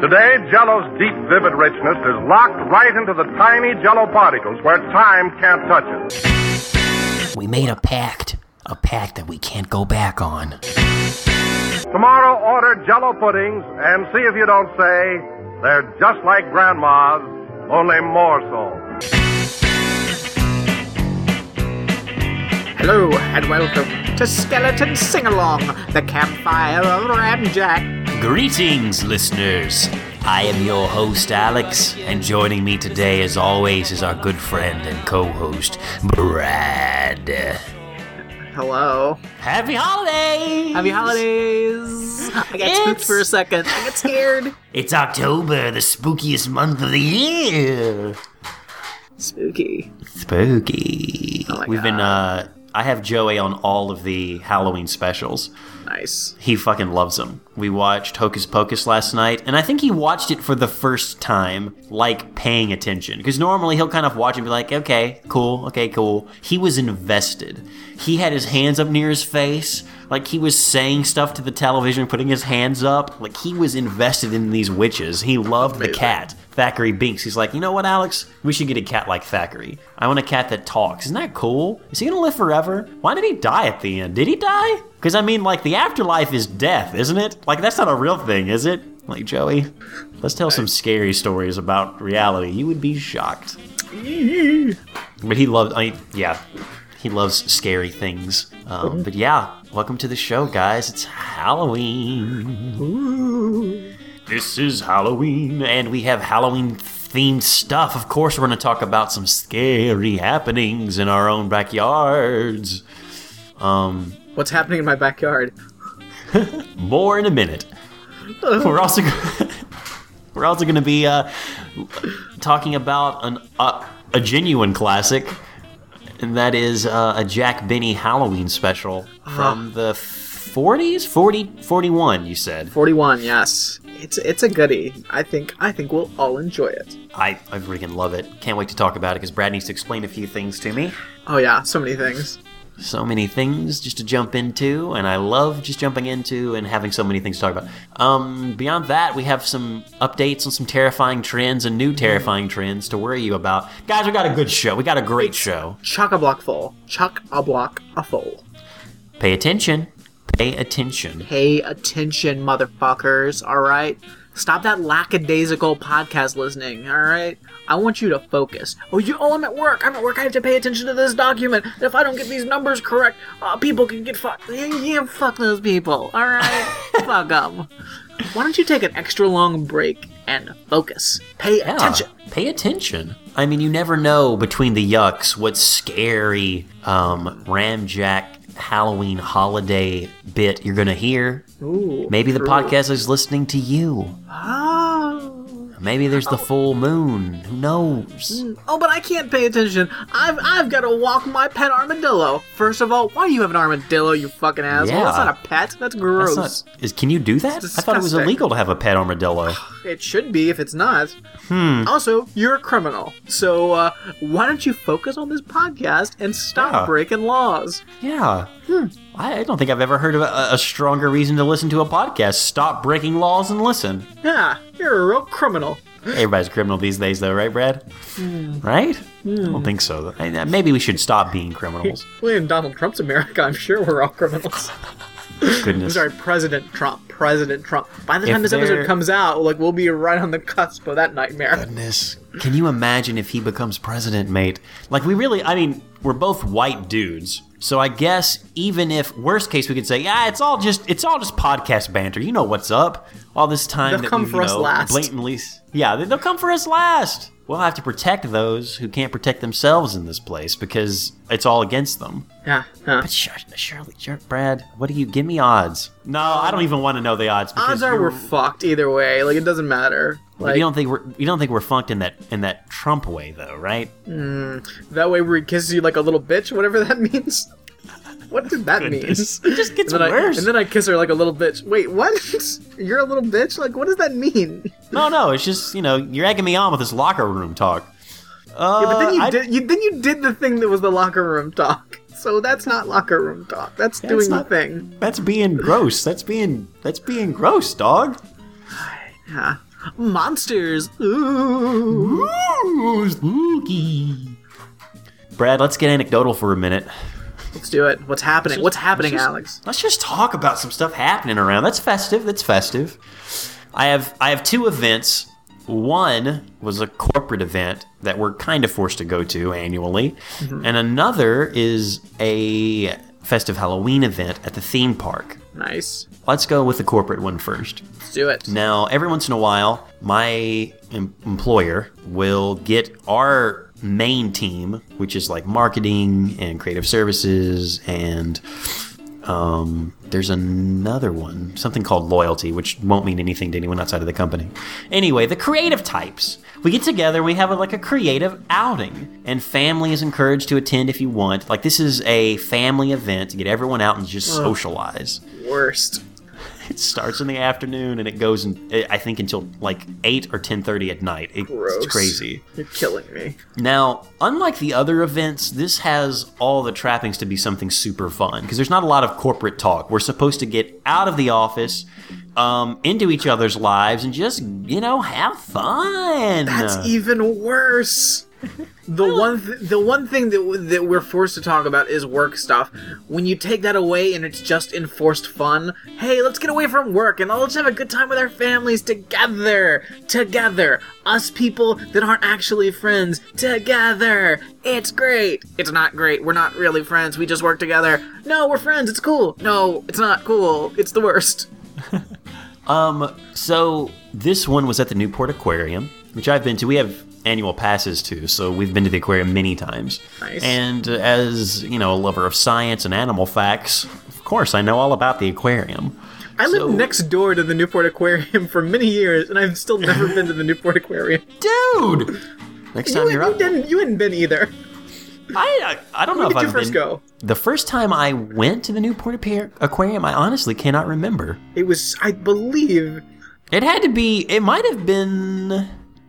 Today, Jello's deep, vivid richness is locked right into the tiny Jello particles where time can't touch it. We made a pact. A pact that we can't go back on. Tomorrow, order Jello puddings and see if you don't say they're just like Grandma's, only more so. Hello and welcome to Skeleton Sing Along, the campfire of Ramjack. Greetings, listeners. I am your host, Alex, and joining me today, as always, is our good friend and co host, Brad. Hello. Happy holidays! Happy holidays! I got spooked for a second. I got scared. It's October, the spookiest month of the year. Spooky. Spooky. Oh my We've been, uh, I have Joey on all of the Halloween specials. Nice. He fucking loves them. We watched Hocus Pocus last night, and I think he watched it for the first time, like paying attention. Because normally he'll kind of watch and be like, okay, cool, okay, cool. He was invested. He had his hands up near his face, like he was saying stuff to the television, putting his hands up. Like he was invested in these witches. He loved the cat. Thackery Binx. He's like, you know what, Alex? We should get a cat like Thackeray. I want a cat that talks. Isn't that cool? Is he gonna live forever? Why did he die at the end? Did he die? Because I mean, like, the afterlife is death, isn't it? Like, that's not a real thing, is it? Like, Joey, let's tell some scary stories about reality. You would be shocked. But he loved, I mean, yeah, he loves scary things. Um, but yeah, welcome to the show, guys. It's Halloween. This is Halloween, and we have Halloween themed stuff. Of course, we're going to talk about some scary happenings in our own backyards. Um, What's happening in my backyard? more in a minute. We're also we're also going to be uh, talking about an uh, a genuine classic, and that is uh, a Jack Benny Halloween special from the 40s, 40, 41. You said 41, yes. It's it's a goodie. I think I think we'll all enjoy it. I I freaking love it. Can't wait to talk about it because Brad needs to explain a few things to me. Oh yeah, so many things. so many things just to jump into, and I love just jumping into and having so many things to talk about. Um, beyond that, we have some updates on some terrifying trends and new terrifying trends to worry you about. Guys, we got a good show. We got a great show. Chuck a block full. Chuck a block a full. Pay attention. Pay attention. Pay attention, motherfuckers, alright? Stop that lackadaisical podcast listening, alright? I want you to focus. Oh, you? Oh, I'm at work. I'm at work. I have to pay attention to this document. And if I don't get these numbers correct, uh, people can get fucked. Yeah, yeah, fuck those people. All right, fuck them. Why don't you take an extra long break and focus? Pay Yeah, attention. Pay attention. I mean, you never know between the yucks what scary um, ramjack Halloween holiday bit you're gonna hear. Ooh, Maybe the true. podcast is listening to you. Oh. Maybe there's the full moon. Who knows? Oh, but I can't pay attention. I've I've got to walk my pet armadillo. First of all, why do you have an armadillo, you fucking asshole? Yeah. That's not a pet. That's gross. That's not, is can you do that? I thought it was illegal to have a pet armadillo. It should be if it's not. Hmm. Also, you're a criminal. So uh, why don't you focus on this podcast and stop Yeah. breaking laws? Yeah. I, I don't think I've ever heard of a, a stronger reason to listen to a podcast. Stop breaking laws and listen. Yeah, you're a real criminal. Everybody's a criminal these days, though, right, Brad? Hmm. Right? Hmm. I don't think so. Maybe we should stop being criminals. Well, in Donald Trump's America, I'm sure we're all criminals. I'm Goodness. sorry, President Trump. President Trump. By the If time this there- episode comes out, like we'll be right on the cusp of that nightmare. Goodness. Can you imagine if he becomes president, mate? Like, we really, I mean, we're both white dudes. So I guess even if worst case we could say, yeah, it's all just it's all just podcast banter. You know what's up? All this time They'll that come we, for you us last. blatantly, yeah, they- they'll come for us last. We'll have to protect those who can't protect themselves in this place because it's all against them. Yeah. But sure, Shirley, sure, Brad, what do you give me odds? No, I don't even want to know the odds. Because Odds are we're fucked either way. Like it doesn't matter. but Like you don't think we're you don't think we're funked in that in that Trump way though, right? Hmm. that way where he kisses you like a little bitch, whatever that means. What did that Goodness. mean? It just gets and then worse. I, and then I kiss her like a little bitch. Wait, what? You're a little bitch? Like, what does that mean? No, no, it's just you know you're egging me on with this locker room talk. Uh, Yeah, but then you I- did. You then you did the thing that was the locker room talk. So that's not locker room talk. That's That's doing not- the thing. That's being gross. That's being that's being gross, dog. Yeah. Monsters. Ooh. Ooh, spooky. Brad, let's get anecdotal for a minute. Let's do it. What's happening? What's happening, Let's just- Alex? Let's just talk about some stuff happening around. That's festive. That's festive. I have I have two events. One was a corporate event that we're kind of forced to go to annually, mm-hmm. and another is a festive Halloween event at the theme park. Nice. Let's go with the corporate one first. Let's do it. Now, every once in a while, my em- employer will get our main team, which is like marketing and creative services, and um, there's another one, something called loyalty, which won't mean anything to anyone outside of the company. Anyway, the creative types. We get together, we have a, like a creative outing, and family is encouraged to attend if you want. Like this is a family event to get everyone out and just socialize. Worst. It starts in the afternoon and it goes, in, I think, until like eight or ten thirty at night. It- Gross. it's crazy. You're killing me. Now, unlike the other events, this has all the trappings to be something super fun because there's not a lot of corporate talk. We're supposed to get out of the office, um, into each other's lives, and just you know have fun. That's even worse. The one, th- the one thing that w- that we're forced to talk about is work stuff. When you take that away and it's just enforced fun, hey, let's get away from work and let's have a good time with our families together, together. Us people that aren't actually friends, together. It's great. It's not great. We're not really friends. We just work together. No, we're friends. It's cool. No, it's not cool. It's the worst. Um, so this one was at the Newport Aquarium, which I've been to. We have annual passes to, so we've been to the aquarium many times. Nice. And uh, as you know, a lover of science and animal facts, of course, I know all about the aquarium. I lived next door to the Newport Aquarium for many years, and I've still never been to the Newport Aquarium. dude. Next time You, you're you up, didn't. You hadn't been either. I, I I don't know When if did you I've first been. go? The first time I went to the Newport Aquarium, I honestly cannot remember. It was, I believe, It had to be. It might have been.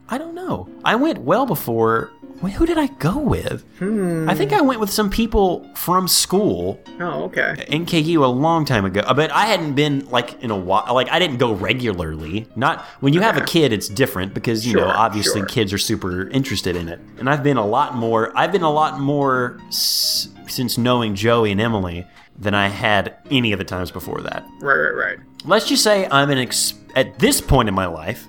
I don't know. I went well before. Who did I go with? Hmm. I think I went with some people from school, Oh, okay. NKU, a long time ago. But I hadn't been like in a while. Like I didn't go regularly. Not when you have a kid, it's different because you know obviously sure. kids are super interested in it. And I've been a lot more. I've been a lot more s- since knowing Joey and Emily than I had any of the times before that Right, right, right. let's just say I'm an ex- at this point in my life,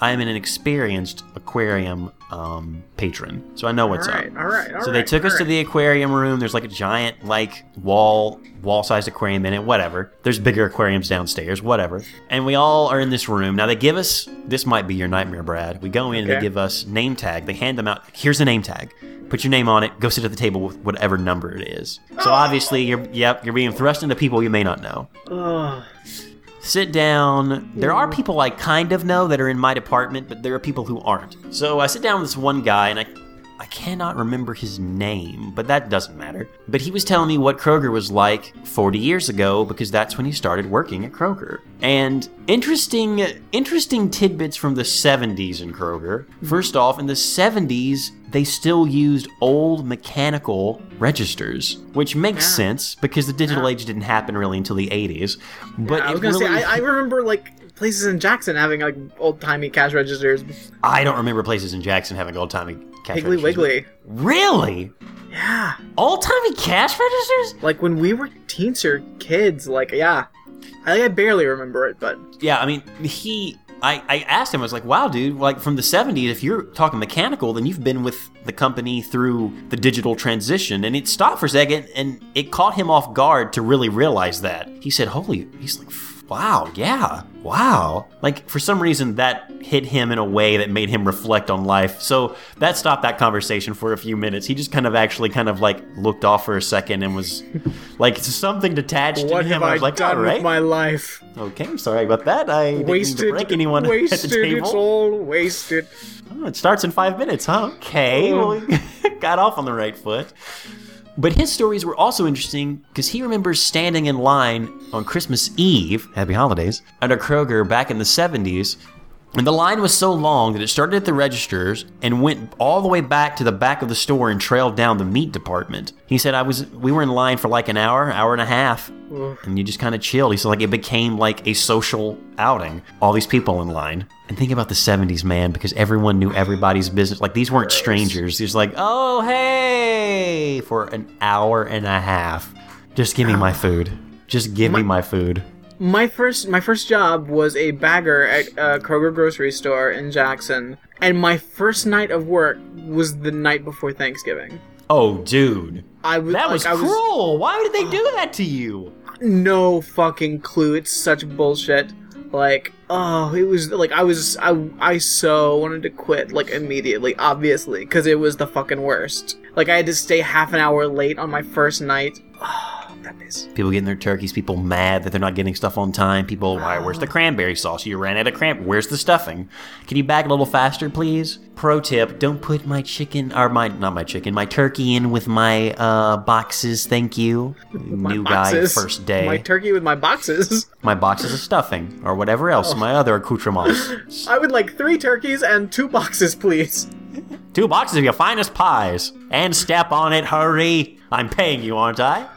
I'm an experienced aquarium um, patron, so I know what's all right, up. all right, all so they took us all to the aquarium room. There's like a giant like wall wall sized aquarium in it. Whatever. There's bigger aquariums downstairs. Whatever. And we all are in this room now. They give us this might be your nightmare, Brad. We go in and they give us name tag. They hand them out. Here's a name tag. Put your name on it. Go sit at the table with whatever number it is. So obviously you're yep you're being thrust into people you may not know Ugh. Sit down. There are people I kind of know that are in my department, but there are people who aren't. So I sit down with this one guy, and I, I cannot remember his name, but that doesn't matter. But he was telling me what Kroger was like 40 years ago because that's when he started working at Kroger. And interesting, interesting tidbits from the 70s in Kroger. First off, in the 70s, they still used old mechanical registers, which makes Yeah. sense because the digital Yeah. age didn't happen really until the 80s. But I was gonna really, say, I, I remember like places in Jackson having like old timey cash registers. I don't remember places in Jackson having old timey cash Piggly registers. Wiggly. Really? Yeah. Old timey cash registers? Like when we were teens or kids, like yeah. I, I barely remember it, but Yeah, I mean, he. I, I asked him, I was like, wow, dude, like from the 70s, if you're talking mechanical, then you've been with the company through the digital transition. And it stopped for a second, and it caught him off guard to really realize that. He said, holy, he's like, wow, yeah, wow. Like, for some reason, that hit him in a way that made him reflect on life. So that stopped that conversation for a few minutes. He just kind of actually kind of like looked off for a second and was like, something detached what in him. have I, was like, done all right. with my life? Okay, I'm sorry about that. I didn't Wasted. to break anyone wasted. at the table. It's all wasted. Oh, it starts in five minutes, huh? Okay, Oh. well, got off on the right foot. But his stories were also interesting because he remembers standing in line on Christmas Eve, happy holidays, a Kroger back in the 70s. And the line was so long that it started at the registers and went all the way back to the back of the store and trailed down the meat department. He said I was we were in line for like an hour, hour and a half, and you just kind of chilled. He said like it became like a social outing. All these people in line. And think about the 70s, man, because everyone knew everybody's business. Like these weren't strangers. He's like, "Oh, hey," for an hour and a half. Just give me my food. Just give me my food. My first my first job was a bagger at a Kroger grocery store in Jackson, and my first night of work was the night before Thanksgiving. Oh, dude. I was That like, was I was cruel. Why did they do that to you? no fucking clue. It's such bullshit. Like, oh, it was like I was I I so wanted to quit like immediately, obviously, because it was the fucking worst. Like I had to stay half an hour late on my first night. Oh, Oh, that is. People getting their turkeys, people mad that they're not getting stuff on time. People, why, where's the cranberry sauce? You ran out of cran. Where's the stuffing? Can you bag a little faster, please? Pro tip: Don't put my chicken or my not my chicken, my turkey in with my uh boxes. Thank you. New boxes. guy, first day. My turkey with my boxes. my boxes of stuffing or whatever else. My other accoutrements. I would like three turkeys and two boxes, please. Two boxes of your finest pies and step on it. Hurry! I'm paying you, aren't I?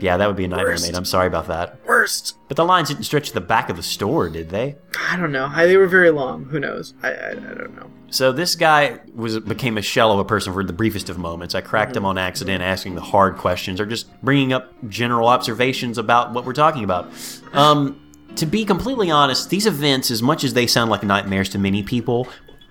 Yeah, that would be a nightmare, Worst. mate. I'm sorry about that. worst. But the lines didn't stretch to the back of the store, did they? I don't know. I, they were very long. Who knows? I, I, I don't know. So this guy was became a shell of a person for the briefest of moments. I cracked him on accident, asking the hard questions or just bringing up general observations about what we're talking about. Um, to be completely honest, these events, as much as they sound like nightmares to many people,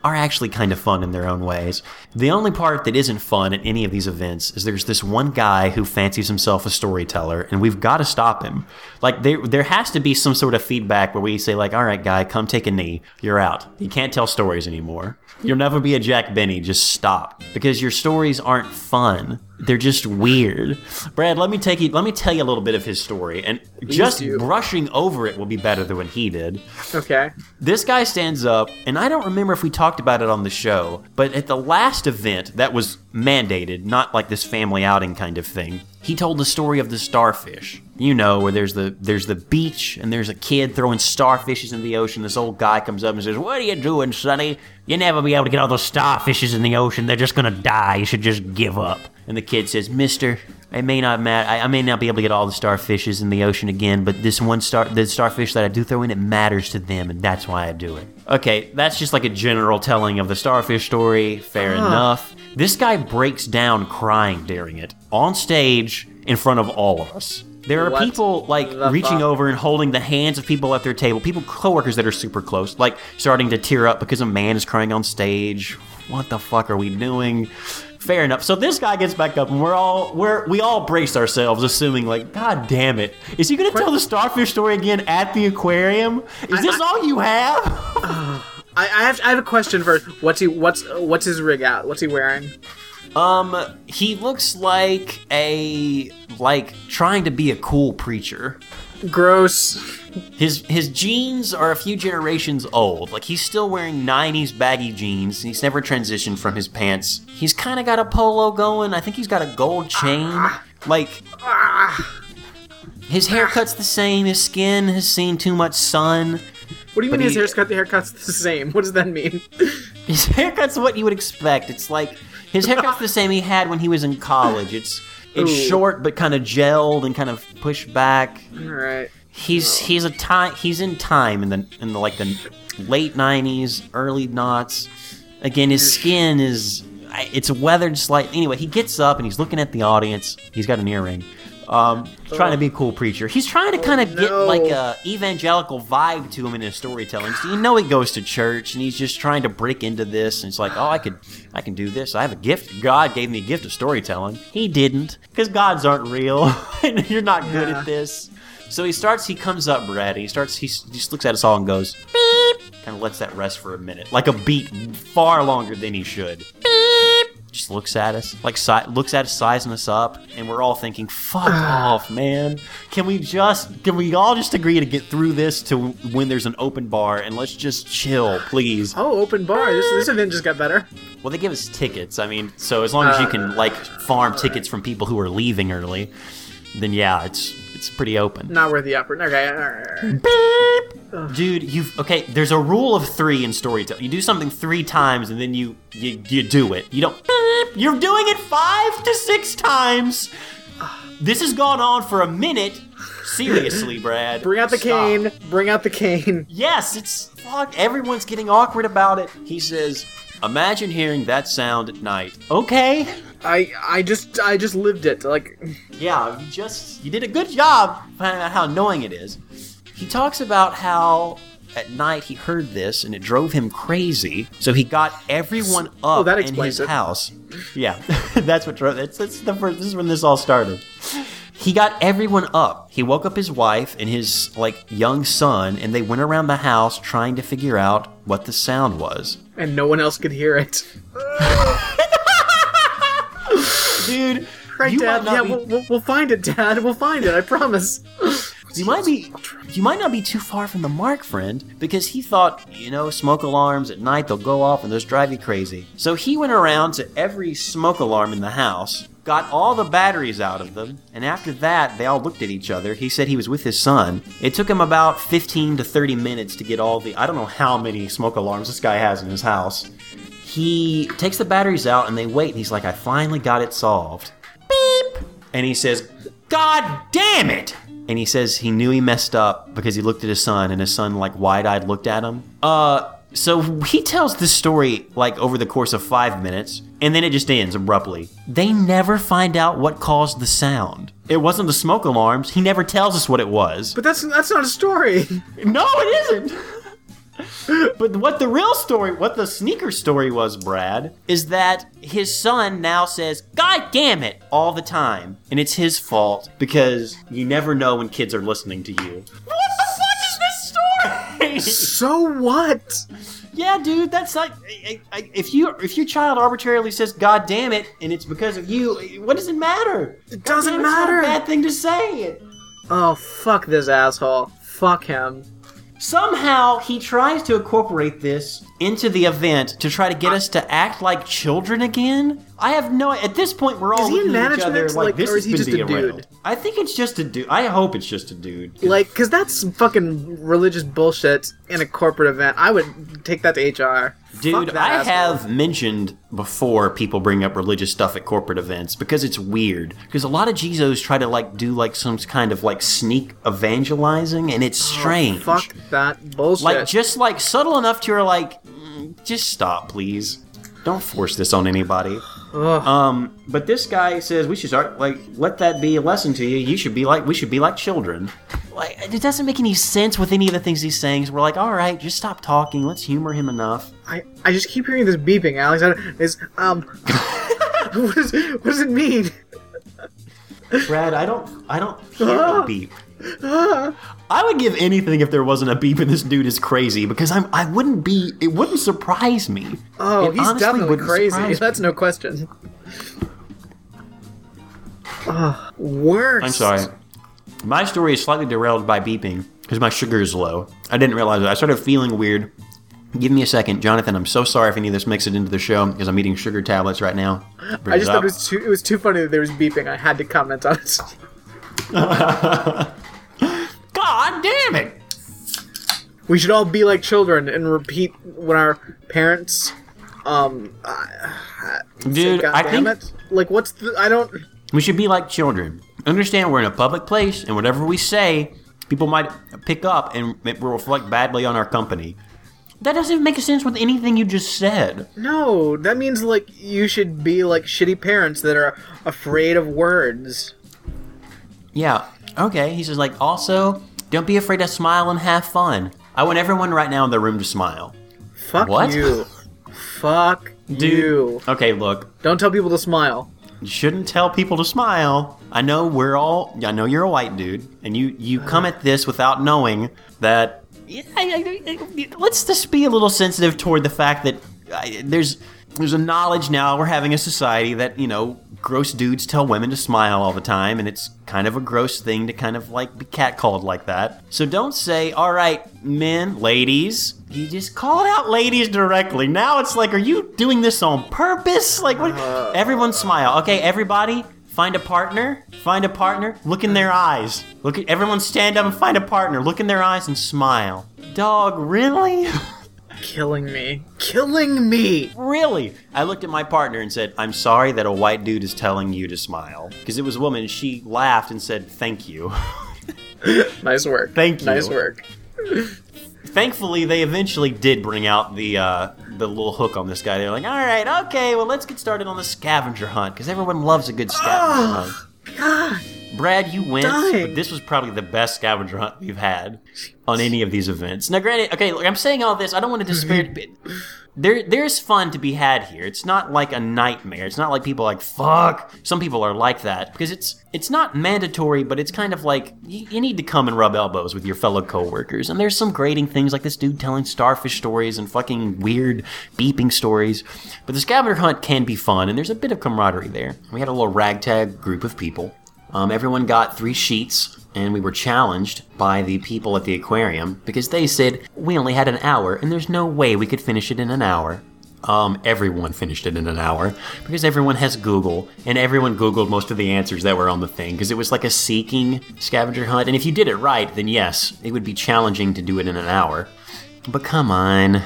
are actually kind of fun in their own ways. The only part that isn't fun at any of these events is there's this one guy who fancies himself a storyteller, and we've got to stop him. Like there, there has to be some sort of feedback where we say, like, "All right, guy, come take a knee. You're out. You can't tell stories anymore. You'll never be a Jack Benny. Just stop because your stories aren't fun. They're just weird." Brad, let me take you. Let me tell you a little bit of his story, and just do. brushing over it will be better than what he did. Okay. This guy stands up, and I don't remember if we talked about it on the show, but at the last event that was mandated, not like this family outing kind of thing, he told the story of the starfish. You know, where there's the there's the beach and there's a kid throwing starfishes in the ocean. This old guy comes up and says, "What are you doing, Sonny? You'll never be able to get all those starfishes in the ocean. They're just gonna die. You should just give up." And the kid says, "Mister, I may not ma- I, I may not be able to get all the starfishes in the ocean again, but this one star, the starfish that I do throw in, it matters to them, and that's why I do it. Okay, that's just like a general telling of the starfish story. Fair enough. This guy breaks down crying during it on stage in front of all of us. There are What people like reaching fuck? over and holding the hands of people at their table, people coworkers that are super close, like starting to tear up because a man is crying on stage. What the fuck are we doing? Fair enough. So this guy gets back up, and we're all we're we all brace ourselves, assuming like, God damn it, is he gonna tell the starfish story again at the aquarium? Is this all you have? I, I have I have a question first. What's he what's what's his rig out? What's he wearing? Um, he looks like a like trying to be a cool preacher. Gross. His his jeans are a few generations old. Like he's still wearing 90s baggy jeans. He's never transitioned from his pants. He's kind of got a polo going. I think he's got a gold chain. Like his haircut's the same. His skin has seen too much sun. What do you mean his he- haircut the haircut's the same? What does that mean? His haircut's what you would expect. It's like his haircut's the same he had when he was in college. It's it's Ooh. short but kind of gelled and kind of pushed back. Alright. He's oh. he's a time he's in time in the in the like the late '90s, early knots. Again, his skin is it's weathered slightly. Anyway, he gets up and he's looking at the audience. He's got an earring. Um, trying to be a cool preacher. He's trying to kind of get no. like a evangelical vibe to him in his storytelling. So you know he goes to church and he's just trying to break into this. And it's like, oh, I could, I can do this. I have a gift. God gave me a gift of storytelling. He didn't, because gods aren't real, and you're not good Yeah. at this. So he starts. He comes up, Brad. He starts. He, he just looks at us all and goes, beep. Kind of lets that rest for a minute, like a beat far longer than he should. Beep. Just looks at us, like si- looks at us, sizing us up, and we're all thinking, "Fuck ah. off, man! Can we just, can we all just agree to get through this to when there's an open bar and let's just chill, please?" Oh, open bar. This this event just got better. Well, they give us tickets. I mean, so as long as you can ah. like farm tickets from people who are leaving early, then yeah, it's it's pretty open. Not worth the effort. Okay. all right, all right. Dude, you've okay. There's a rule of three in storytelling. You do something three times and then you you, you do it. You don't. Beep. You're doing it five to six times. This has gone on for a minute. Seriously, Brad. Bring out the Stop. cane. Bring out the cane. Yes, it's fuck. Everyone's getting awkward about it. He says, "Imagine hearing that sound at night." Okay. I I just I just lived it. Like Yeah, you just you did a good job finding out how annoying it is. He talks about how at night he heard this and it drove him crazy, so he got everyone oh, up Oh, that in his it. house. Yeah, that's what drove. That's, that's the first. This is when this all started. He got everyone up. He woke up his wife and his like young son, and they went around the house trying to figure out what the sound was. and no one else could hear it. Dude, Right, you Dad? Yeah, be- we'll, we'll, find it, Dad. We'll find it. I promise. You might be you might not be too far from the mark, friend, because he thought, you know, smoke alarms at night they'll go off and those drive you crazy. So he went around to every smoke alarm in the house, got all the batteries out of them, and after that they all looked at each other. He said he was with his son. It took him about 15 to 30 minutes to get all the I don't know how many smoke alarms this guy has in his house. He takes the batteries out and they wait and he's like, I finally got it solved Beep! and he says, God damn it! And he says he knew he messed up because he looked at his son and his son like wide-eyed looked at him. Uh so he tells this story like over the course of 5 minutes and then it just ends abruptly. They never find out what caused the sound. It wasn't the smoke alarms. He never tells us what it was. But that's that's not a story. No, it isn't. But what the real story, what the sneaker story was, Brad, is that his son now says, God damn it, all the time. And it's his fault because you never know when kids are listening to you. What the fuck is this story? so what? yeah, dude, that's like if you if your child arbitrarily says "God damn it" and it's because of you, what does it matter? It doesn't matter. a bad thing to say. Oh fuck this asshole. Fuck him. Somehow he tries to incorporate this into the event to try to get us to act like children again. I have no. At this point, we're all Is he in looking at each other management, like, like, this or is has he been just a derailed. dude? I think it's just a dude. I hope it's just a dude. Like, cause that's some fucking religious bullshit in a corporate event. I would take that to HR. Dude, Fuck that I asshole. have mentioned before people bring up religious stuff at corporate events because it's weird. Because a lot of Jizos try to like do like some kind of like sneak evangelizing, and it's strange. Oh, Fuck that bullshit. Like just like subtle enough to you're like, "Mm, just stop, please. Don't force this on anybody. Ugh. Um, but this guy says we should start like let that be a lesson to you. You should be like we should be like children. Like it doesn't make any sense with any of the things he's saying. So we're like, all right, just stop talking. Let's humor him enough. I, I just keep hearing this beeping, Alex. I don't, is um, what, is, what does it mean? Brad, I don't I don't hear a beep. I would give anything if there wasn't a beep and this dude is crazy because I'm I wouldn't be it wouldn't surprise me. Oh, It he's definitely crazy. surprise me. That's no question. Ah, Ugh, worse. I'm sorry. My story is slightly derailed by beeping because my sugar is low. I didn't realize it. I started feeling weird. Give me a second, Jonathan. I'm so sorry if any of this makes it into the show because I'm eating sugar tablets right now. Bring I just it thought it was too it was too funny that there was beeping. I had to comment on it. God damn it! We should all be like children and repeat when our parents um uh, Dude, I think it. Like what's the I don't we should be like children. Understand we're in a public place and whatever we say, people might pick up and it will reflect badly on our company. That doesn't even make sense with anything you just said. No, that means like you should be like shitty parents that are afraid of words. Yeah. Okay. He says, like, also, don't be afraid to smile and have fun. I want everyone right now in the room to smile. Fuck What? you. Fuck you. Okay, look. Don't tell people to smile. You shouldn't tell people to smile. I know we're all. I know you're a white dude, and you you uh-huh. come at this without knowing that. Yeah, I- I- I- let's just be a little sensitive toward the fact that I, there's there's a knowledge now we're having a society that you know gross dudes tell women to smile all the time, and it's kind of a gross thing to kind of like be catcalled like that. So don't say, "All right, men, ladies." You just call it out, ladies, directly. Now it's like, are you doing this on purpose? Like, what? Uh. everyone smile. Okay, everybody, Find a partner. Find a partner. Look in their eyes. Look at everyone. Stand up and find a partner. Look in their eyes and smile. Dog, really? Killing me. Killing me. really? I looked at my partner and said, "I'm sorry that a white dude is telling you to smile." Because it was a woman. She laughed and said, "Thank you." Nice work. Thank you. Nice work. Thankfully, they eventually did bring out the uh, the little hook on this guy. They're like, "All right, okay, well, let's get started on the scavenger hunt because everyone loves a good scavenger hunt." God. Brad, you went, Dying. but this was probably the best scavenger hunt we've had on any of these events. Now, granted, okay, look, I'm saying all this. I don't want to despair. there, there's fun to be had here. It's not like a nightmare. It's not like people are like fuck. Some people are like that because it's it's not mandatory, but it's kind of like you, you need to come and rub elbows with your fellow coworkers. And there's some grating things like this dude telling starfish stories and fucking weird beeping stories. But the scavenger hunt can be fun, and there's a bit of camaraderie there. We had a little ragtag group of people. Um, everyone got three sheets, and we were challenged by the people at the aquarium because they said we only had an hour, and there's no way we could finish it in an hour. Um, everyone finished it in an hour because everyone has Google, and everyone Googled most of the answers that were on the thing because it was like a seeking scavenger hunt. And if you did it right, then yes, it would be challenging to do it in an hour. But come on,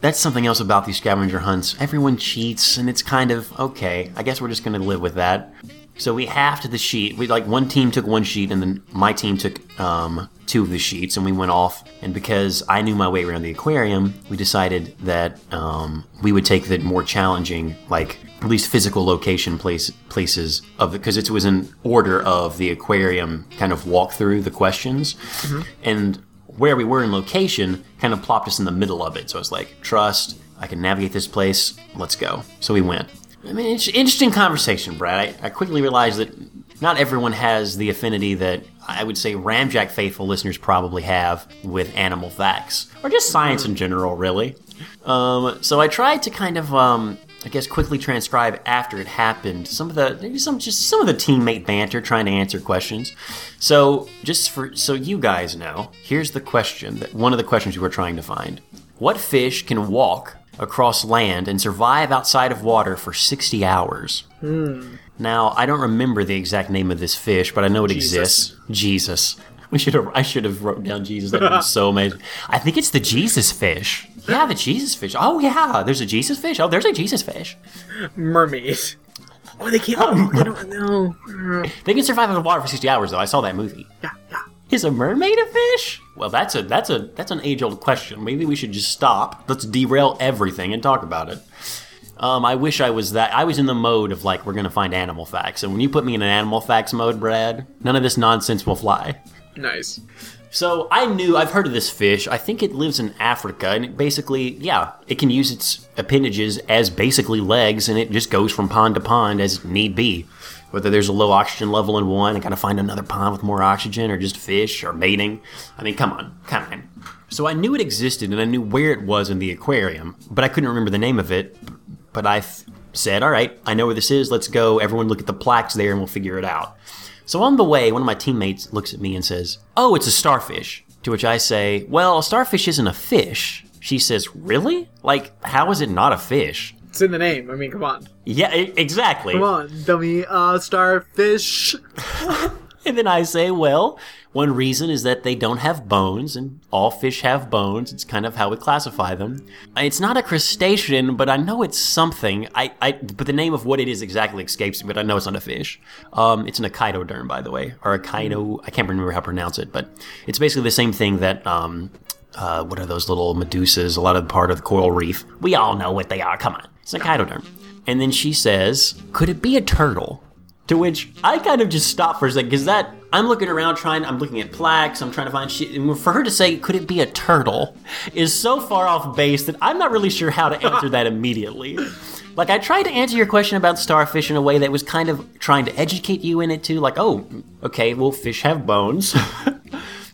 that's something else about these scavenger hunts. Everyone cheats, and it's kind of okay. I guess we're just gonna live with that. So we halved the sheet. We like one team took one sheet, and then my team took um, two of the sheets, and we went off. And because I knew my way around the aquarium, we decided that um, we would take the more challenging, like at least physical location place places of because it was in order of the aquarium kind of walk through the questions, and where we were in location kind of plopped us in the middle of it. So I was like, trust, I can navigate this place, let's go. So we went. I mean, it's interesting conversation, Brad. I, I quickly realized that not everyone has the affinity that I would say Ramjack faithful listeners probably have with animal facts, or just science in general, really. Um, so I tried to kind of, um, I guess, quickly transcribe after it happened some of the maybe some just some of the teammate banter trying to answer questions. So just for so you guys know, here's the question that one of the questions you were trying to find: What fish can walk across land and survive outside of water for 60 hours? Hmm. Now I don't remember the exact name of this fish, but I know it Jesus. exists. Jesus. We should have. I should have wrote down Jesus. That would be so amazing. I think it's the Jesus fish. Yeah, the Jesus fish. Oh yeah, there's a Jesus fish. Oh, there's a Jesus fish. Mermaid. Oh, they can't. Oh, know. They can survive in the water for 60 hours, though. I saw that movie. Yeah, yeah. Is a mermaid a fish? Well, that's a that's a that's an age old question. Maybe we should just stop. Let's derail everything and talk about it. Um, I wish I was that. I was in the mode of like we're gonna find animal facts, and when you put me in an animal facts mode, Brad, none of this nonsense will fly. Nice. So I knew I've heard of this fish. I think it lives in Africa, and it basically, yeah, it can use its appendages as basically legs, and it just goes from pond to pond as need be. Whether there's a low oxygen level in one, and gotta find another pond with more oxygen, or just fish, or mating. I mean, come on, come on. So I knew it existed, and I knew where it was in the aquarium, but I couldn't remember the name of it. But I th- said, "All right, I know where this is. Let's go. Everyone, look at the plaques there, and we'll figure it out." So on the way, one of my teammates looks at me and says, Oh, it's a starfish. To which I say, Well, a starfish isn't a fish. She says, Really? Like, how is it not a fish? It's in the name. I mean, come on. Yeah, exactly. Come on, dummy. Uh, starfish. And then I say, Well, one reason is that they don't have bones, and all fish have bones. It's kind of how we classify them. It's not a crustacean, but I know it's something. I, I but the name of what it is exactly escapes me, but I know it's not a fish. Um, it's an echinoderm, by the way, or echino. I can't remember how to pronounce it, but it's basically the same thing that um, uh, what are those little medusas? A lot of part of the coral reef. We all know what they are. Come on, it's an echinoderm. And then she says, "Could it be a turtle?" To which I kind of just stopped for a second because that I'm looking around trying. I'm looking at plaques. I'm trying to find shit. And for her to say, "Could it be a turtle?" is so far off base that I'm not really sure how to answer that immediately. Like I tried to answer your question about starfish in a way that was kind of trying to educate you in it too. Like, oh, okay, well, fish have bones.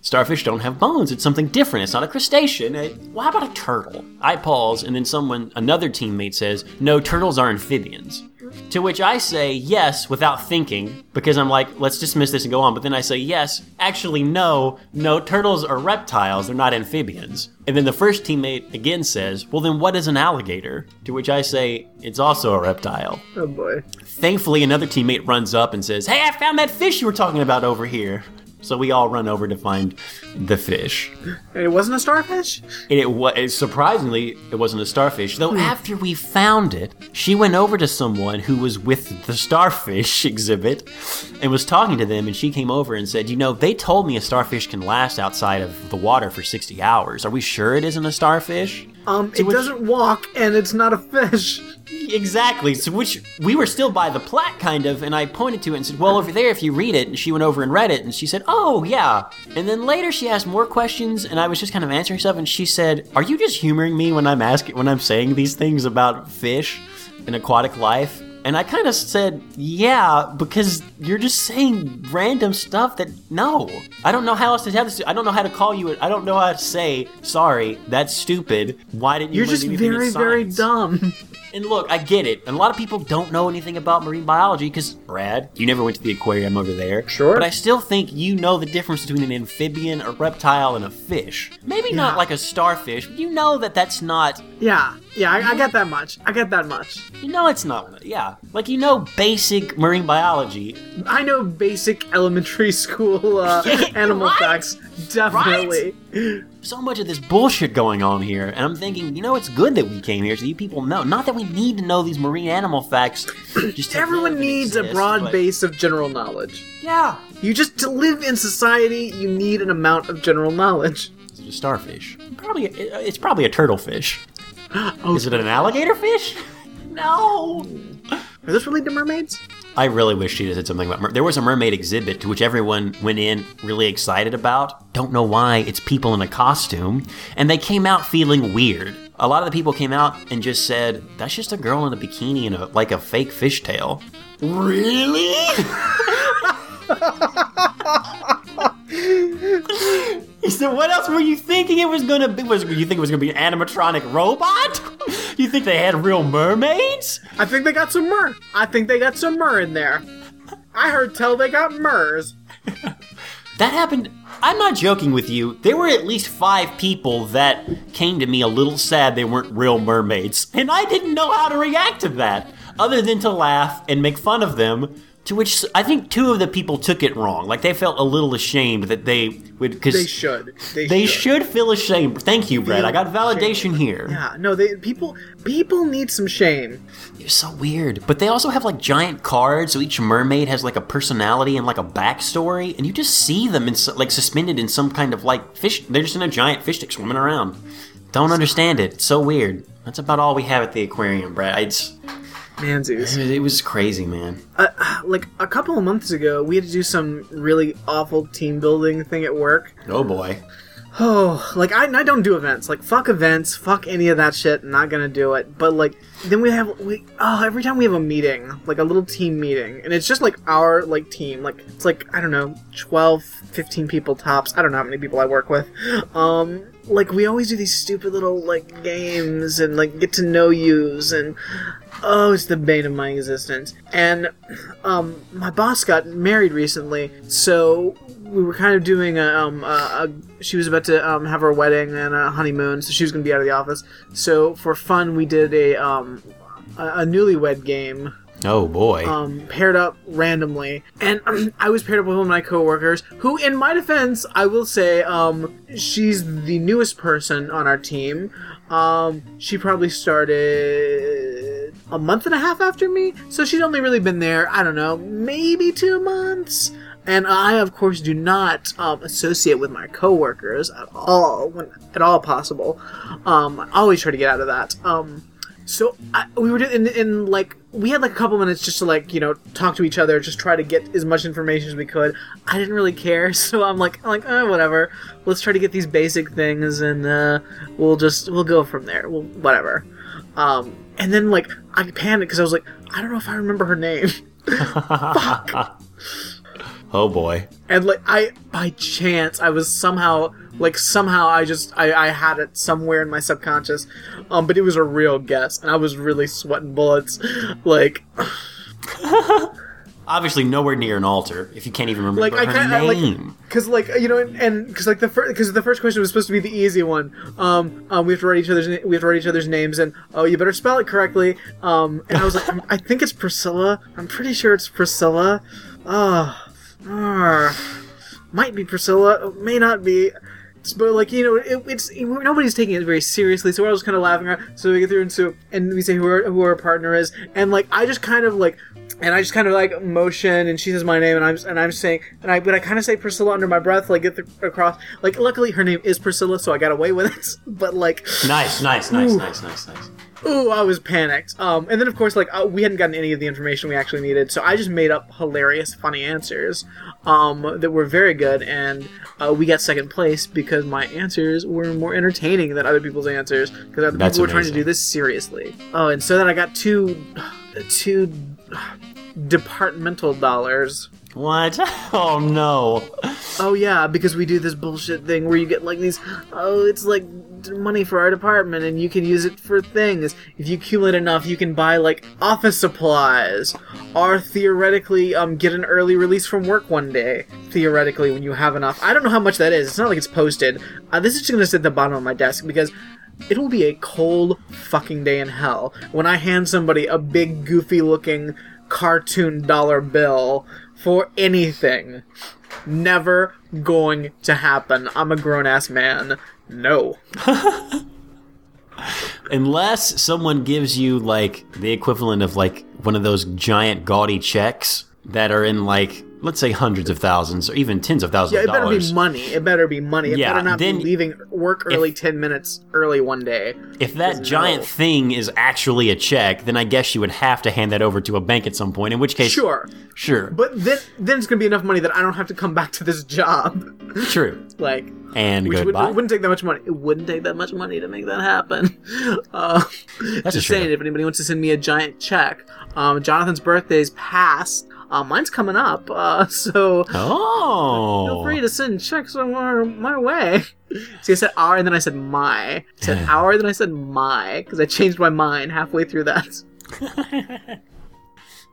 Starfish don't have bones. It's something different. It's not a crustacean. Well, how about a turtle? I pause, and then someone, another teammate says, "No, turtles are amphibians." To which I say yes without thinking, because I'm like, let's dismiss this and go on. But then I say yes, actually, no, no, turtles are reptiles, they're not amphibians. And then the first teammate again says, well, then what is an alligator? To which I say, it's also a reptile. Oh boy. Thankfully, another teammate runs up and says, hey, I found that fish you were talking about over here. So we all run over to find the fish. And it wasn't a starfish? And it was surprisingly, it wasn't a starfish. Though hmm. after we found it, she went over to someone who was with the starfish exhibit and was talking to them. And she came over and said, "You know, they told me a starfish can last outside of the water for 60 hours. Are we sure it isn't a starfish?" Um, it which- doesn't walk and it's not a fish. Exactly. So which we were still by the plaque kind of, and I pointed to it and said, "Well, over there, if you read it." And she went over and read it, and she said, "Oh, yeah." And then later she asked more questions, and I was just kind of answering stuff, and she said, "Are you just humoring me when I'm asking when I'm saying these things about fish and aquatic life?" And I kind of said, "Yeah, because you're just saying random stuff that no, I don't know how else to have this. I don't know how to call you. I don't know how to say sorry. That's stupid. Why didn't you? You're just very, very dumb. And look, I get it. And a lot of people don't know anything about marine biology because, Brad, you never went to the aquarium over there. Sure. But I still think you know the difference between an amphibian, a reptile, and a fish. Maybe not like a starfish, but you know that that's not. yeah, yeah, I, I get that much. I get that much. You know it's not. Yeah. Like you know basic marine biology. I know basic elementary school uh, animal Right? facts. Definitely. So much of this bullshit going on here. And I'm thinking, you know, it's good that we came here so you people know. Not that we need to know these marine animal facts. Just Everyone needs a broad but- base of general knowledge. Yeah. You just to live in society, you need an amount of general knowledge. It's a starfish? Probably. It's probably a turtle fish. Oh, Is it an alligator fish? No. are those related to mermaids? I really wish she had said something about. Mer- there was a mermaid exhibit to which everyone went in really excited about. Don't know why. It's people in a costume, and they came out feeling weird. A lot of the people came out and just said, "That's just a girl in a bikini and a, like a fake fishtail." Really? Said, "What else were you thinking it was gonna be? Was you think it was gonna be an animatronic robot? You think they had real mermaids?" I think they got some myrrh. I think they got some myrrh in there. I heard tell they got myrrhs. That happened. I'm not joking with you. There were at least five people that came to me a little sad they weren't real mermaids, and I didn't know how to react to that other than to laugh and make fun of them. To which I think two of the people took it wrong. Like they felt a little ashamed that they would because They should. They, They should. should feel ashamed. Thank you, Brad. I got validation here. Yeah, no, they people people need some shame. You're so weird. But they also have like giant cards, so each mermaid has like a personality and like a backstory, and you just see them in like suspended in some kind of like fish. They're just in a giant fish stick swimming around. Don't understand it. It's so weird. That's about all we have at the aquarium, Brad. It's, Manzies. it was crazy, man. Uh, like a couple of months ago, we had to do some really awful team building thing at work. Oh boy. Oh, like I, I don't do events. Like fuck events, fuck any of that shit. Not gonna do it. But like then we have we oh every time we have a meeting, like a little team meeting, and it's just like our like team. Like it's like I don't know, 12, 15 people tops. I don't know how many people I work with. Um, like we always do these stupid little like games and like get to know yous and oh it's the bane of my existence. And um my boss got married recently so we were kind of doing a, um, a, a she was about to um, have her wedding and a honeymoon so she was to be out of the office. So for fun we did a um a, a newlywed game Oh boy. um, paired up randomly, and um, I was paired up with one of my coworkers. Who, in my defense, I will say, um, she's the newest person on our team. Um, she probably started a month and a half after me, so she's only really been there. I don't know, maybe two months. And I, of course, do not um, associate with my coworkers at all, when at all possible. Um, I always try to get out of that. Um, so I, we were in, in like we had like a couple minutes just to like you know talk to each other, just try to get as much information as we could. I didn't really care, so I'm like I'm like oh, whatever. Let's try to get these basic things, and uh, we'll just we'll go from there. We'll whatever. Um, and then like I panicked because I was like I don't know if I remember her name. Oh boy. and like I by chance I was somehow like somehow I just I, I had it somewhere in my subconscious, um, but it was a real guess, and I was really sweating bullets, like Obviously, nowhere near an altar. If you can't even remember like I her kind of like name. because like you know and because like the first because the first question was supposed to be the easy one. Um, um, we have to write each other's na- we have to write each other's names, and oh, you better spell it correctly. Um, and I was like, I think it's Priscilla. I'm pretty sure it's Priscilla. Ah, ah, might be Priscilla, may not be. But like you know, it, it's nobody's taking it very seriously. So I just kind of laughing. around. So we get through and so and we say who our, who our partner is, and like I just kind of like, and I just kind of like motion, and she says my name, and I'm and I'm saying, and I but I kind of say Priscilla under my breath, like get the, across. Like luckily her name is Priscilla, so I got away with it. But like Nice, nice, nice, Ooh. nice, nice, nice. Ooh, I was panicked. Um, and then of course, like uh, we hadn't gotten any of the information we actually needed, so I just made up hilarious, funny answers, um, that were very good, and uh, we got second place because my answers were more entertaining than other people's answers because other That's people were trying to do this seriously. Oh, and so then I got two, two departmental dollars. What? Oh no. Oh yeah, because we do this bullshit thing where you get like these. Oh, it's like money for our department, and you can use it for things. If you accumulate enough, you can buy like office supplies, or theoretically, um, get an early release from work one day. Theoretically, when you have enough. I don't know how much that is. It's not like it's posted. Uh, this is just gonna sit at the bottom of my desk because. It will be a cold fucking day in hell when I hand somebody a big, goofy looking cartoon dollar bill for anything never going to happen. I'm a grown ass man. No. Unless someone gives you like the equivalent of like one of those giant gaudy checks that are in like let's say hundreds of thousands or even tens of thousands Yeah, it better dollars. be money. It better be money. It Yeah, better not then be leaving work early 10 minutes early one day. If that no. giant thing is actually a check, then I guess you would have to hand that over to a bank at some point. In which case, Sure. sure, But then then it's going to be enough money that I don't have to come back to this job. true, like and which would, goodbye. it wouldn't take that much money. It wouldn't take that much money to make that happen. Uh, That's just saying, if anybody wants to send me a giant check, um, Jonathan's birthday's past. Uh, mine's coming up, uh, so oh, feel free to send checks my, my way. See, I said our, and then I said my. I said our, then I said my, because I changed my mind halfway through that.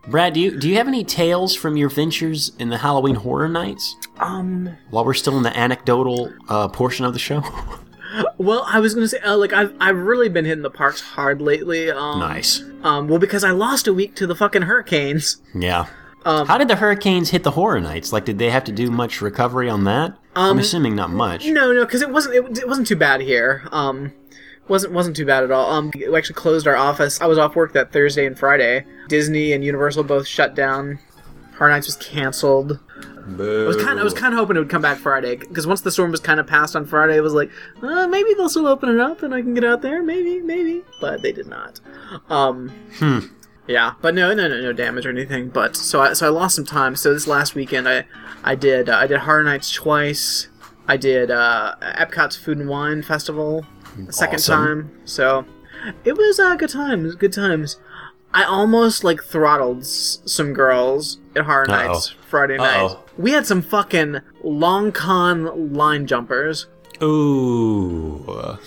Brad, do you do you have any tales from your ventures in the Halloween Horror Nights? Um, While we're still in the anecdotal uh, portion of the show, well, I was gonna say, uh, like, I've, I've really been hitting the parks hard lately. Um, nice. Um, well, because I lost a week to the fucking hurricanes. Yeah. Um, How did the hurricanes hit the Horror Nights? Like, did they have to do much recovery on that? I'm assuming not much. No, no, because it wasn't it, it wasn't too bad here. Um, wasn't wasn't too bad at all. Um, we actually closed our office. I was off work that Thursday and Friday. Disney and Universal both shut down. Horror Nights was canceled. I was kind I was kind of hoping it would come back Friday because once the storm was kind of passed on Friday, it was like uh, maybe they'll still open it up and I can get out there. Maybe, maybe, but they did not. Um, Hmm. Yeah, but no, no, no, no damage or anything. But so I so I lost some time. So this last weekend, I I did uh, I did Horror Nights twice. I did uh, Epcot's Food and Wine Festival a second Awesome. time. So it was uh, good times. Good times. I almost like throttled s- some girls at Horror Uh-oh. Nights Friday night. Uh-oh. We had some fucking long con line jumpers. Ooh.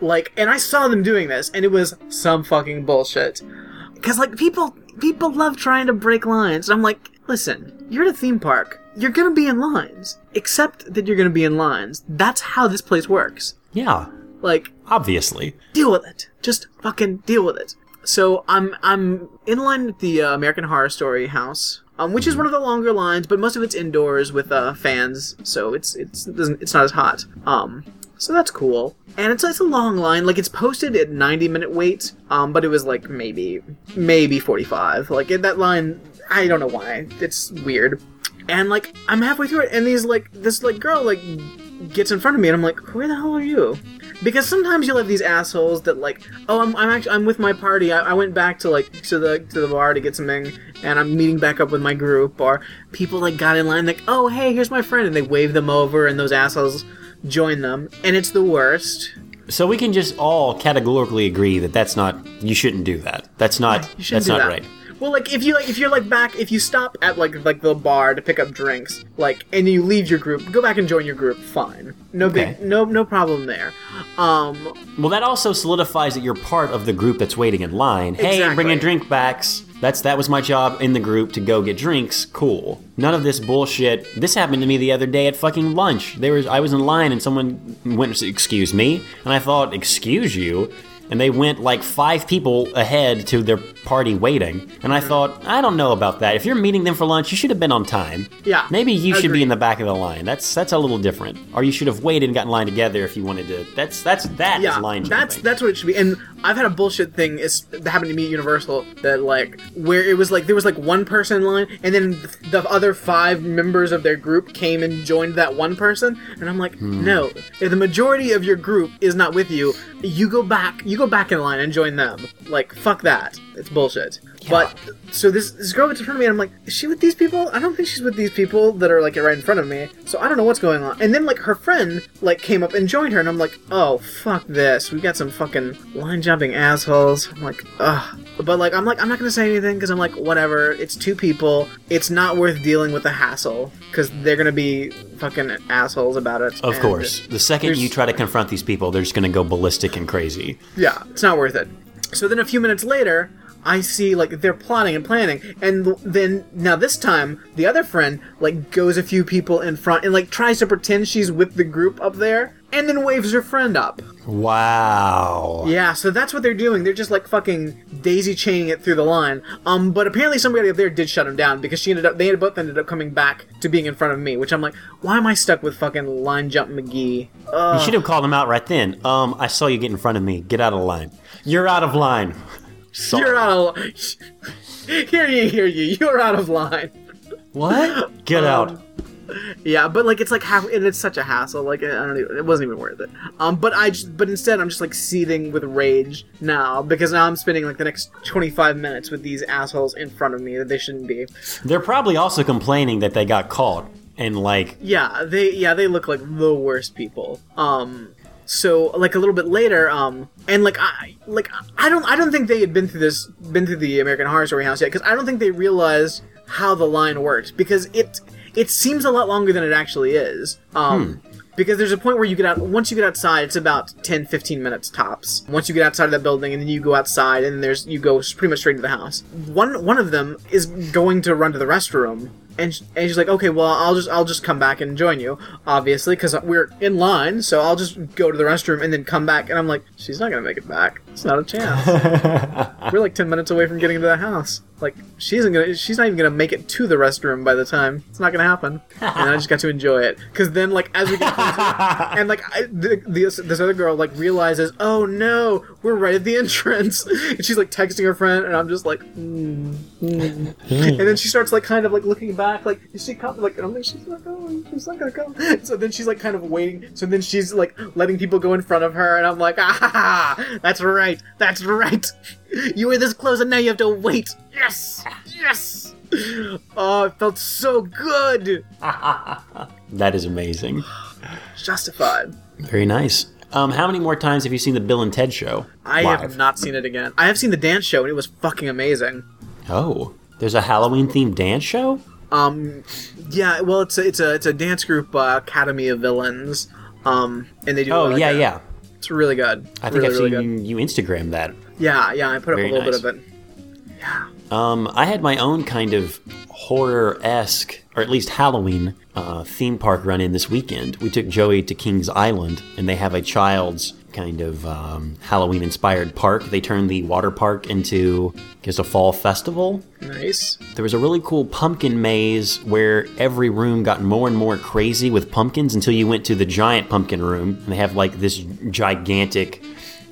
Like, and I saw them doing this, and it was some fucking bullshit. Because like people, people love trying to break lines. And I'm like, listen, you're at a theme park. You're gonna be in lines. Except that you're gonna be in lines. That's how this place works. Yeah. Like, Obviously. deal with it. Just fucking deal with it. So I'm I'm in line with the uh, American Horror Story house, um, which is one of the longer lines, but most of it's indoors with uh, fans, so it's it's it's not as hot. Um, so that's cool. And it's it's a long line. Like it's posted at 90 minute wait, um, but it was like maybe maybe 45. Like in that line, I don't know why. It's weird. And like I'm halfway through it, and these like this like girl like gets in front of me, and I'm like, where the hell are you? Because sometimes you'll have these assholes that like, oh, I'm, I'm actually I'm with my party. I, I went back to like to the to the bar to get something, and I'm meeting back up with my group. Or people like got in line like, oh, hey, here's my friend, and they wave them over, and those assholes join them, and it's the worst. So we can just all categorically agree that that's not. You shouldn't do that. That's not. That's not that. right. Well, like if you like if you're like back if you stop at like like the bar to pick up drinks, like and you leave your group, go back and join your group. Fine, no big, no no problem there. Um, Well, that also solidifies that you're part of the group that's waiting in line. Hey, I'm bringing drink backs. That's that was my job in the group to go get drinks. Cool. None of this bullshit. This happened to me the other day at fucking lunch. There was I was in line and someone went, "Excuse me," and I thought, "Excuse you." And they went like five people ahead to their party waiting. And I thought, I don't know about that. If you're meeting them for lunch, you should have been on time. Yeah, Maybe you should be in the back of the line. That's that's a little different. Or you should have waited and gotten in line together if you wanted to. That's that's that is yeah, line that's jumping. that's what it should be. And I've had a bullshit thing is that happened to me at Universal that like where it was like there was like one person in line, and then the other five members of their group came and joined that one person, and I'm like, Hmm. no, if the majority of your group is not with you, you go back, you go back in line and join them. Like fuck that, it's bullshit. But so this this girl gets in front of me, and I'm like, is she with these people? I don't think she's with these people that are like right in front of me. So I don't know what's going on. And then like her friend like came up and joined her, and I'm like, oh fuck this, we got some fucking line jumping assholes. I'm like, ugh. But like I'm like I'm not gonna say anything because I'm like whatever. It's two people. It's not worth dealing with the hassle because they're gonna be fucking assholes about it. Of course. The second you try to confront these people, they're just going to go ballistic and crazy. Yeah, it's not worth it. So then a few minutes later, I see like they're plotting and planning, and then now this time the other friend like goes a few people in front and like tries to pretend she's with the group up there, and then waves her friend up. Wow. Yeah, so that's what they're doing. They're just like fucking daisy chaining it through the line. Um, but apparently somebody up there did shut him down because she ended up they both ended up coming back to being in front of me, which I'm like, why am I stuck with fucking line jump McGee? You should have called him out right then. Um, I saw you get in front of me. Get out of line. You're out of line. Sorry. You're out of line. hear you, hear you. You're out of line. What? Get out. Yeah, but like it's like half, and it's such a hassle. Like I don't even, it wasn't even worth it. Um, but I, just, but instead I'm just like seething with rage now because now I'm spending like the next 25 minutes with these assholes in front of me that they shouldn't be. They're probably also complaining that they got caught and like Yeah, they, yeah, they look like the worst people. Um, so like a little bit later, um, and like I, like I don't, I don't think they had been through this, been through the American Horror Story house yet because I don't think they realized how the line worked because it, it seems a lot longer than it actually is. Um. Because there's a point where you get out. Once you get outside, it's about 10, 15 minutes tops. Once you get outside of that building, and then you go outside, and there's you go pretty much straight to the house. One one of them is going to run to the restroom, and, and she's like, okay, well, I'll just I'll just come back and join you, obviously, because we're in line. So I'll just go to the restroom and then come back. And I'm like, she's not gonna make it back. It's not a chance. we're like ten minutes away from getting to the house. Like she isn't gonna. She's not even gonna make it to the restroom by the time. It's not gonna happen. And I just got to enjoy it because then, like, as we get closer, and like I, the, this, this other girl like realizes, oh no, we're right at the entrance, and she's like texting her friend, and I'm just like, mm, mm. and then she starts like kind of like looking back, like is she coming? Like, and I'm like, she's not going, she's not gonna come. So then she's like kind of waiting. So then she's like letting people go in front of her, and I'm like, ah, that's right, that's right. You were this close, and now you have to wait. Yes, yes. Oh, it felt so good. that is amazing. Justified. Very nice. Um, how many more times have you seen the Bill and Ted show? I live? have not seen it again. I have seen the dance show, and it was fucking amazing. Oh, there's a Halloween themed dance show. Um, yeah, well, it's a it's a it's a dance group, uh, Academy of Villains. Um, and they do. Oh like yeah, a- yeah. It's really good. I think really, I've seen you Instagram that. Yeah, yeah. I put up Very a little nice. bit of it. Yeah. Um, I had my own kind of horror esque, or at least Halloween, uh, theme park run in this weekend. We took Joey to Kings Island, and they have a child's kind of um, Halloween inspired park. They turned the water park into just a fall festival. Nice. There was a really cool pumpkin maze where every room got more and more crazy with pumpkins until you went to the giant pumpkin room, and they have like this gigantic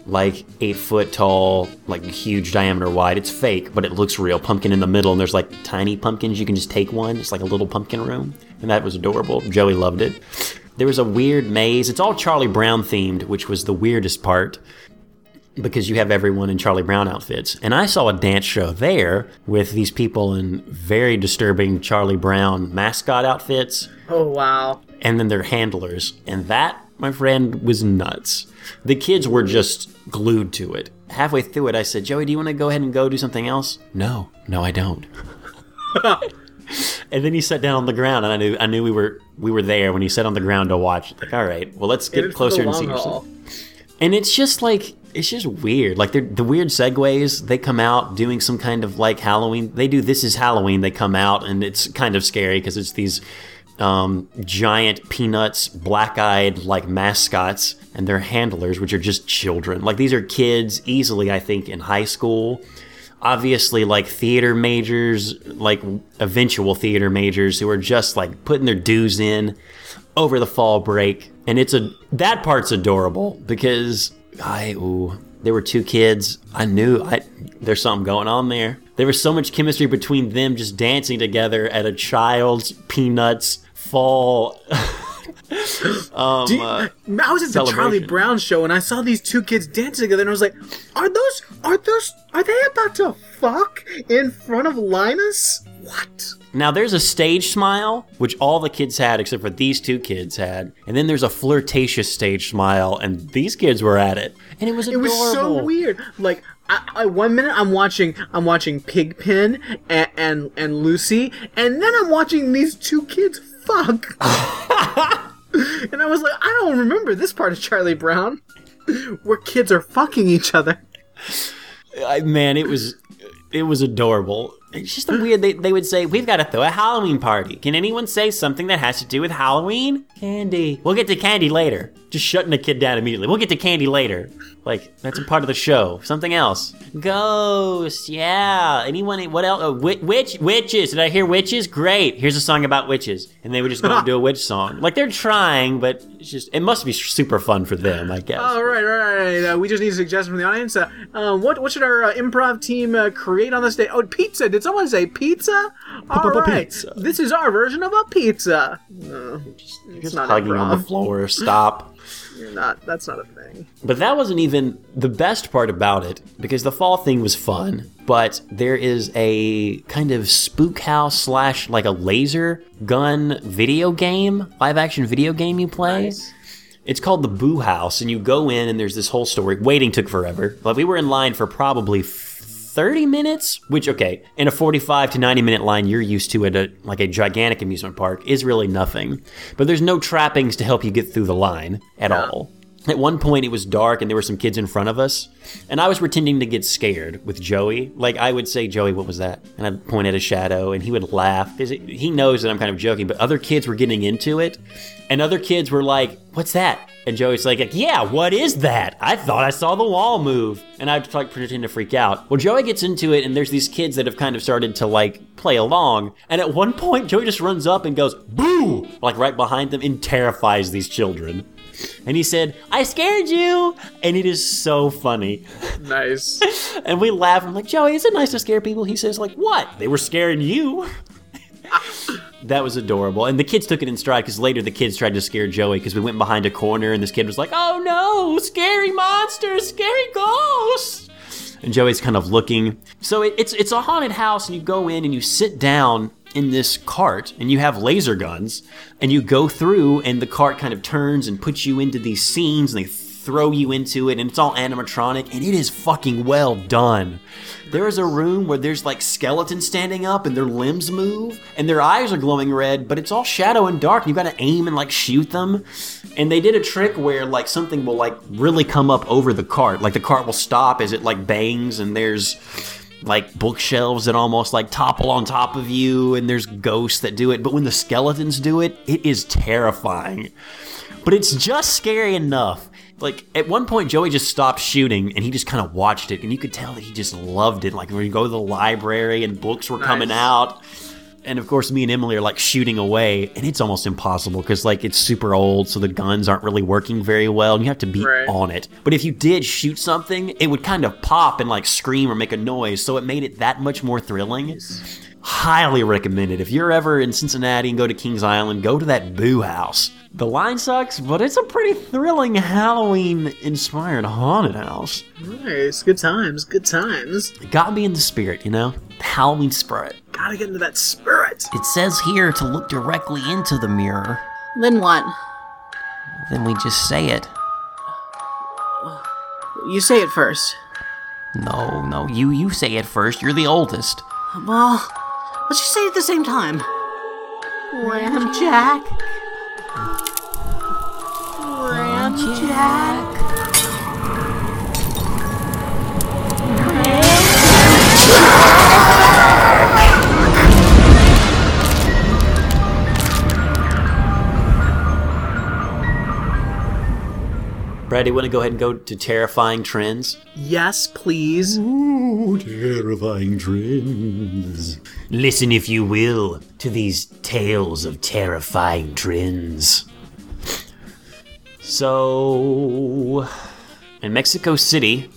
like eight foot tall, like huge diameter wide. It's fake, but it looks real. Pumpkin in the middle, and there's like tiny pumpkins. You can just take one. It's like a little pumpkin room, and that was adorable. Joey loved it. There was a weird maze. It's all Charlie Brown themed, which was the weirdest part because you have everyone in Charlie Brown outfits. And I saw a dance show there with these people in very disturbing Charlie Brown mascot outfits Oh wow. and then their handlers. And that, my friend, was nuts. The kids were just glued to it. halfway through it, I said, Joey, do you want to go ahead and go do something else? No, no, I don't. and then he sat down on the ground, and I knew I knew we were we were there when he sat on the ground to watch. Like, all right, well, let's get closer and see. yourself. haul. And it's just like it's just weird. Like they're the weird segues. They come out doing some kind of like Halloween. They do this is Halloween. They come out and it's kind of scary because it's these um, giant peanuts, black-eyed like mascots, and their handlers, which are just children. Like these are kids, easily I think in high school. Obviously, like theater majors, like eventual theater majors who are just like putting their dues in over the fall break, and it's a that part's adorable because I ooh, there were two kids. I knew I there's something going on there. There was so much chemistry between them just dancing together at a child's peanuts fall. um, you- uh, I was at the Charlie. Brown show and I saw these two kids dancing together and I was like, "Are those? Are those? Are they about to fuck in front of Linus? What?" Now there's a stage smile, which all the kids had except for these two kids had, and then there's a flirtatious stage smile, and these kids were at it, and it was It was so weird. Like, I, I, one minute I'm watching, I'm watching Pigpen and, and and Lucy, and then I'm watching these two kids fuck. and I was like, I don't remember this part of Charlie Brown, where kids are fucking each other. I, man, it was it was adorable. It's just weird. They, they would say, "We've got to throw a Halloween party. Can anyone say something that has to do with Halloween?" Candy. We'll get to candy later. Just shutting the kid down immediately. We'll get to candy later. Like that's a part of the show. Something else. Ghosts. Yeah. Anyone? What else? Oh, witch. Witches. Did I hear witches? Great. Here's a song about witches, and they would just go and do a witch song. Like they're trying, but it's just it must be super fun for them, I guess. All right, all right. Uh, we just need a suggestion from the audience. Uh, uh, what what should our uh, improv team uh, create on this day? Oh, pizza. Did someone say pizza? All right. Pizza. This is our version of a pizza. Uh, it's not Hugging on the floor. Stop. You're not. That's not a thing. But that wasn't even the best part about it because the fall thing was fun. But there is a kind of spook house slash like a laser gun video game, live action video game you play. Nice. It's called the Boo House, and you go in and there's this whole story. Waiting took forever, but we were in line for probably. 30 minutes which okay in a 45 to 90 minute line you're used to at a like a gigantic amusement park is really nothing. But there's no trappings to help you get through the line at all at one point, it was dark and there were some kids in front of us, and I was pretending to get scared with Joey. Like I would say, "Joey, what was that?" And I'd point at a shadow, and he would laugh because he knows that I'm kind of joking. But other kids were getting into it, and other kids were like, "What's that?" And Joey's like, "Yeah, what is that? I thought I saw the wall move." And I'd like pretend to freak out. Well, Joey gets into it, and there's these kids that have kind of started to like play along. And at one point, Joey just runs up and goes, "Boo!" like right behind them, and terrifies these children. And he said, I scared you! And it is so funny. Nice. And we laugh. I'm like, Joey, is it nice to scare people? He says, like, what? They were scaring you. that was adorable. And the kids took it in stride because later the kids tried to scare Joey because we went behind a corner and this kid was like, oh no, scary monsters, scary ghosts. And Joey's kind of looking. So it, it's it's a haunted house, and you go in and you sit down in this cart, and you have laser guns, and you go through, and the cart kind of turns and puts you into these scenes, and they throw you into it, and it's all animatronic, and it is fucking well done. There is a room where there's like skeletons standing up, and their limbs move, and their eyes are glowing red, but it's all shadow and dark, and you gotta aim and like shoot them. And they did a trick where like something will like really come up over the cart, like the cart will stop as it like bangs, and there's like bookshelves that almost like topple on top of you and there's ghosts that do it. But when the skeletons do it it is terrifying. But it's just scary enough. Like at one point joey just stopped shooting and he just kind of watched it and you could tell that he just loved it. Like when you go to the library and books were coming out and of course me and emily are like shooting away and it's almost impossible because like it's super old so the guns aren't really working very well and you have to be Right. on it but if you did shoot something it would kind of pop and like scream or make a noise so it made it that much more thrilling highly recommend it if you're ever in cincinnati and go to kings island go to that boo house the line sucks but it's a pretty thrilling halloween inspired haunted house nice. Good times. Good times. it got me in the spirit you know the halloween spirit Gotta get into that spirit. It says here to look directly into the mirror. Then what? Then we just say it. You say it first. No, no, you you say it first. You're the oldest. Well, let's just say it at the same time. Ram Jack. Ramjack. Ramjack. Brad, you want to go ahead and go to terrifying trends? Yes, please. Ooh, terrifying trends. Listen, if you will, to these tales of terrifying trends. So, in Mexico City,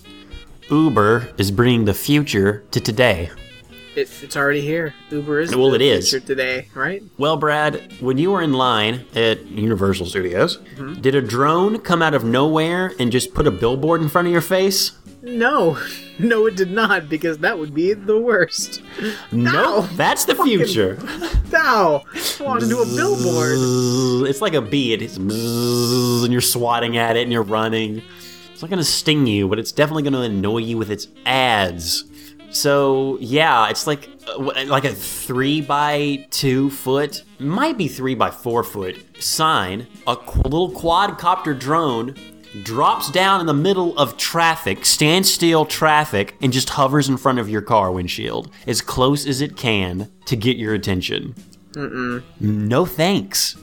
Uber is bringing the future to today. It, it's already here. Uber is Well, it is. today, right? Well, Brad, when you were in line at Universal Studios, mm-hmm. did a drone come out of nowhere and just put a billboard in front of your face? No, no, it did not, because that would be the worst. No, that's the future. Ow! I want to do a billboard. It's like a bee. It's and you're swatting at it and you're running. It's not gonna sting you, but it's definitely gonna annoy you with its ads. So yeah, it's like uh, like a three by two foot, might be three by four foot sign. A qu- little quadcopter drone drops down in the middle of traffic, standstill traffic, and just hovers in front of your car windshield as close as it can to get your attention. No thanks.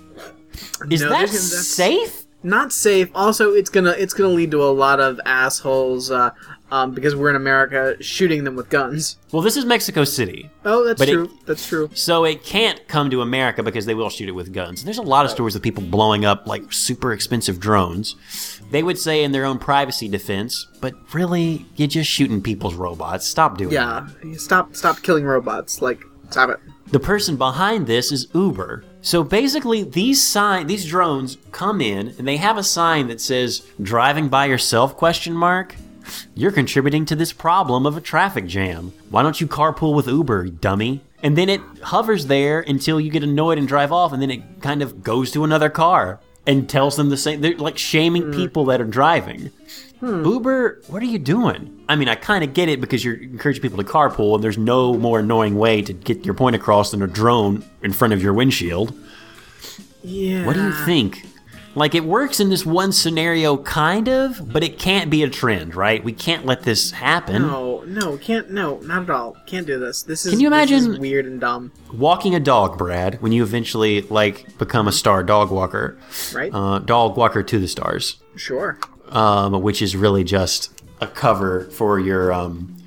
Is No, that safe? Not safe. Also, it's gonna it's gonna lead to a lot of assholes. Uh, um, because we're in America, shooting them with guns. Well, this is Mexico City. Oh, that's But it- true. that's true. So it can't come to America because they will shoot it with guns. And there's a lot of stories of people blowing up like super expensive drones. They would say in their own privacy defense, but really, you're just shooting people's robots. Stop doing that. Yeah, stop stop killing robots. Like, stop it. The person behind this is Uber. So basically, these sign these drones come in and they have a sign that says "driving by yourself?" question mark. You're contributing to this problem of a traffic jam. Why don't you carpool with Uber, dummy? And then it hovers there until you get annoyed and drive off, and then it kind of goes to another car and tells them the same. They're like shaming mm. people that are driving. Uber, what are you doing? I mean, I kind of get it because you're encouraging people to carpool, and there's no more annoying way to get your point across than a drone in front of your windshield. Yeah. What do you think? Like, it works in this one scenario, kind of, but it can't be a trend, right? We can't let this happen. No, no, can't. No, not at all. Can't do this. This is. Can you this is imagine- weird and dumb, Walking a dog, Brad, when you eventually, like, become a star dog walker, right? uh, dog walker to the stars. sure. Um, which is really just a cover for your um,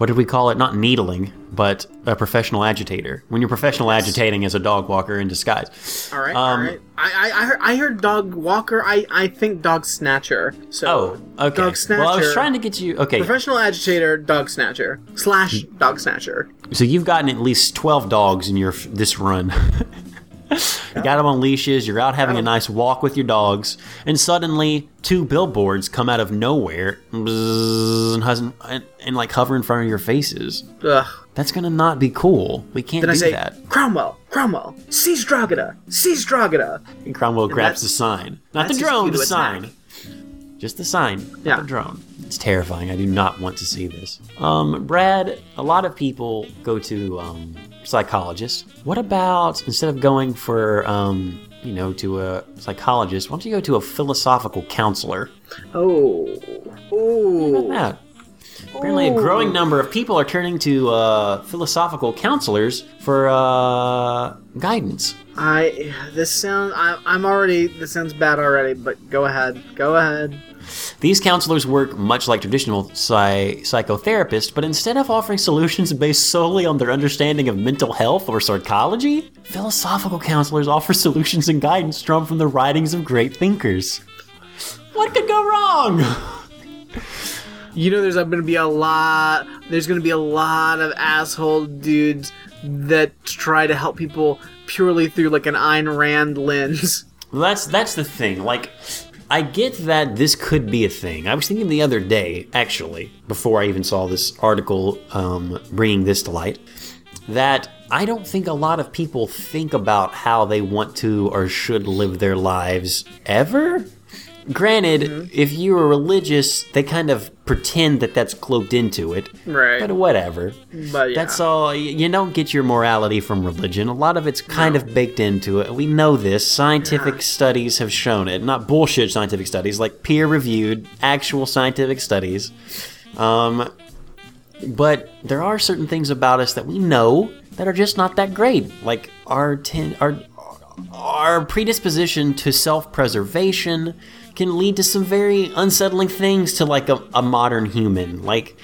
what did we call it? Not needling, but a professional agitator. When you're professional agitating as a dog walker in disguise. All right. Um, all right. I, I, I heard. I heard dog walker. I, I think dog snatcher. So. Oh, okay. Dog snatcher. Well, I was trying to get you. Okay, Professional agitator, dog snatcher slash dog snatcher. so you've gotten at least twelve dogs in your this run. you got them on leashes. You're out having a nice walk with your dogs, and suddenly two billboards come out of nowhere and, and, and like hover in front of your faces. Ugh. That's gonna not be cool. We can't Then I do say, that. Cromwell, Cromwell, seize Dragada, seize Dragada. And Cromwell grabs the sign. Not the drone, the sign. attack. Just the sign, Yeah. the drone. It's terrifying. I do not want to see this. Um, Brad, a lot of people go to um, psychologists. What about instead of going for um, you know, to a psychologist, why don't you go to a philosophical counselor? Oh, ooh. Yeah. Apparently, a growing number of people are turning to uh, philosophical counselors for uh, guidance. I this sounds. I, I'm already this sounds bad already, but go ahead, go ahead. These counselors work much like traditional psy- psychotherapists, but instead of offering solutions based solely on their understanding of mental health or psychology, philosophical counselors offer solutions and guidance drawn from the writings of great thinkers. What could go wrong? You know, there's going to be a lot. There's going to be a lot of asshole dudes that try to help people purely through like an Ayn Rand lens. That's that's the thing. Like, I get that this could be a thing. I was thinking the other day, actually, before I even saw this article um, bringing this to light, that I don't think a lot of people think about how they want to or should live their lives ever. Granted, Mm-hmm. if you are religious, they kind of pretend that that's cloaked into it. Right. But whatever. But yeah. That's all. You don't get your morality from religion. A lot of it's kind of baked into it. We know this. Scientific studies have shown it. Not bullshit scientific studies, like peer reviewed, actual scientific studies. Um, but there are certain things about us that we know that are just not that great. Like our ten, our our predisposition to self-preservation can lead to some very unsettling things to like a, a modern human. Like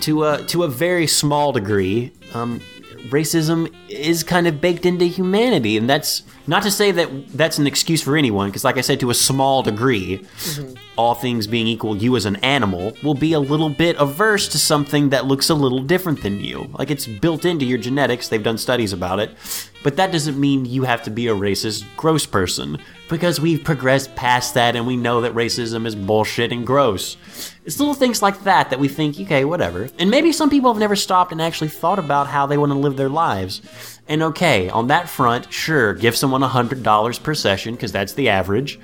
to a to a very small degree, um, racism is kind of baked into humanity, and that's not to say that that's an excuse for anyone. Because, like I said, to a small degree, mm-hmm. all things being equal, you as an animal will be a little bit averse to something that looks a little different than you. Like it's built into your genetics. They've done studies about it. But that doesn't mean you have to be a racist, gross person. Because we've progressed past that and we know that racism is bullshit and gross. It's little things like that that we think, okay, whatever. And maybe some people have never stopped and actually thought about how they want to live their lives. And okay, on that front, sure, give someone $100 per session, because that's the average,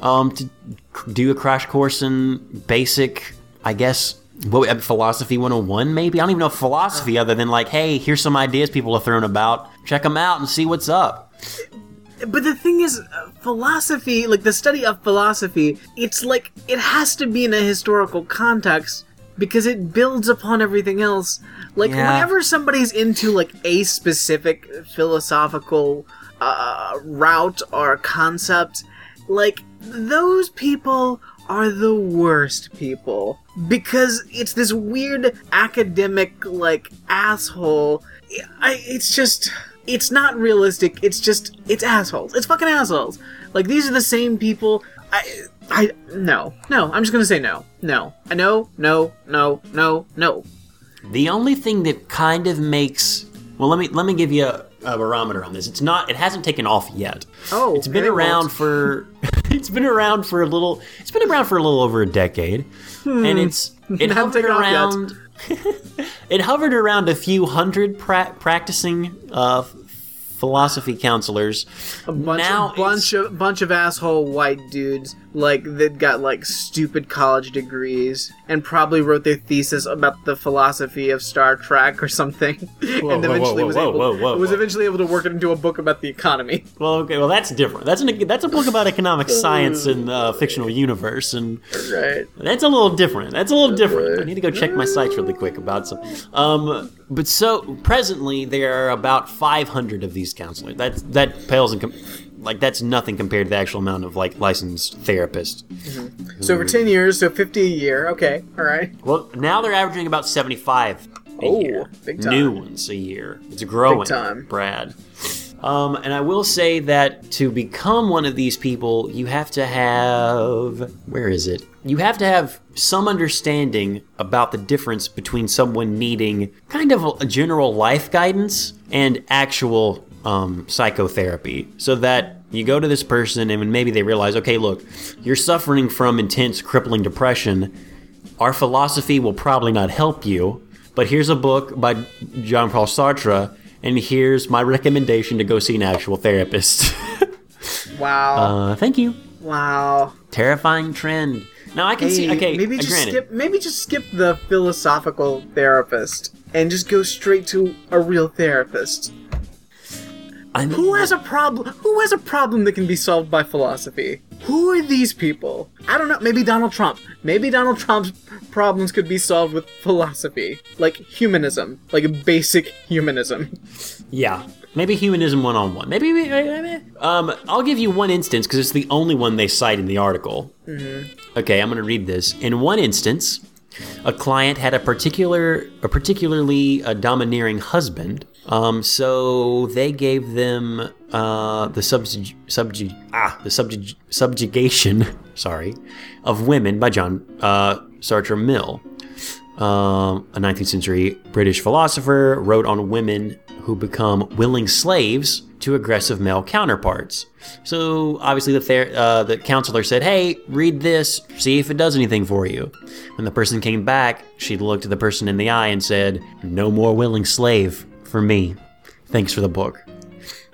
um, to do a crash course in basic, I guess, what, uh, philosophy 101 maybe? I don't even know philosophy other than like, hey, here's some ideas people are throwing about. Check them out and see what's up. But the thing is, uh, philosophy, like the study of philosophy, it's like it has to be in a historical context because it builds upon everything else. Like Yeah. whenever somebody's into like a specific philosophical uh, route or concept, like those people are the worst people because it's this weird academic like asshole. I, it's just it's not realistic. It's just it's assholes. It's fucking assholes. Like these are the same people. I I no no. I'm just gonna say no no. I know no no no no. The only thing that kind of makes well, let me let me give you a, a barometer on this. It's not. It hasn't taken off yet. Oh, it's been around won't. for. it's been around for a little. It's been around for a little over a decade, and it's it Hasn't hovered taken off yet. around. it hovered around a few hundred pra- practicing uh, philosophy counselors. A bunch now of bunch of bunch of asshole white dudes like that got like stupid college degrees and probably wrote their thesis about the philosophy of Star Trek or something, and whoa, eventually whoa, was able whoa, whoa, was whoa. eventually able to work it into a book about the economy. Well, okay, well that's different. That's an, that's a book about economic science and uh, fictional universe, and Right. That's a little different. That's a little different. I need to go check my sites really quick about some. Um, but so presently there are about 500 of these counselors. That that pales in com- like that's nothing compared to the actual amount of like licensed therapists. So for ten years, so fifty a year. Okay, all right. Well, now they're averaging about 75 a Oh, year. big time. New ones a year. It's growing, Big time. Brad. Um, and I will say that to become one of these people, you have to have. Where is it? You have to have some understanding about the difference between someone needing kind of a general life guidance and actual um, psychotherapy. So that you go to this person and maybe they realize, okay, look, you're suffering from intense, crippling depression our philosophy will probably not help you, but here's a book by Jean Paul Sartre, and here's my recommendation to go see an actual therapist. Wow. uh, thank you. wow. Terrifying trend. Now I can see. Okay, maybe uh, just granted, skip. Maybe just skip the philosophical therapist and just go straight to a real therapist. I mean, Who has a problem? Who has a problem that can be solved by philosophy? Who are these people? I don't know. Maybe Donald Trump. Maybe Donald Trump's problems could be solved with philosophy, like humanism, like basic humanism. Yeah, maybe humanism one on one. Maybe, maybe. Um, I'll give you one instance because it's the only one they cite in the article. Okay, I'm going to read this. In one instance, a client had a particular, a particularly uh, domineering husband. Um, so they gave them uh, the subjug, subjug, ah, the subjug, subjugation, sorry, of women by John uh, Stuart Mill um, a 19th century British philosopher, wrote on women who become willing slaves to aggressive male counterparts. So obviously, the ther- uh, the counselor said, "Hey, read this, see if it does anything for you." When the person came back, she looked the person in the eye and said, "No more willing slave for me. Thanks for the book."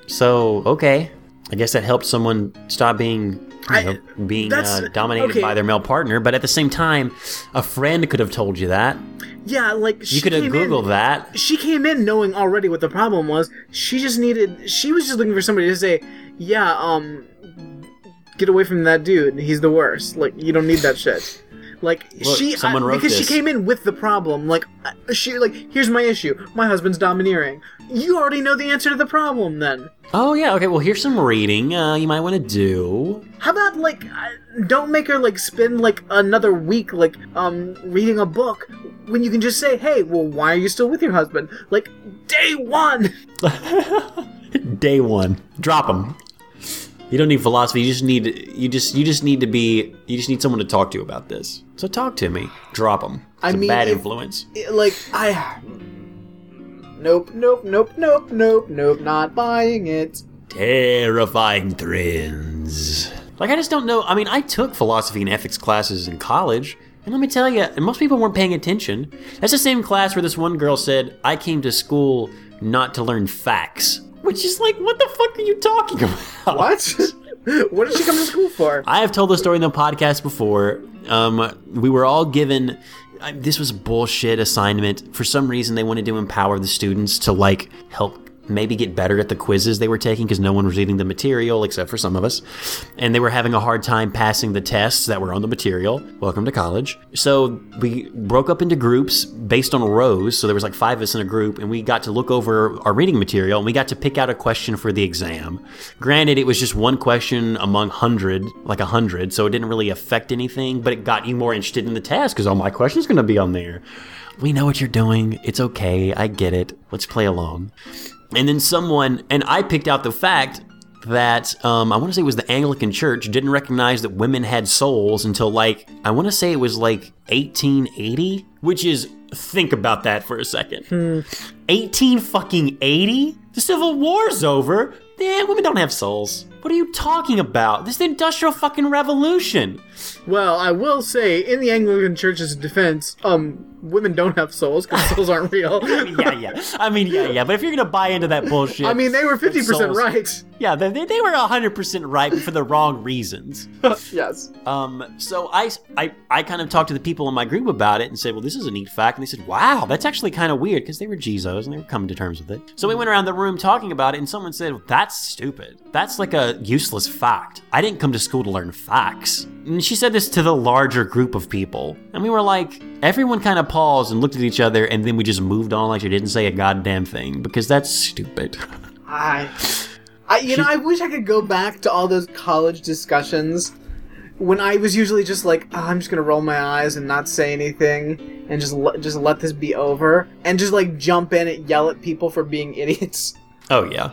So okay, I guess that helped someone stop being I- know, being uh, dominated okay. by their male partner. But at the same time, a friend could have told you that. Yeah, like You could have came in- Googled that. She came in knowing already what the problem was. She just needed. She was just looking for somebody to say, "Yeah, um, get away from that dude. He's the worst. Like you don't need that shit." Like Look, she, someone I- wrote because this. she came in with the problem. Like uh, she, like here's my issue. My husband's domineering. You already know the answer to the problem. Then Oh yeah, okay. Well, here's some reading uh, you might want to do. how about like uh, don't make her like spend like another week like um reading a book when you can just say, "Hey, well, why are you still with your husband?" Like day one. Day one, drop them. You don't need philosophy. You just need you just you just need to be you just need someone to talk to about this. So talk to me. Drop them. It's I a mean, bad if- influence. it- like I. Nope, nope, nope, nope, nope, nope, not buying it. Terrifying trends. Like I just don't know. I mean, I took philosophy and ethics classes in college, and let me tell you, and most people weren't paying attention. That's the same class where this one girl said, "I came to school not to learn facts," which is like, what the fuck are you talking about? What? what did she come to school for? I have told the story in the podcast before. Um, we were all given. I- This was a bullshit assignment. For some reason, they wanted to empower the students to like help maybe get better at the quizzes they were taking because no one was reading the material except for some of us, and they were having a hard time passing the tests that were on the material. Welcome to college. So we broke up into groups based on rows. So there was like five of us in a group, and we got to look over our reading material, and we got to pick out a question for the exam. Granted, it was just one question among hundred, like a hundred, so it didn't really affect anything, but it got you more interested in the test because all my questions are going to be on there. We know what you're doing. It's okay. I get it. Let's play along. And then someone, and I picked out the fact that um, I want to say it was the Anglican Church didn't recognize that women had souls until like I want to say it was like 1880, which is think about that for a second. 18 fucking 80? The Civil War's over. Yeah, women don't have souls. What are you talking about? This is the Industrial fucking Revolution. Well, I will say, in the Anglican Church's defense, um, women don't have souls because souls aren't real. yeah, yeah. I mean, yeah, yeah. But if you're gonna buy into that bullshit, I mean, they were fifty percent right. yeah, they, they were 100% right but for the wrong reasons. yes. Um, so I, I, I kind of talked to the people in my group about it and said, well, this is a neat fact. And they said, wow, that's actually kind of weird because they were Jizos and they were coming to terms with it. So we went around the room talking about it and someone said, that's stupid. That's like a useless fact. I didn't come to school to learn facts. And she said this to the larger group of people. And we were like, everyone kind of paused and looked at each other and then we just moved on like she didn't say a goddamn thing because that's stupid. I, I, you know, I wish I could go back to all those college discussions when I was usually just like, oh, I'm just gonna roll my eyes and not say anything and just just let this be over and just like jump in and yell at people for being idiots. Oh yeah.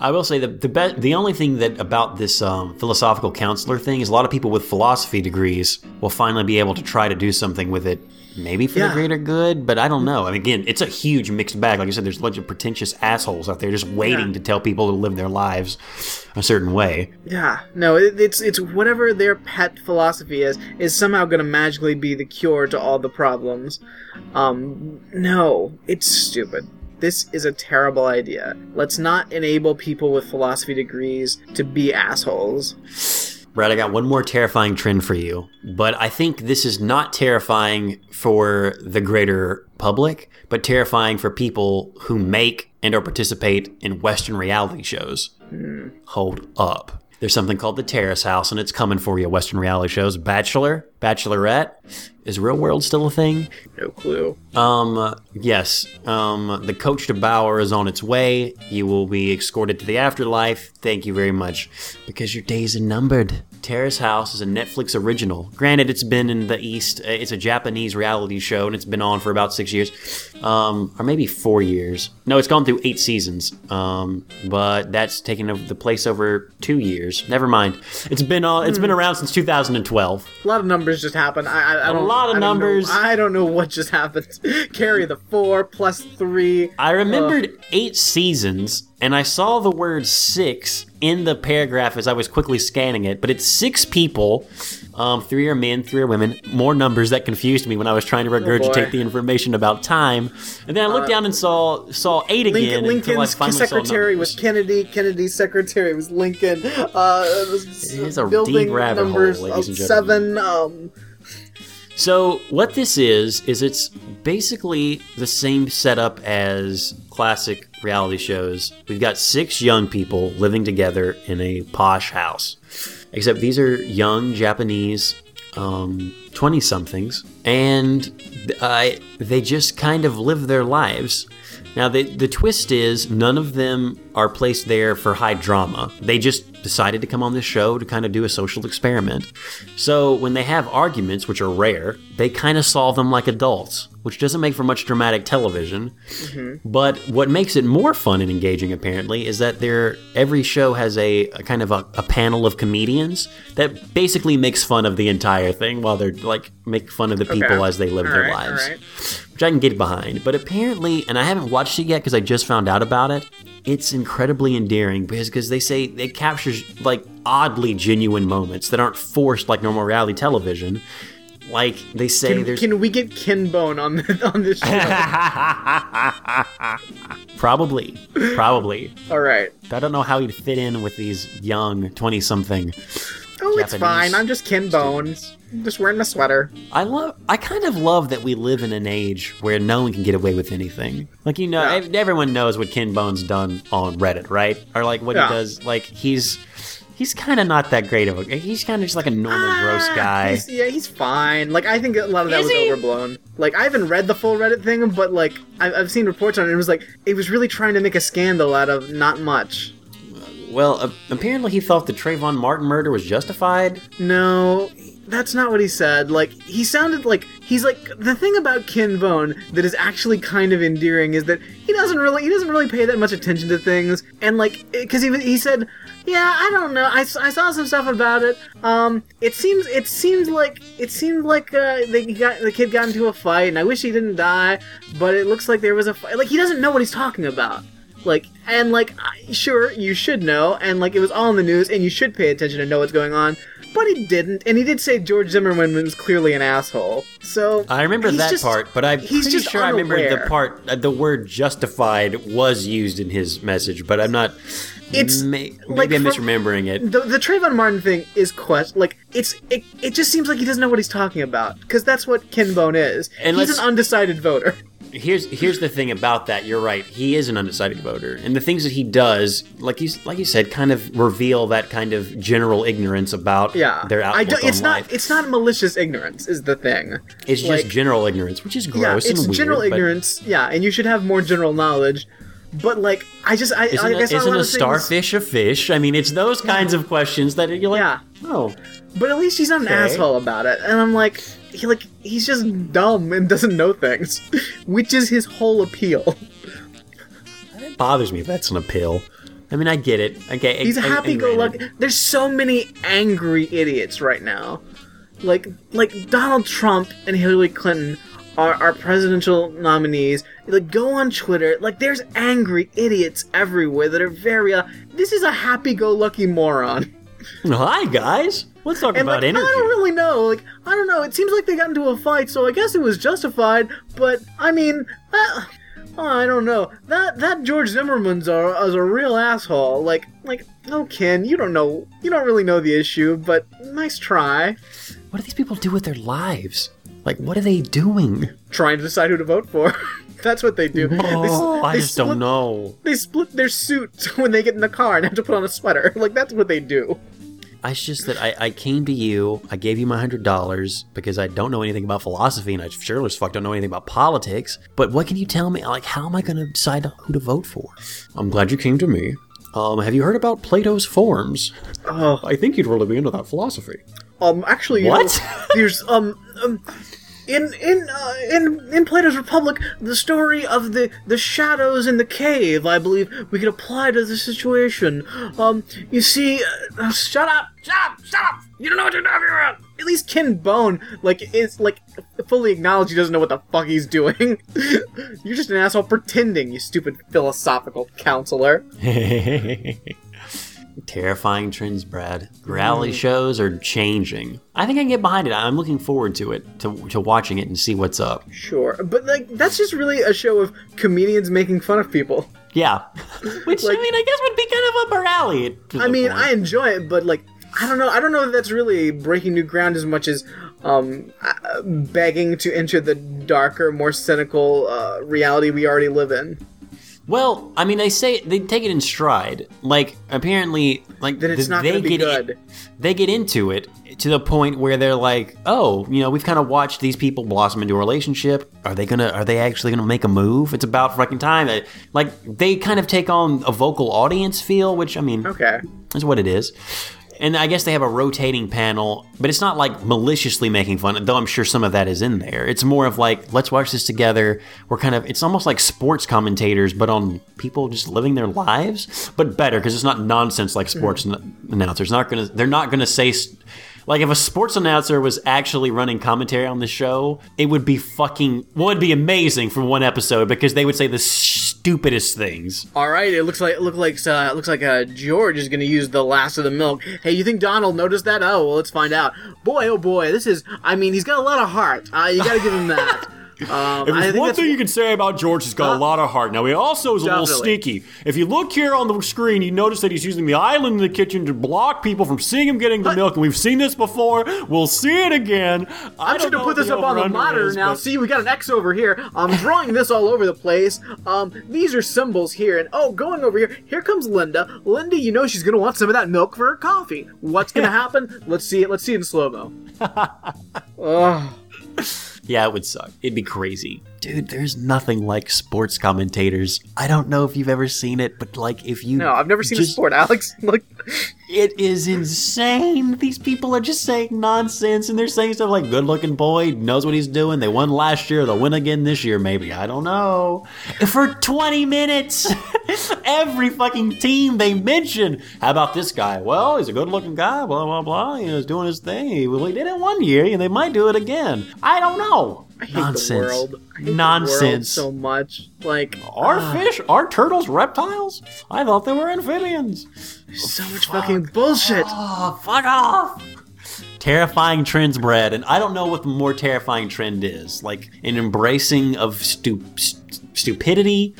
I will say that the be- the only thing that about this um, philosophical counselor thing is a lot of people with philosophy degrees will finally be able to try to do something with it, maybe for the greater good. But I don't know. I mean, again, it's a huge mixed bag. Like I said, there's a bunch of pretentious assholes out there just waiting Yeah. to tell people to live their lives a certain way. Yeah, no, it, it's it's whatever their pet philosophy is is somehow gonna magically be the cure to all the problems. Um, no, it's stupid. This is a terrible idea. Let's not enable people with philosophy degrees to be assholes. Brad, I got one more terrifying trend for you, but I think this is not terrifying for the greater public, but terrifying for people who make and or participate in Western reality shows. Hmm. Hold up. There's something called the Terrace House, and it's coming for you. Western reality shows. Bachelor, Bachelorette. Is real world still a thing? No clue. Um, yes. Um, the coach to Bauer is on its way. You will be escorted to the afterlife. Thank you very much. Because your days are numbered. Terrace House is a Netflix original. Granted, it's been in the East. uh, It's a Japanese reality show, and it's been on for about six years, um, or maybe four years. No, it's gone through eight seasons. Um, but that's taken over the place over two years. Never mind. It's been on. It's been around since 2012. A lot of numbers just happened. I, I, I don't. lot of I know- numbers. I don't know what just happened. Carry the four plus three. I remembered eight seasons, and I saw the word six in the paragraph as I was quickly scanning it, but it's six people Um, three are men, three are women. More numbers that confused me when I was trying to regurgitate boy. the information about time. And then I looked down and saw saw eight again. Lincoln, I Lincoln's secretary was. Kennedy. Kennedy's secretary was Lincoln. Uh, it was It is a building deep rabbit hole, ladies and gentlemen. seven. Um, So what this is is it's basically the same setup as classic reality shows. We've got six young people living together in a posh house, except these are young Japanese twenty somethings, and uh, they just kind of live their lives. Now, the, the twist is none of them are placed there for high drama. They just decided to come on this show to kind of do a social experiment. So, when they have arguments, which are rare, they kind of solve them like adults, which doesn't make for much dramatic television. Mm-hmm. But what makes it more fun and engaging, apparently, is that there every show has a, a kind of a, a panel of comedians that basically makes fun of the entire thing while they're like make fun of the people Okay. as they live All their right, lives. Which I can get behind. But apparently, and I haven't watched it yet because I just found out about it. It's incredibly endearing because because they say it captures like oddly genuine moments that aren't forced like normal reality television. Like they say, can, there's can we get Ken Bone on the, on this show? probably, probably. All right. I don't know how he'd fit in with these young twenty-something. Oh, it's fine. I'm just Ken Bones. I'm just wearing my sweater. I love. I kind of love that we live in an age where no one can get away with anything. Like you know, Yeah. everyone knows what Ken Bone's done on Reddit, right? Or like what Yeah. he does. Like he's he's kind of not that great of a. He's kind of just like a normal gross Ah, guy. he's- yeah, he's fine. Like I think a lot of that Is was he? overblown. Like I haven't read the full Reddit thing, but like I, I've seen reports on it. It was like it was really trying to make a scandal out of not much. Well, uh, apparently he thought the Trayvon Martin murder was justified. No, that's not what he said. Like he sounded like he's like the thing about Ken Bone that is actually kind of endearing is that he doesn't really he doesn't really pay that much attention to things and like because he he said yeah I don't know I, I saw some stuff about it um it seems it seems like it seemed like uh they got the kid got into a fight and I wish he didn't die but it looks like there was a fight like he doesn't know what he's talking about like and like I- sure you should know and like it was all in the news and you should pay attention and know what's going on but he didn't and he did say george zimmerman was clearly an asshole so I remember that just- part, but I'm he's pretty just sure I remember the part. Uh, the word "justified" was used in his message, but I'm not. It's, may, like, maybe I'm misremembering it. the, the Trayvon Martin thing is quest like it's it, it just seems like he doesn't know what he's talking about because that's what Ken Bone is. And he's an undecided voter. Here's here's the thing about that. You're right. He is an undecided voter, and the things that he does, like he's like you said, kind of reveal that kind of general ignorance about Yeah, their I outlook don't. It's on not. life. It's not malicious ignorance. Is the thing. It's like- just general ignorance, which is Yeah, gross it's and weird. general ignorance. Yeah, and you should have more general knowledge. But like, I just I, Isn't, I a, isn't a of things- starfish a fish? I mean, it's those kinds of questions that you're like, Yeah. oh, But at least he's not an Okay. asshole about it. And I'm like, he like he's just dumb and doesn't know things, which is his whole appeal. it bothers me if that's an appeal. I mean, I get it. Okay, He's I- happy-go-lucky. There's so many angry idiots right now, like like Donald Trump and Hillary Clinton are our presidential nominees. Like, go on Twitter. Like, there's angry idiots everywhere that are very. Uh, this is a happy-go-lucky moron. Hi guys, let's talk And about like, energy. I don't really know. Like, I don't know. It seems like they got into a fight, so I guess it was justified. But I mean, uh, oh, I don't know. That that George Zimmerman's a, is a real asshole. Like, like, no, Ken, you don't know. You don't really know the issue, but nice try. What do these people do with their lives? Like, what are they doing? Trying to decide who to vote for. That's what they do. They Oh, I they just split- don't know. They split their suits when they get in the car and have to put on a sweater. Like that's what they do. It's just that I, I came to you, I gave you my hundred dollars because I don't know anything about philosophy and I sure as fuck don't know anything about politics. But what can you tell me? Like, how am I going to decide who to vote for? I'm glad you came to me. Um, have you heard about Plato's forms? Oh, I think you'd really be into that philosophy. Um, actually, you What? know, there's um, um, in in uh, in in Plato's Republic, the story of the the shadows in the cave. I believe we could apply to the situation. Um, you see, uh, uh, shut up, shut up, shut up. You don't know what you're talking about. At least Ken Bone, like, is like fully acknowledged he doesn't know what the fuck he's doing. you're just an asshole pretending, you stupid philosophical counselor. Terrifying trends, Brad. Reality shows are changing. I think I can get behind it. I'm looking forward to it, to, to watching it and see what's up. Sure, but like that's just really a show of comedians making fun of people. Yeah. Which, Like- I mean, I guess would be kind of up our alley. to I the mean, point. I enjoy it, but like I don't know. I don't know if that's really breaking new ground as much as um, uh, begging to enter the darker, more cynical uh, reality we already live in. Well, I mean, they say they take it in stride. Like, apparently, like Then it's th- not they get in- they get into it to the point where they're like, "Oh, you know, we've kind of watched these people blossom into a relationship. Are they gonna? Are they actually gonna make a move? It's about fucking time." Like, they kind of take on a vocal audience feel, which I mean, Okay. is what it is. And I guess they have a rotating panel, but it's not like maliciously making fun, though I'm sure some of that is in there. It's more of like, let's watch this together. We're kind of, it's almost like sports commentators, but on people just living their lives, but better because it's not nonsense like sports n- announcers. Not gonna, they're not gonna say, s- like if a sports announcer was actually running commentary on the show, it would be fucking, well, it'd be amazing for one episode because they would say the stupidest things. All right. It looks like it looks like uh, looks like uh, George is going to use the last of the milk. Hey, you think Donald noticed that? Oh, well, let's find out. Boy, oh boy, this is. I mean, he's got a lot of heart. Uh, you got to give him that. Um, If I there's one thing you can say about George, he's got a lot of heart. Now, he also is a little sneaky. If you look here on the screen, you notice that he's using the island in the kitchen to block people from seeing him getting the milk. And we've seen this before. We'll see it again. I I'm just gonna put this up on the monitor is, now. but- See, we got an X over here. I'm drawing this all over the place. Um, these are symbols here, and oh, going over here. Here comes Linda. Linda, you know she's gonna want some of that milk for her coffee. What's gonna happen? Let's see it. Let's see it in slow mo. Yeah, it would suck. It'd be crazy. Dude, there's nothing like sports commentators. I don't know if you've ever seen it, but like if you No, I've never seen just- a sport, Alex. Look, It is insane. These people are just saying nonsense and they're saying stuff like good looking boy knows what he's doing. They won last year, they'll win again this year, maybe. I don't know. For 20 minutes, every fucking team they mention. How about this guy? Well, he's a good looking guy, blah, blah, blah. You know, he's doing his thing. Well, he did it one year and they might do it again. I don't know. I hate Nonsense. the world. I hate the world Nonsense. so much. Like Are fish, are turtles reptiles? I thought they were amphibians. so much fucking bullshit. Oh, fuck off! Terrifying trends, Brad, and I don't know what the more terrifying trend is. Like an embracing of stu- st- stupidity,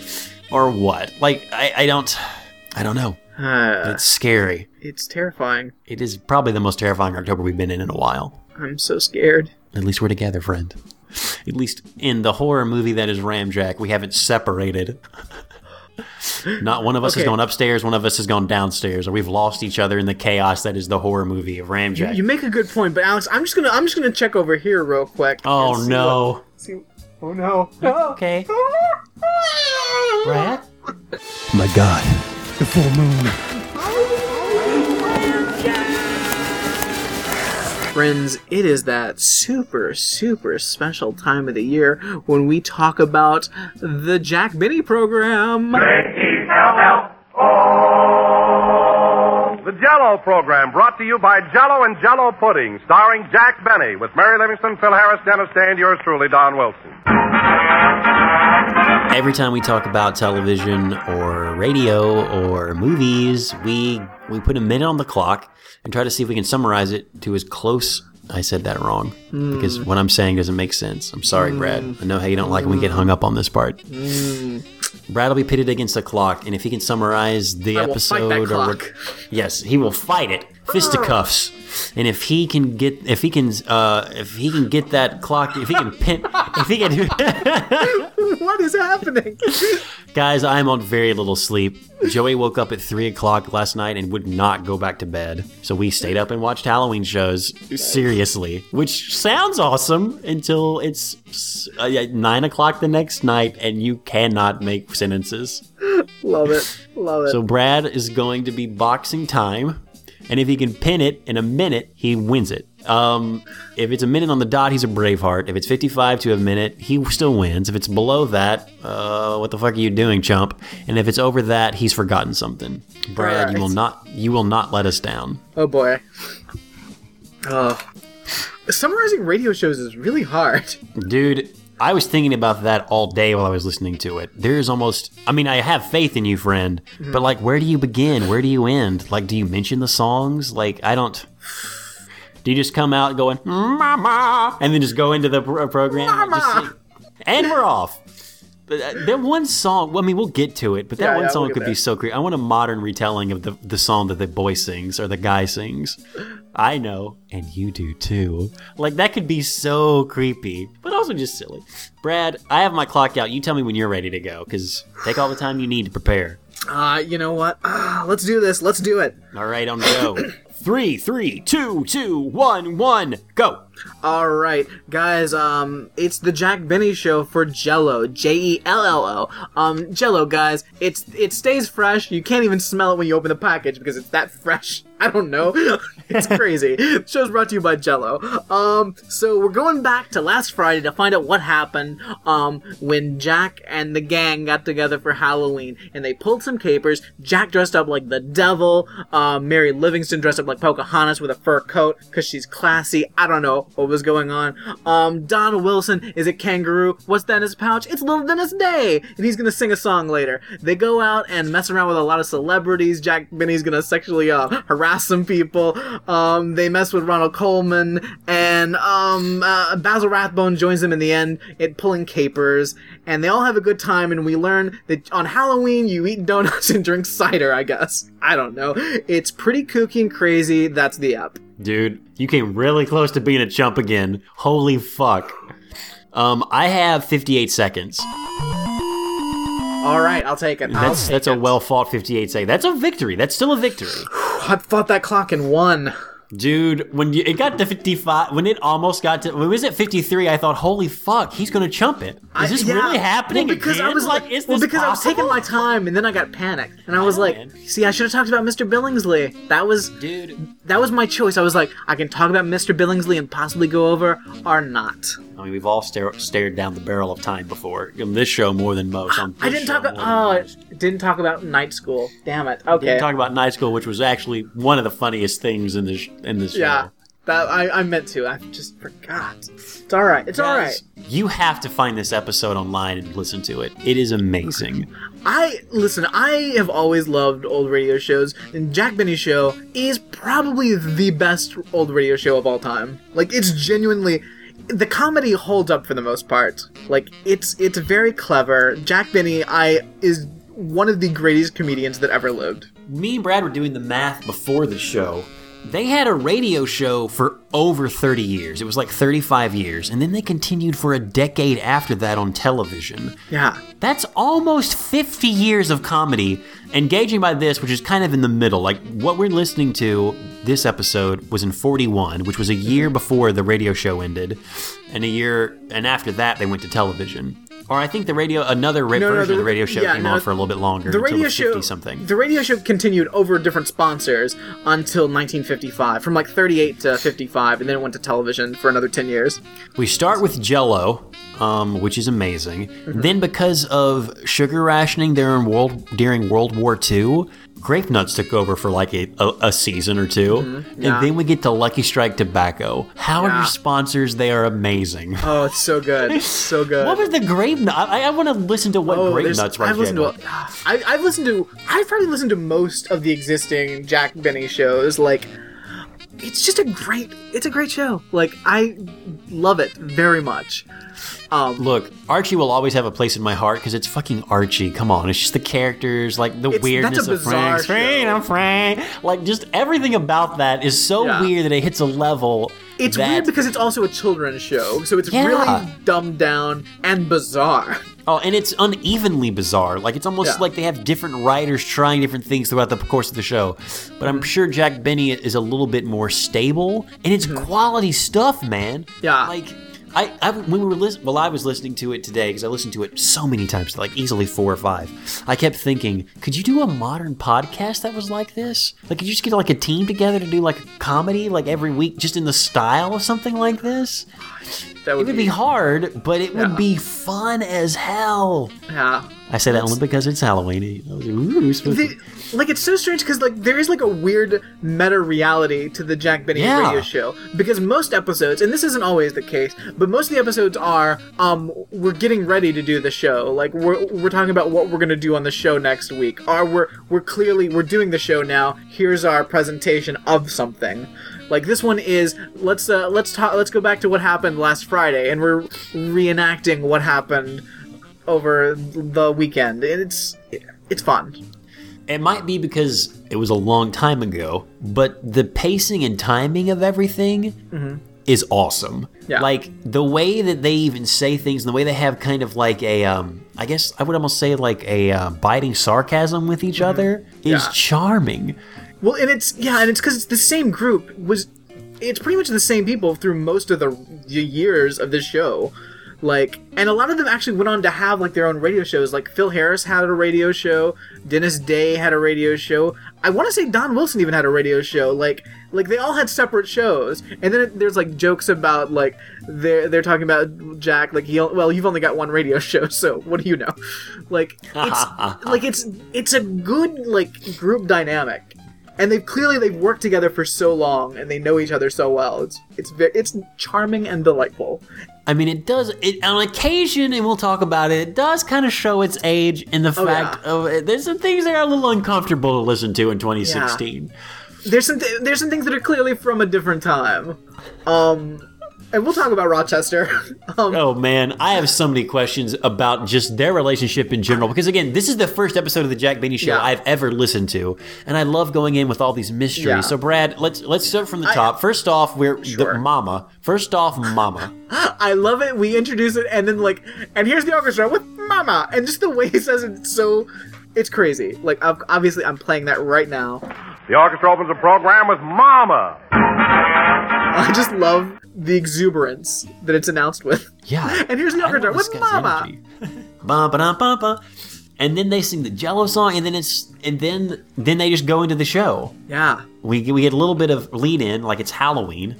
or what? Like I, I don't, I don't know. Uh, It's scary. it's terrifying. It is probably the most terrifying October we've been in in a while. I'm so scared. At least we're together, friend. At least in the horror movie that is Ramjack, we haven't separated. Not one of us has gone upstairs, one of us has gone downstairs, or we've lost each other in the chaos that is the horror movie of Ramjack. You make a good point, but Alex, I'm just gonna I'm just gonna check over here real quick. oh no. what- see- oh no. Okay. Brad? My God, the full moon. Oh. Friends, it is that super, super special time of the year when we talk about the Jack Benny program. The Jello program brought to you by Jello and Jello Pudding, starring Jack Benny with Mary Livingstone, Phil Harris, Dennis Day, and yours truly, Don Wilson. Every time we talk about television or radio or movies, we we put a minute on the clock and try to see if we can summarize it to as close. I said that wrong because what I'm saying doesn't make sense. I'm sorry, Brad. I know how you don't like when we get hung up on this part. Brad will be pitted against the clock, and if he can summarize the I episode, or yes, he will fight it, fisticuffs. And if he can get, if he can, uh, if he can get that clock, if he can pin, if he can, what is happening? Guys, I'm on very little sleep. Joey woke up at 3 o'clock last night and would not go back to bed. So we stayed up and watched Halloween shows, seriously, which sounds awesome until it's uh, 9 o'clock the next night and you cannot make sentences. Love it. Love it. So Brad is going to be boxing time. And if he can pin it in a minute, he wins it. Um, if it's a minute on the dot, he's a Braveheart. If it's 55 to a minute, he still wins. If it's below that, uh, what the fuck are you doing, chump? And if it's over that, he's forgotten something. Brad, you will not, you will not let us down. oh boy. Oh. Summarizing radio shows is really hard. Dude, I was thinking about that all day while I was listening to it. There's almost, I mean, I have faith in you, friend, mm-hmm. but like, where do you begin? Where do you end? Like, do you mention the songs? Like, I don't. Do you just come out going, Mama, and then just go into the pro- program? and just? And we're off. But uh, that one song, well, I mean, we'll get to it, but that Yeah, one yeah, song we'll get could be so great. I want a modern retelling of the, the song that the boy sings or the guy sings. I know, and you do too. Like, that could be so creepy, but also just silly. Brad, I have my clock out. You tell me when you're ready to go, because take all the time you need to prepare. Uh, you know what? Ah, let's do this. Let's do it. All right, on the go. Three, three, two, two, one, one, go. All right, guys. Um, it's the Jack Benny show for Jello. J E L L O. Um, Jello, guys. It's it stays fresh. You can't even smell it when you open the package because it's that fresh. I don't know. it's crazy. The show's brought to you by Jello. Um, so we're going back to last Friday to find out what happened. Um, when Jack and the gang got together for Halloween and they pulled some capers. Jack dressed up like the devil. Uh, Mary Livingstone dressed up like Pocahontas with a fur coat because she's classy. I don't know what was going on. Um, Don Wilson is a kangaroo. What's that in his pouch? It's Little Dennis Day, and he's gonna sing a song later. They go out and mess around with a lot of celebrities. Jack Benny's gonna sexually uh, harass some people. Um, they mess with Ronald Colman, and um, uh, Basil Rathbone joins them in the end, it pulling capers, and they all have a good time. And we learn that on Halloween you eat donuts and drink cider. I guess I don't know. It's pretty kooky and crazy. That's the app. Dude, you came really close to being a chump again. Holy fuck. Um, I have 58 seconds. All right, I'll take it. I'll That's take that's a well fought 58 seconds. That's a victory. That's still a victory. I fought that clock and won. Dude, when you, it got to 55, when it almost got to, when it was at 53, I thought, holy fuck, he's gonna chump it. Is this yeah. really happening Well, because again? I was like, is well, because I was taking my time, and then I got panicked, and I was like, man. "See, I should have talked about Mr. Billingsley. That was Dude, that was my choice. I was like, I can talk about Mr. Billingsley and possibly go over, or not. I mean, we've all stare, stared down the barrel of time before. On this show more than most. I didn't talk about. Oh, didn't talk about night school. Damn it. Okay. Didn't talk about night school, which was actually one of the funniest things in this in this yeah, show. That I, I meant to. I just forgot. It's all right. It's all right. You have to find this episode online and listen to it. It is amazing. I listen. I have always loved old radio shows, and Jack Benny Show is probably the best old radio show of all time. Like it's genuinely, the comedy holds up for the most part. Like it's it's very clever. Jack Benny, I is one of the greatest comedians that ever lived. Me and Brad were doing the math before the show. They had a radio show for over 30 years. It was like 35 years, and then they continued for a decade after that on television. Yeah. That's almost 50 years of comedy. Engaging by this, which is kind of in the middle. Like what we're listening to this episode was in 41, which was a year before the radio show ended, and a year and after that they went to television. Or I think the radio another No, no, version of the- the radio show yeah, came no, on for a little bit longer. The until radio 50 show something. The radio show continued over different sponsors until 1955, from like 38 to 55, and then it went to television for another 10 years. We start with Jello, um, which is amazing. Mm-hmm. Then, because of sugar rationing during World during World War II, grape nuts took over for like a, a, a season or 2 Mm-hmm. Yeah. and then we get to Lucky Strike Tobacco. How are your sponsors? They are amazing. Oh, it's so good, so good. What was the grape nut? I, I want to listen to what Oh, grape nuts right I've listened to. now. I, I've listened to. I've probably listened to most of the existing Jack Benny shows. Like, it's just a great. It's a great show. Like, I love it very much. Um, Look, Archie will always have a place in my heart because it's fucking Archie. Come on, it's just the characters, like the weirdness of Frank. I'm Frank. Like just everything about that is so Yeah. weird that it hits a level. it's that, weird because it's also a children's show, so it's Yeah. really dumbed down and bizarre. Oh, and it's unevenly bizarre. Like it's almost Yeah. like they have different writers trying different things throughout the course of the show. But I'm sure Jack Benny is a little bit more stable, and it's quality stuff, man. Mm-hmm. Yeah. Like. I, I when we were listening, well, I was listening to it today because I listened to it so many times, like easily four or five. I kept thinking, could you do a modern podcast that was like this? Like, could you just get like a team together to do like a comedy, like every week, just in the style of something like this? That would, It would be hard, but it would be fun as hell. yeah. I say that only because it's Halloween. I was like, Ooh, we're supposed to- The, like it's so strange because like there is like a weird meta reality to the Jack Benny Yeah. radio show. Because most episodes and this isn't always the case but most of the episodes are um we're getting ready to do the show. Like we're we're talking about what we're gonna do on the show next week. Or we're we're clearly we're doing the show now. Here's our presentation of something. Like this one is let's uh, let's talk let's go back to what happened last Friday and we're reenacting what happened over the weekend. And it's it's fun. It might be because it was a long time ago, but the pacing and timing of everything is awesome. Mm-hmm. Yeah. Like the way that they even say things, and the way they have kind of like a, um, I guess I would almost say like a uh, biting sarcasm with each other is Mm-hmm. Yeah. charming. Well, and it's yeah, and it's because it's the same group was. It's pretty much the same people through most of the y- years of this show, like, and a lot of them actually went on to have like their own radio shows. Like Phil Harris had a radio show, Dennis Day had a radio show. I want to say Don Wilson even had a radio show. Like, like they all had separate shows, and then it, there's like jokes about like they're they're talking about Jack. Like he well, you've only got one radio show, so what do you know? Like it's like it's it's a good like group dynamic and they've clearly they've worked together for so long and they know each other so well. It's it's very it's charming and delightful. I mean, it does. It on occasion, and we'll talk about it. It does kind of show its age in the Oh, fact yeah. of there's some things that are a little uncomfortable to listen to in 2016. There's some th- there's some things that are clearly from a different time. Um and we'll talk about Rochester. um, Oh man, I have so many questions about just their relationship in general. Because again, this is the first episode of the Jack Benny Show Yeah. I've ever listened to, and I love going in with all these mysteries. Yeah. So, Brad, let's let's start from the top. First off, we're Sure. the Mama. First off, Mama. I love it. We introduce it and then like and here's the orchestra with Mama and just the way he says it, it's so it's crazy. Like obviously I'm playing that right now. The orchestra opens the program with Mama. I just love the exuberance that it's announced with. Yeah. And here's the orchestra with Mama. Ba, ba, da, ba, ba. And then they sing the Jello song, and then it's and then then they just go into the show. Yeah. we we get a little bit of lead in, like it's Halloween,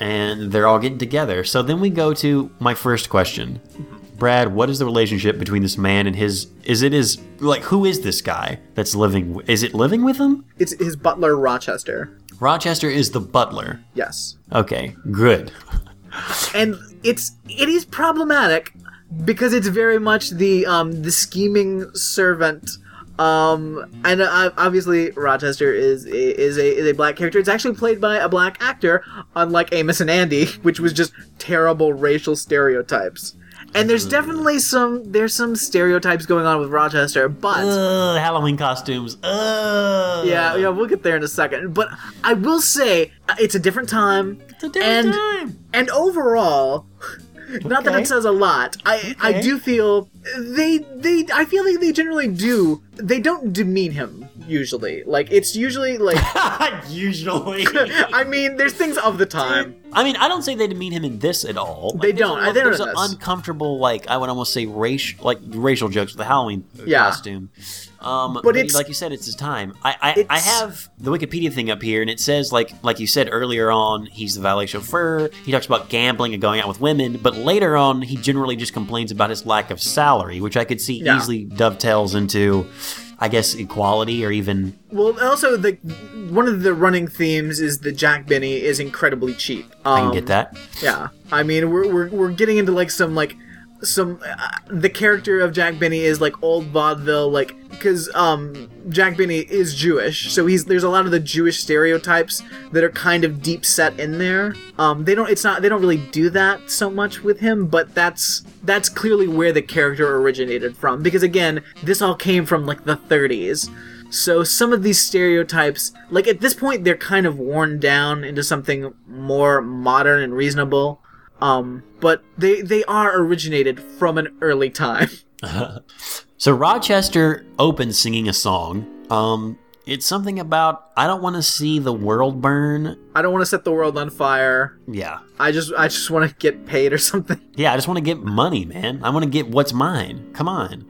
and they're all getting together. So then we go to my first question, Brad. What is the relationship between this man and his? Is it his like who is this guy that's living? Is it living with him? It's his butler Rochester. Rochester is the butler. Yes. Okay, good. and it's it is problematic because it's very much the um the scheming servant um and uh, obviously rochester is is a is a black character it's actually played by a black actor unlike amos and andy which was just terrible racial stereotypes and there's definitely some there's some stereotypes going on with rochester but Ugh, Halloween costumes. Ugh. yeah, yeah, we'll get there in a second. But I will say uh, it's a different time. It's a different and, time. And overall, not that it says a lot. I I do feel they they I feel like they generally do. They don't demean him usually. Like it's usually like Usually. I mean, there's things of the time. I mean, I don't say they demean him in this at all. Like, They there's don't. a- I- they don't There's an this. uncomfortable, like I would almost say racial, like racial jokes with the Halloween Yeah. costume. Um, But but, it's- like you said, it's his time. I I, I have the Wikipedia thing up here, and it says like like you said earlier on, he's the valet chauffeur. He talks about gambling and going out with women, but later on, he generally just complains about his lack of salary, which I could see Yeah. easily dovetails into, I guess, equality or even Well, also the one of the running themes is that Jack Benny is incredibly cheap. I can Um, get that. Yeah, I mean we're we're, we're getting into like some like some uh, the character of Jack Benny is like old vaudeville like because um Jack Benny is Jewish so he's there's a lot of the Jewish stereotypes that are kind of deep set in there um they don't it's not they don't really do that so much with him but that's that's clearly where the character originated from because again this all came from like the 30s so some of these stereotypes, like at this point, they're kind of worn down into something more modern and reasonable. Um, but they they are originated from an early time. So Rochester opens singing a song. Um, it's something about I don't want to see the world burn. I don't want to set the world on fire. Yeah, I just I just want to get paid or something. yeah. I just want to get money, man. I want to get what's mine. Come on.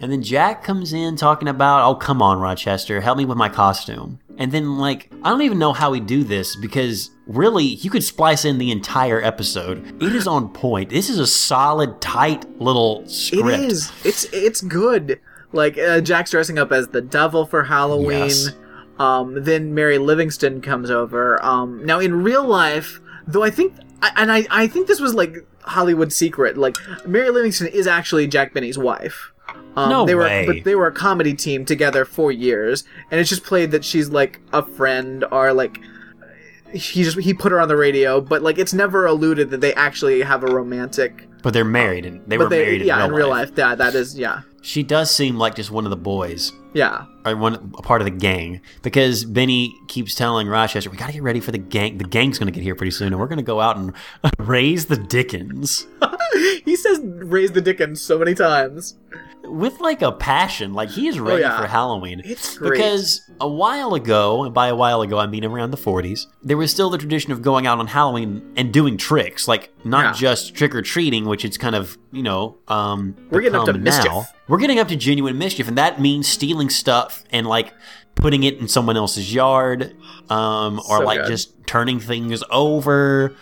And then Jack comes in talking about, oh come on, Rochester, help me with my costume. And then, like, I don't even know how we do this because really, you could splice in the entire episode. It is on point. This is a solid, tight little script. It is. It's it's good. Like uh, Jack's dressing up as the devil for Halloween. Yes. Um, then Mary Livingstone comes over. Um, now in real life, though, I think, I, and I I think this was like Hollywood secret. Like Mary Livingstone is actually Jack Benny's wife. Um, No they were, way. But they were a comedy team together for years, and it's just played that she's like a friend or like he just he put her on the radio, but like it's never alluded that they actually have a romantic. But they're married, and they were they, married yeah, in real life. life. Yeah, that is yeah, She does seem like just one of the boys. yeah. or one a part of the gang because Benny keeps telling Rochester, "We got to get ready for the gang. The gang's going to get here pretty soon, and we're going to go out and raise the Dickens he says raise the Dickens so many times. With like a passion. Like he is ready Oh, yeah. for Halloween. It's great. because a while ago, and by a while ago I mean around the 40s, there was still the tradition of going out on Halloween and doing tricks, like not Yeah. just trick or treating, which it's kind of you know um We're getting up to become mischief. We're getting up to genuine mischief, and that means stealing stuff and like putting it in someone else's yard, um, or So like good. just turning things over,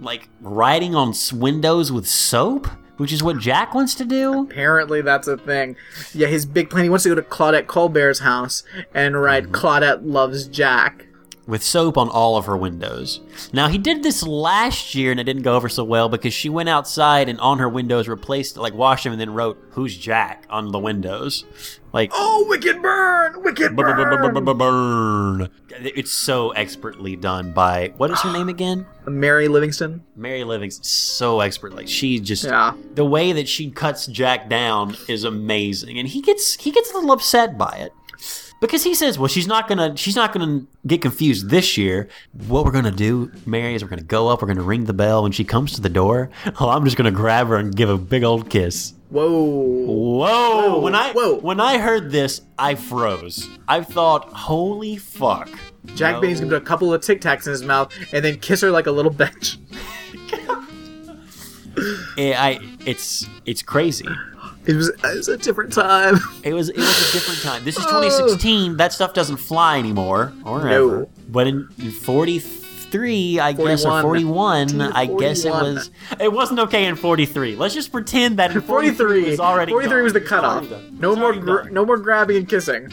like writing on windows with soap, which is what Jack wants to do. Apparently, that's a thing. Yeah, his big plan. He wants to go to Claudette Colbert's house and write Mm-hmm. Claudette loves Jack. With soap on all of her windows. Now he did this last year and it didn't go over so well because she went outside and on her windows replaced like washed them and then wrote "Who's Jack" on the windows. Like Oh, wicked burn! Wicked burn! burn. It's so expertly done by what is her name again? Mary Livingstone. Mary Livingstone. So expert. Like she just Yeah. the way that she cuts Jack down is amazing, and he gets he gets a little upset by it because he says, "Well, she's not gonna she's not gonna get confused this year. What we're gonna do, Mary, is we're gonna go up, we're gonna ring the bell when she comes to the door. Oh, I'm just gonna grab her and give a big old kiss." Whoa. Whoa! when I whoa. when I heard this, I froze. I thought, "Holy fuck!" Jack No. Benny's gonna put a couple of Tic Tacs in his mouth and then kiss her like a little bitch. Eh, I it's it's crazy. It was, it was a different time. It was it was a different time. This is 2016. That stuff doesn't fly anymore or No. ever. But in 43, I guess, or 41. 41, I guess it was. It wasn't okay in 43. Let's just pretend that in 43, 43 was already. 43 was the cutoff. No more, gr- no more grabbing and kissing.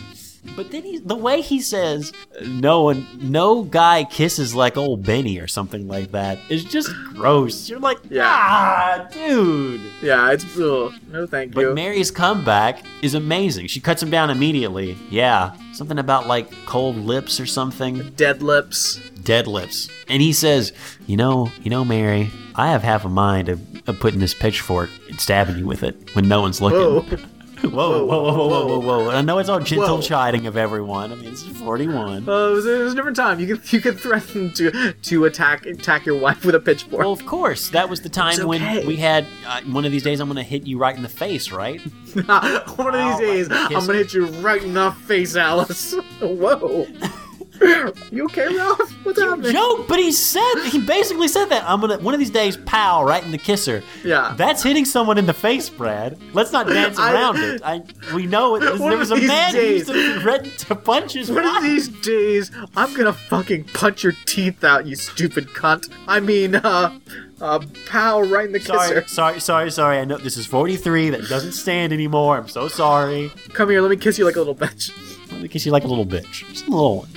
But then he, the way he says, "No one, no guy kisses like old Benny" or something like that is just gross. You're like, Yeah. ah, dude. Yeah, it's ugh, no thank But you. But Mary's comeback is amazing. She cuts him down immediately. Yeah, something about like cold lips or something. Dead lips. Dead lips. And he says, "You know, you know, Mary, I have half a mind of, of putting this pitchfork and stabbing you with it when no one's looking." Whoa. Whoa, whoa, whoa, whoa, whoa, whoa, whoa! I know it's all gentle Whoa. chiding of everyone. I mean, this is forty-one. Uh, it, was, it was a different time. You could you could threaten to to attack attack your wife with a pitchfork. Well, of course, that was the time It's when we had uh, one of these days. I'm going to hit you right in the face, right? One of these days, I'm gonna hit you right in the face, Alice. Whoa. you okay, Ralph? What's happening? joke, but he said he basically said that I'm gonna one of these days, pow, right in the kisser. Yeah. that's hitting someone in the face, Brad. Let's not dance I- around it. I we know it. There was a man who used to days. ready to punch his One of these days, I'm gonna fucking punch your teeth out, you stupid cunt. I mean, uh, uh, pow, right in the Sorry, kisser. sorry, sorry, sorry. I know this is 43. That doesn't stand anymore. I'm so sorry. Come here, let me kiss you like a little bitch. Let me kiss you like a little bitch. Just a little one.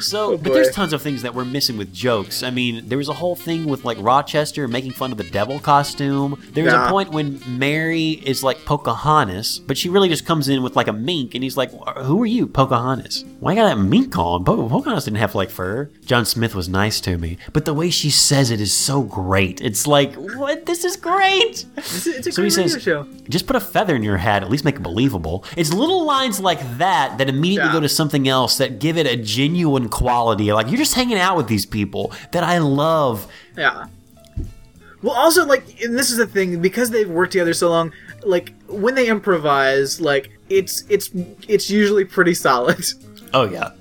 So, Oh, but there's tons of things that we're missing with jokes. I mean, there was a whole thing with like Rochester making fun of the devil costume. There was Yeah. a point when Mary is like Pocahontas, but she really just comes in with like a mink, and he's like, "Who are you, Pocahontas? Why got that mink on? Po- Pocahontas didn't have like fur." John Smith was nice to me, but the way she says it is so great. It's like, what? This is great. It's, a- it's a So he great radio says, show. just put a feather in your hat, at least make it believable. It's little lines like that that immediately Yeah. go to something else that give it a genuine quality. Like you're just hanging out with these people that I love. Yeah. Well, also, like, and this is the thing because they've worked together so long. Like, when they improvise, like, it's it's it's usually pretty solid. Oh yeah.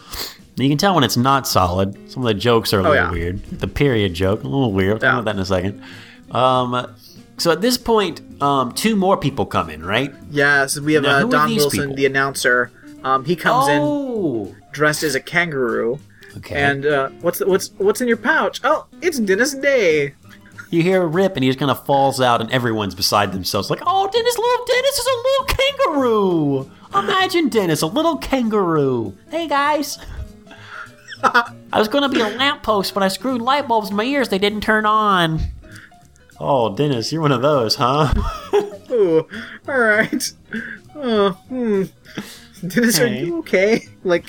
You can tell when it's not solid. Some of the jokes are a little yeah. weird. The period joke, a little weird. We'll talk Yeah. about that in a second. Um, so at this point, um, two more people come in, right? Yeah, so we have Now, uh, Don Wilson, people? the announcer. Um, he comes in oh, dressed as a kangaroo. Okay. And uh, what's what's what's in your pouch? Oh, it's Dennis Day. you hear a rip, and he just kind of falls out, and everyone's beside themselves, like, "Oh, Dennis, little Dennis is a little kangaroo. Imagine Dennis, a little kangaroo. Hey guys." I was gonna be a lamppost, but I screwed light bulbs in my ears. They didn't turn on. Oh, Dennis, you're one of those, huh? Ooh, all right. Oh, hmm. Dennis, are you okay? Like,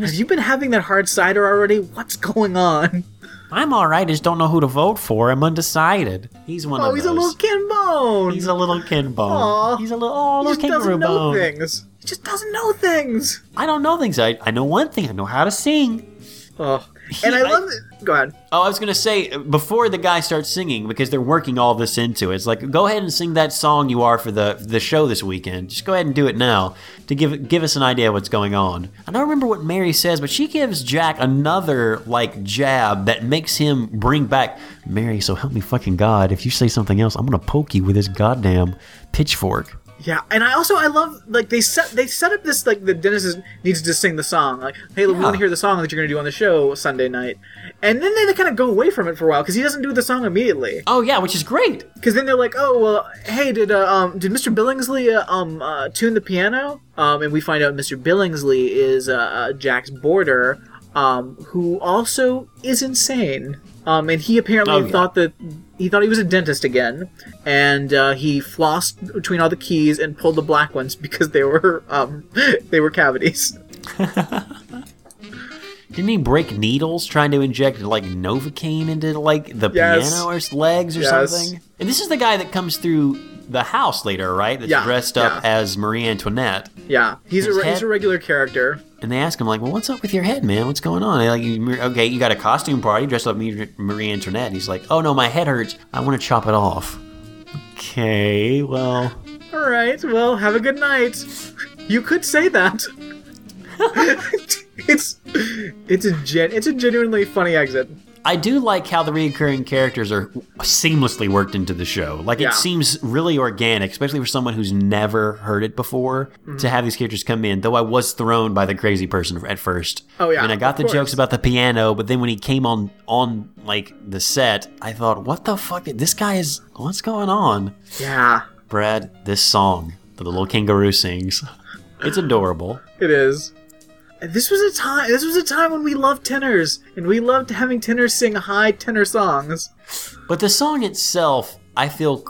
have you been having that hard cider already? What's going on? I'm all right. I just don't know who to vote for. I'm undecided. He's one Oh, of he's those. a little Ken Bone. He's a little Ken Bone. Aw. He's a little oh, he just doesn't know bone. things. He just doesn't know things. I don't know things. I I know one thing. I know how to sing. Oh, and I love it. Go ahead. Oh, I was gonna say before the guy starts singing because they're working all this into it. It's like go ahead and sing that song you are for the the show this weekend. Just go ahead and do it now to give give us an idea of what's going on. I don't remember what Mary says, but she gives Jack another like jab that makes him bring back Mary. So help me fucking God, if you say something else, I'm gonna poke you with this goddamn pitchfork. Yeah, and I also I love like they set they set up this like the Dennis is, needs to sing the song like hey we Yeah. want to hear the song that you're gonna do on the show Sunday night, and then they, they kind of go away from it for a while because he doesn't do the song immediately. Oh yeah, which is great. Because then they're like, oh well, hey, did uh, um did Mr. Billingsley uh, um uh, tune the piano? Um, and we find out Mr. Billingsley is uh, uh, Jack's boarder, um, who also is insane. Um, and he apparently Oh, yeah. thought that he thought he was a dentist again, and uh, he flossed between all the keys and pulled the black ones because they were um they were cavities. Didn't he break needles trying to inject like Novocaine into like the Yes. piano or legs or Yes. something? And this is the guy that comes through the house later, right? That's Yeah, dressed up yeah. as Marie Antoinette. Yeah, he's a re- he's a regular character. And they ask him like, "Well, what's up with your head, man? What's going on?" They're like, "Okay, you got a costume party dressed up Marie Marie Antoinette." And he's like, "Oh no, my head hurts. I want to chop it off." Okay, well, All right, well, have a good night. You could say that. it's it's a gen it's a genuinely funny exit. I do like how the recurring characters are seamlessly worked into the show. Like Yeah. it seems really organic, especially for someone who's never heard it before, Mm-hmm. to have these characters come in. Though I was thrown by the crazy person at first. Oh, yeah, and I got the course. jokes about the piano, but then when he came on on like the set, I thought, what the fuck? This guy is what's going on? Yeah, Brad, this song that the little kangaroo sings, it's adorable. it is. This was a time. This was a time when we loved tenors, and we loved having tenors sing high tenor songs. But the song itself, I feel,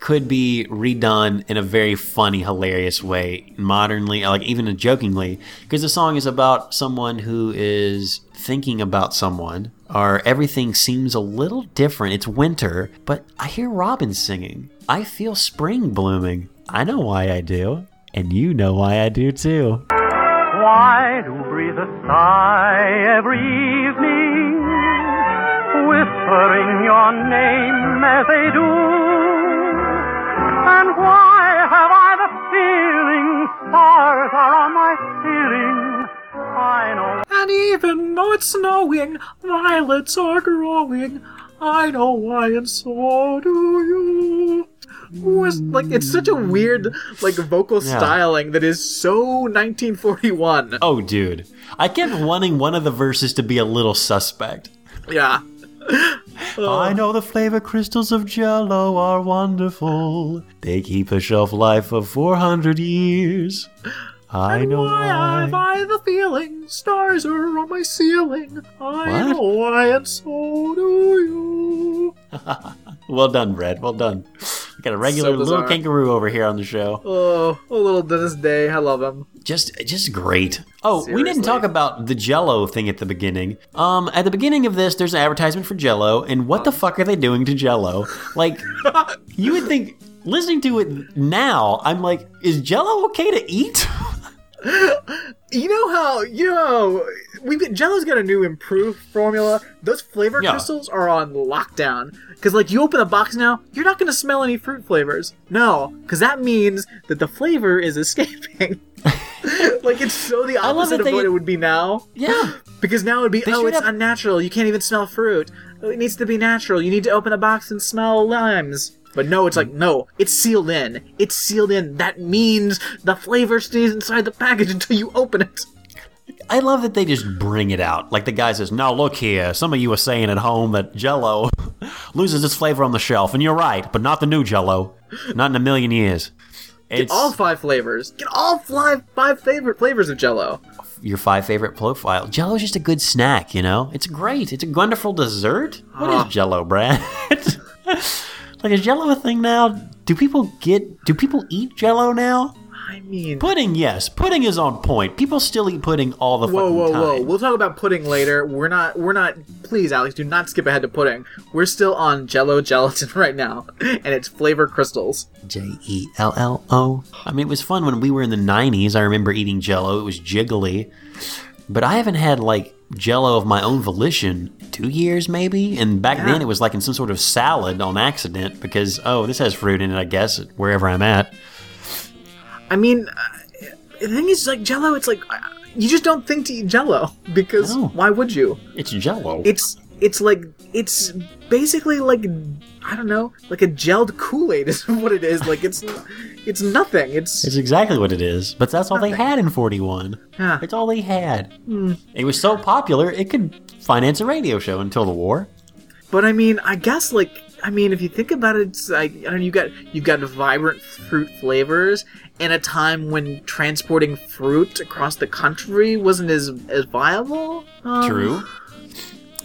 could be redone in a very funny, hilarious way, modernly, like even jokingly, because the song is about someone who is thinking about someone, or everything seems a little different. It's winter, but I hear Robin singing. I feel spring blooming. I know why I do, and you know why I do too. Why do breathe a sigh every evening, whispering your name as they do? And why have I the feeling stars are on my ceiling? I know And even though it's snowing, violets are growing. I know why, and so do you. Was like it's such a weird like vocal Yeah. styling that is so 1941. Oh, dude. I kept wanting one of the verses to be a little suspect. Yeah. I know the flavor crystals of Jello are wonderful. They keep a shelf life of 400 years. I know Why have why. I the feeling stars are on my ceiling? I What? know why, and so do you. Well done, Brad. Well done. We got a regular So little kangaroo over here on the show. Oh, a little Dennis Day. I love him. Just, just great. Oh, we didn't talk about the Jello thing at the beginning. Um, at the beginning of this, there's an advertisement for Jello, and what the fuck are they doing to Jello? Like, you would think, listening to it now, I'm like, is Jello okay to eat? You know how you know we have Jello's got a new improved formula. Those flavor Yeah. crystals are on lockdown because like you open a box now, you're not going to smell any fruit flavors. No, because that means that the flavor is escaping. like it's so the opposite of what it would be now. yeah. Because now it would be, They oh, it's up- unnatural. You can't even smell fruit. It needs to be natural. You need to open a box and smell limes. But no, it's like, no, it's sealed in. It's sealed in. That means the flavor stays inside the package until you open it. I love that they just bring it out. Like the guy says, "No, look here. Some of you are saying at home that Jello loses its flavor on the shelf, and you're right, but not the new Jello. Not in a million years." Get It's all five flavors. Get all five five favorite flavors of Jello. your five favorite profile. Jello's just a good snack, you know. It's great. It's a wonderful dessert. What is Ah. Jello, Brad? like is Jello a thing now? Do people get? Do people eat Jello now? I mean, Pudding, yes. Pudding is on point. People still eat pudding all the whoa, whoa, time. whoa. We'll talk about pudding later. We're not. We're not. Please, Alex, do not skip ahead to pudding. We're still on Jello gelatin right now, and it's flavor crystals. J E L L O. I mean, it was fun when we were in the 90s. I remember eating jello. It was jiggly. But I haven't had, like, jello of my own volition two years, maybe. And back Yeah. then it was like in some sort of salad on accident because, oh, this has fruit in it, I guess, wherever I'm at. I mean, uh, the thing is, like Jello, it's like uh, you just don't think to eat Jello because No. why would you? It's jello. It's it's like it's basically like I don't know, like a gelled Kool Aid is what it is. Like it's it's nothing. It's It's exactly what it is, but that's all they had in 41. Yeah. It's all they had. It was so popular, it could finance a radio show until the war. But I mean, I guess like I mean, if you think about it, it's like I don't know, you got you've got vibrant fruit flavors in a time when transporting fruit across the country wasn't as as viable. Um, True.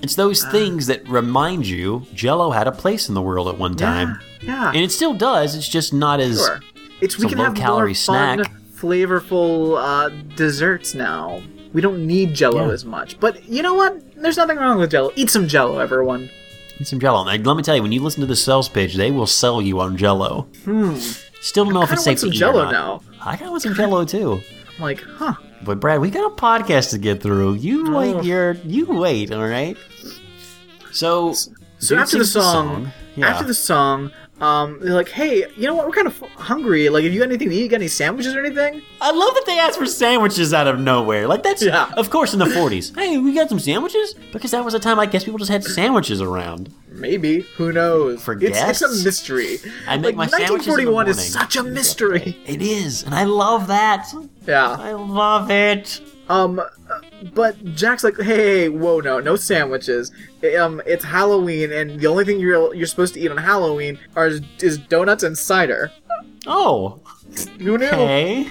It's those things that remind you Jello had a place in the world at one time. Yeah. And it still does, it's just not as Sure. It's we It's can have more fun, flavorful uh, desserts now. We don't need Jello Yeah. as much. But you know what? There's nothing wrong with Jello. Eat some Jello, everyone. Eat some Jello. And let me tell you, when you listen to the sales pitch, they will sell you on Jello. Hmm. Still don't know if it's safe to eat Jello or not. now. I kind of want some Jello too. I'm like, huh? But Brad, we got a podcast to get through. You wait your you wait, all right? So So after the sings song, yeah. after the song, um, they're like, "Hey, you know what? We're kind of hungry. Like, have you got anything to eat? Got any sandwiches or anything?" I love that they asked for sandwiches out of nowhere. Like that's Yeah. of course in the 40s. Hey, we got some sandwiches because that was a time I guess people just had sandwiches around. Maybe. Who knows? For it's, it's a mystery. I make like, my sandwiches in the 1941 is such a mystery. It is, and I love that. Yeah. I love it. Um, uh, but Jack's like, hey, whoa, no, no sandwiches. Um, it's Halloween, and the only thing you're you're supposed to eat on Halloween are is donuts and cider. Oh, Who knew? okay.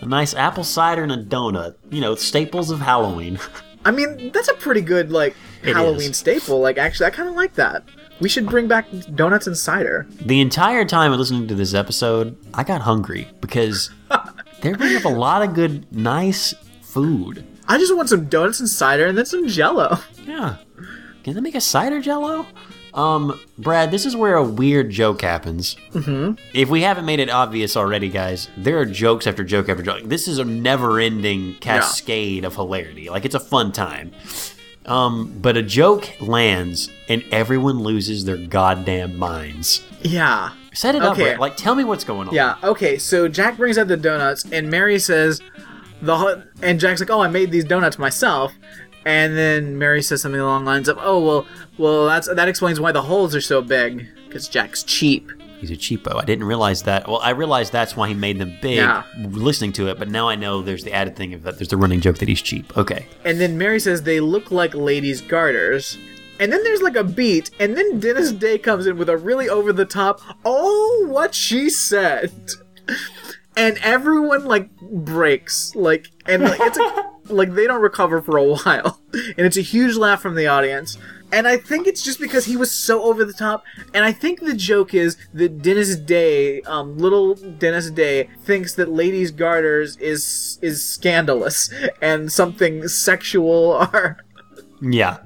A nice apple cider and a donut. You know, staples of Halloween. I mean, that's a pretty good like It Halloween is. staple. Like, actually, I kind of like that. We should bring back donuts and cider. The entire time of listening to this episode, I got hungry because they bring up a lot of good, nice food. I just want some donuts and cider, and then some Jello. Yeah. Can they make a cider jello? Um, Brad, this is where a weird joke happens. Mm-hmm. If we haven't made it obvious already, guys, there are jokes after joke after joke. This is a never-ending cascade of hilarity. Like it's a fun time. Um, but a joke lands and everyone loses their goddamn minds. Yeah. Set it up, Okay. Like, tell me what's going on. Yeah. Okay. So Jack brings out the donuts, and Mary says, "the and Jack's like, oh, I made these donuts myself." And then Mary says something along the lines of, "Oh, well, well, that's that explains why the holes are so big because Jack's cheap." He's a cheapo. I didn't realize that. Well, I realized that's why he made them big Yeah. listening to it, but now I know there's the added thing of that there's the running joke that he's cheap. Okay. And then Mary says they look like ladies' garters. And then there's like a beat, and then Dennis Day comes in with a really over the top, oh, what she said. And everyone like breaks, like, and like, it's a, like they don't recover for a while. And it's a huge laugh from the audience. And I think it's just because he was so over the top. And I think the joke is that Dennis Day, um, little Dennis Day, thinks that ladies' garters is is scandalous and something sexual or Yeah.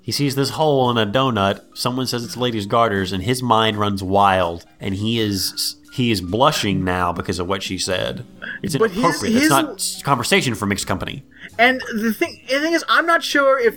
He sees this hole in a donut. Someone says it's ladies' garters, and his mind runs wild, and he is he is blushing now because of what she said. It's But his- inappropriate. his- it's not conversation for mixed company. And the thing, the thing is, I'm not sure if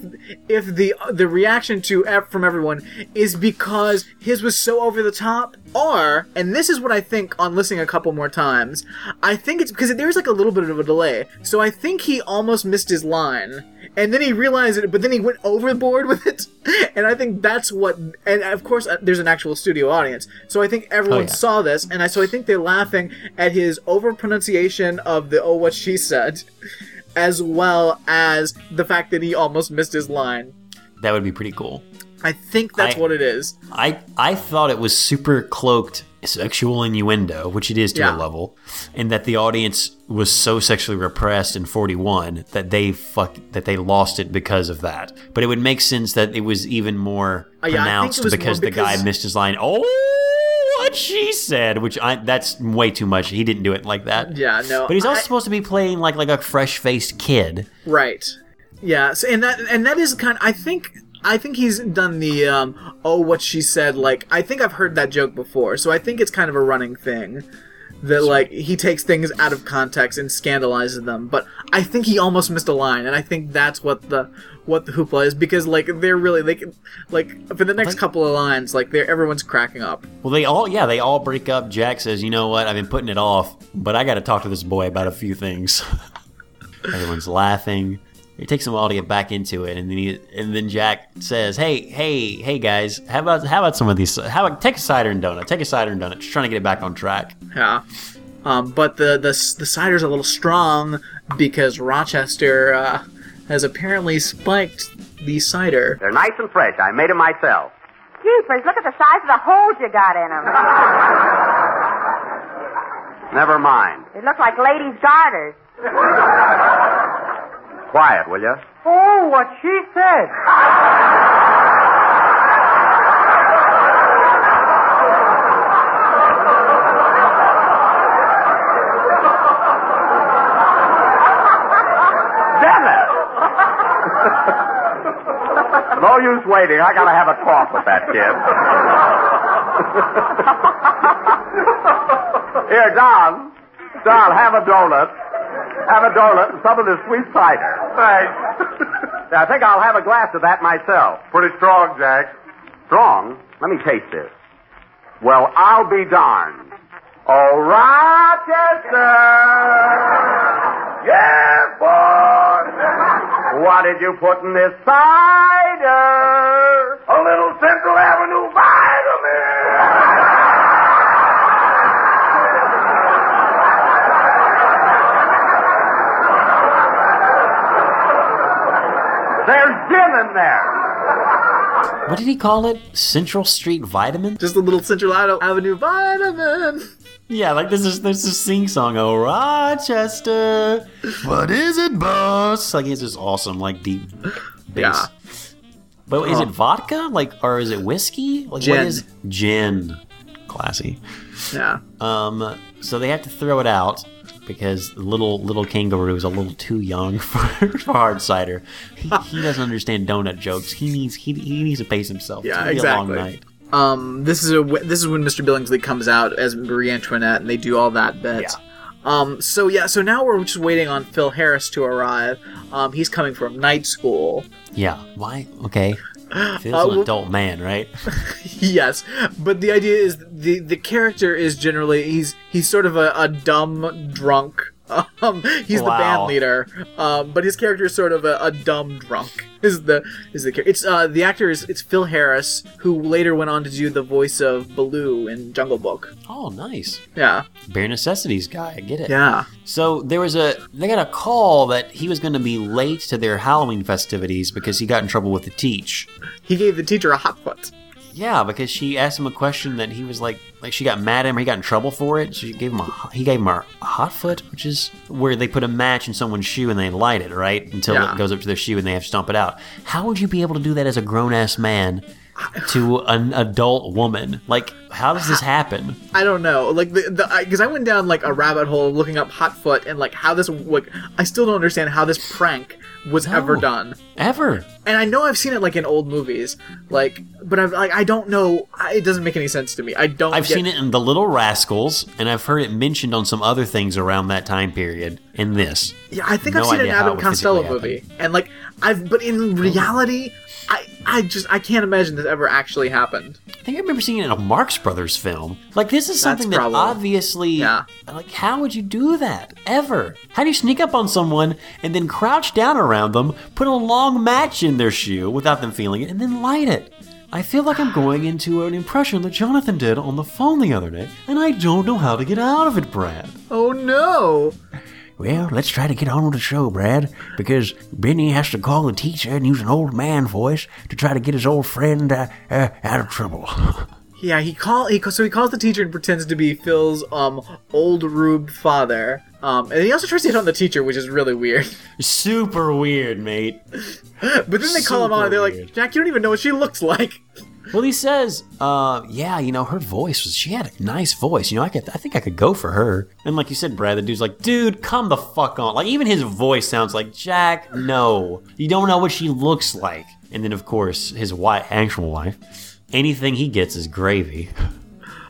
if the the reaction to from everyone is because his was so over the top, or and this is what I think on listening a couple more times. I think it's because there's like a little bit of a delay, so I think he almost missed his line, and then he realized it, but then he went overboard with it, and I think that's what. And of course, uh, there's an actual studio audience, so I think everyone Oh, yeah. saw this, and I so I think they're laughing at his over pronunciation of the oh what she said as well as the fact that he almost missed his line. That would be pretty cool. I think that's I- what it is. I I thought it was super cloaked sexual innuendo, which it is to Yeah. a level, and that the audience was so sexually repressed in 41 that they fuck that they lost it because of that. But it would make sense that it was even more Uh, yeah, I think pronounced was because, more the guy missed his line. Oh, she said, which I that's way too much. He didn't do it like that. Yeah, no. But he's also I- supposed to be playing like like a fresh faced kid. Right. Yeah. So, and that and that is kind. I think I think he's done the um. Oh, what she said. Like I think I've heard that joke before. So I think it's kind of a running thing. That like he takes things out of context and scandalizes them, but I think he almost missed a line, and I think that's what the what the hoopla is because like they're really like like for the next Like- couple of lines like they're everyone's cracking up. Well, they all, yeah, they all break up. Jack says, "You know what? I've been putting it off, but I got to talk to this boy about a few things." Everyone's laughing. It takes him a while to get back into it, and then he, and then Jack says, "Hey, hey, hey, guys, how about how about some of these? How about take a cider and donut? Take a cider and donut. Just trying to get it back on track." Yeah. Um, but the, the the cider's a little strong because Rochester uh, has apparently spiked the cider. They're nice and fresh. I made them myself. Jeepers, look at the size of the holes you got in them. Never mind. They look like ladies' garters. Quiet, will you? Oh, what she said. No use waiting. I gotta have a talk with that kid. Here, Don. Don, have a donut. Have a donut and some of this sweet cider. Thanks. I think I'll have a glass of that myself. Pretty strong, Jack. Strong? Let me taste this. Well, I'll be darned. Oh, Rochester! Yes, boy! What did you put in this cider? A little Central Avenue There's gin in there. What did he call it? Central Street Vitamin? Just a little Central Avenue vitamin. Yeah, like this is this is sing song. Oh, Rochester, what is it, boss? Like it's just awesome, like deep bass. Yeah. But is Oh. it vodka? Like, or is it whiskey? Like, Gin. What is gin? Classy. Yeah. Um, so they have to throw it out because little little kangaroo is a little too young for, for hard cider. He, he doesn't understand donut jokes. He needs he, he needs to pace himself. Yeah, long exactly. night. Um, this is a this is when Mr. Billingsley comes out as Marie Antoinette, and they do all that bit. Yeah. Um, so yeah, so now we're just waiting on Phil Harris to arrive. Um, he's coming from night school. Yeah. Why? Okay. Phil's Uh, an adult man, right? yes, but the idea is the the character is generally he's he's sort of a, a dumb drunk. Um, he's the band leader, um, but his character is sort of a, a dumb drunk. Is the is the it's uh the actor is it's Phil Harris who later went on to do the voice of Baloo in Jungle Book. Oh, nice. Yeah, Bare necessities guy. I get it. yeah. So there was a they got a call that he was going to be late to their Halloween festivities because he got in trouble with the teach. He gave the teacher a hot foot. Yeah, because she asked him a question that he was like, like she got mad at him. Or he got in trouble for it. so She gave him a he gave him a, hot foot, which is where they put a match in someone's shoe and they light it right until Yeah. it goes up to their shoe and they have to stomp it out. How would you be able to do that as a grown ass man to an adult woman? Like, how does this happen? I don't know, like the the because I, went down like a rabbit hole looking up hot foot and like how this like I still don't understand how this prank was No. ever done. Ever? and I know I've seen it like in old movies, like, but I've like I don't know. I, it doesn't make any sense to me. I don't. I've get- seen it in The Little Rascals, and I've heard it mentioned on some other things around that time period. In this, Yeah, I think No I've seen an Abbott Costello movie, and like I've, but in reality, I just I can't imagine this ever actually happened. I think I remember seeing it in a Marx Brothers film. Like this is something that probably- obviously, Yeah. like how would you do that ever? How do you sneak up on someone and then crouch down around them, put a long match in their shoe without them feeling it, and then light it? I feel like I'm going into an impression that Jonathan did on the phone the other day, and I don't know how to get out of it, Brad. Oh no! Well, let's try to get on with the show, Brad, because Benny has to call the teacher and use an old man voice to try to get his old friend uh, uh, out of trouble. Yeah, he call he so he calls the teacher and pretends to be Phil's um old rube father. Um, and he also tries to hit on the teacher, which is really weird. Super weird, mate. But then they call him on, and they're Super like, "Jack, you don't even know what she looks like." Well, he says, uh, yeah, you know, her voice was, she had a nice voice. You know, I could, I think I could go for her. And like you said, Brad, the dude's like, dude, come the fuck on. Like, even his voice sounds like, Jack, no. You don't know what she looks like. And then, of course, his wife, actual wife, anything he gets is gravy.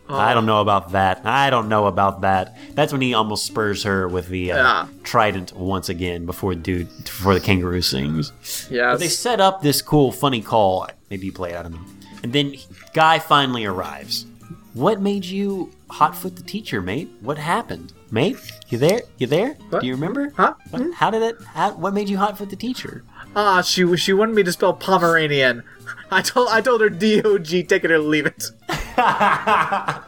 I don't know about that. I don't know about that. That's when he almost spurs her with the uh, Yeah. trident once again before dude before the kangaroo sings. Yeah, they set up this cool, funny call. Maybe you play it, I don't know. And then Guy finally arrives. What made you hotfoot the teacher, mate? What happened, mate? You there? You there? What? Do you remember? Huh? What- How did it? How, what made you hotfoot the teacher? Ah, she she wanted me to spell Pomeranian. I told I told her D O G, take it or leave it.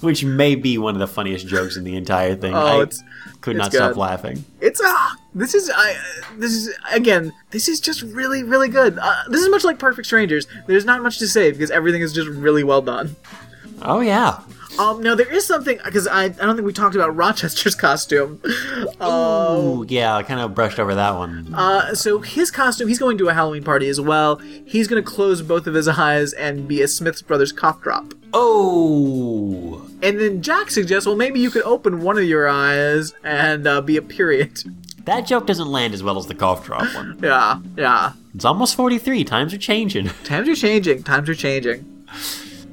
Which may be one of the funniest jokes in the entire thing. Oh, I it's- could it's not stop laughing. It's ah, this is I this is again, this is just really really good. Uh, this is much like Perfect Strangers. There's not much to say because everything is just really well done. Oh yeah. Um, now there is something because I I don't think we talked about Rochester's costume. Ooh, yeah. I kind of brushed over that one. Uh, so his costume, he's going to a Halloween party as well. He's going to close both of his eyes and be a Smith's Brothers cough drop. Oh. And then Jack suggests, well, maybe you could open one of your eyes and uh, be a period. That joke doesn't land as well as the cough drop one. Yeah, yeah. It's almost 43. Times are changing. Times are changing. Times are changing.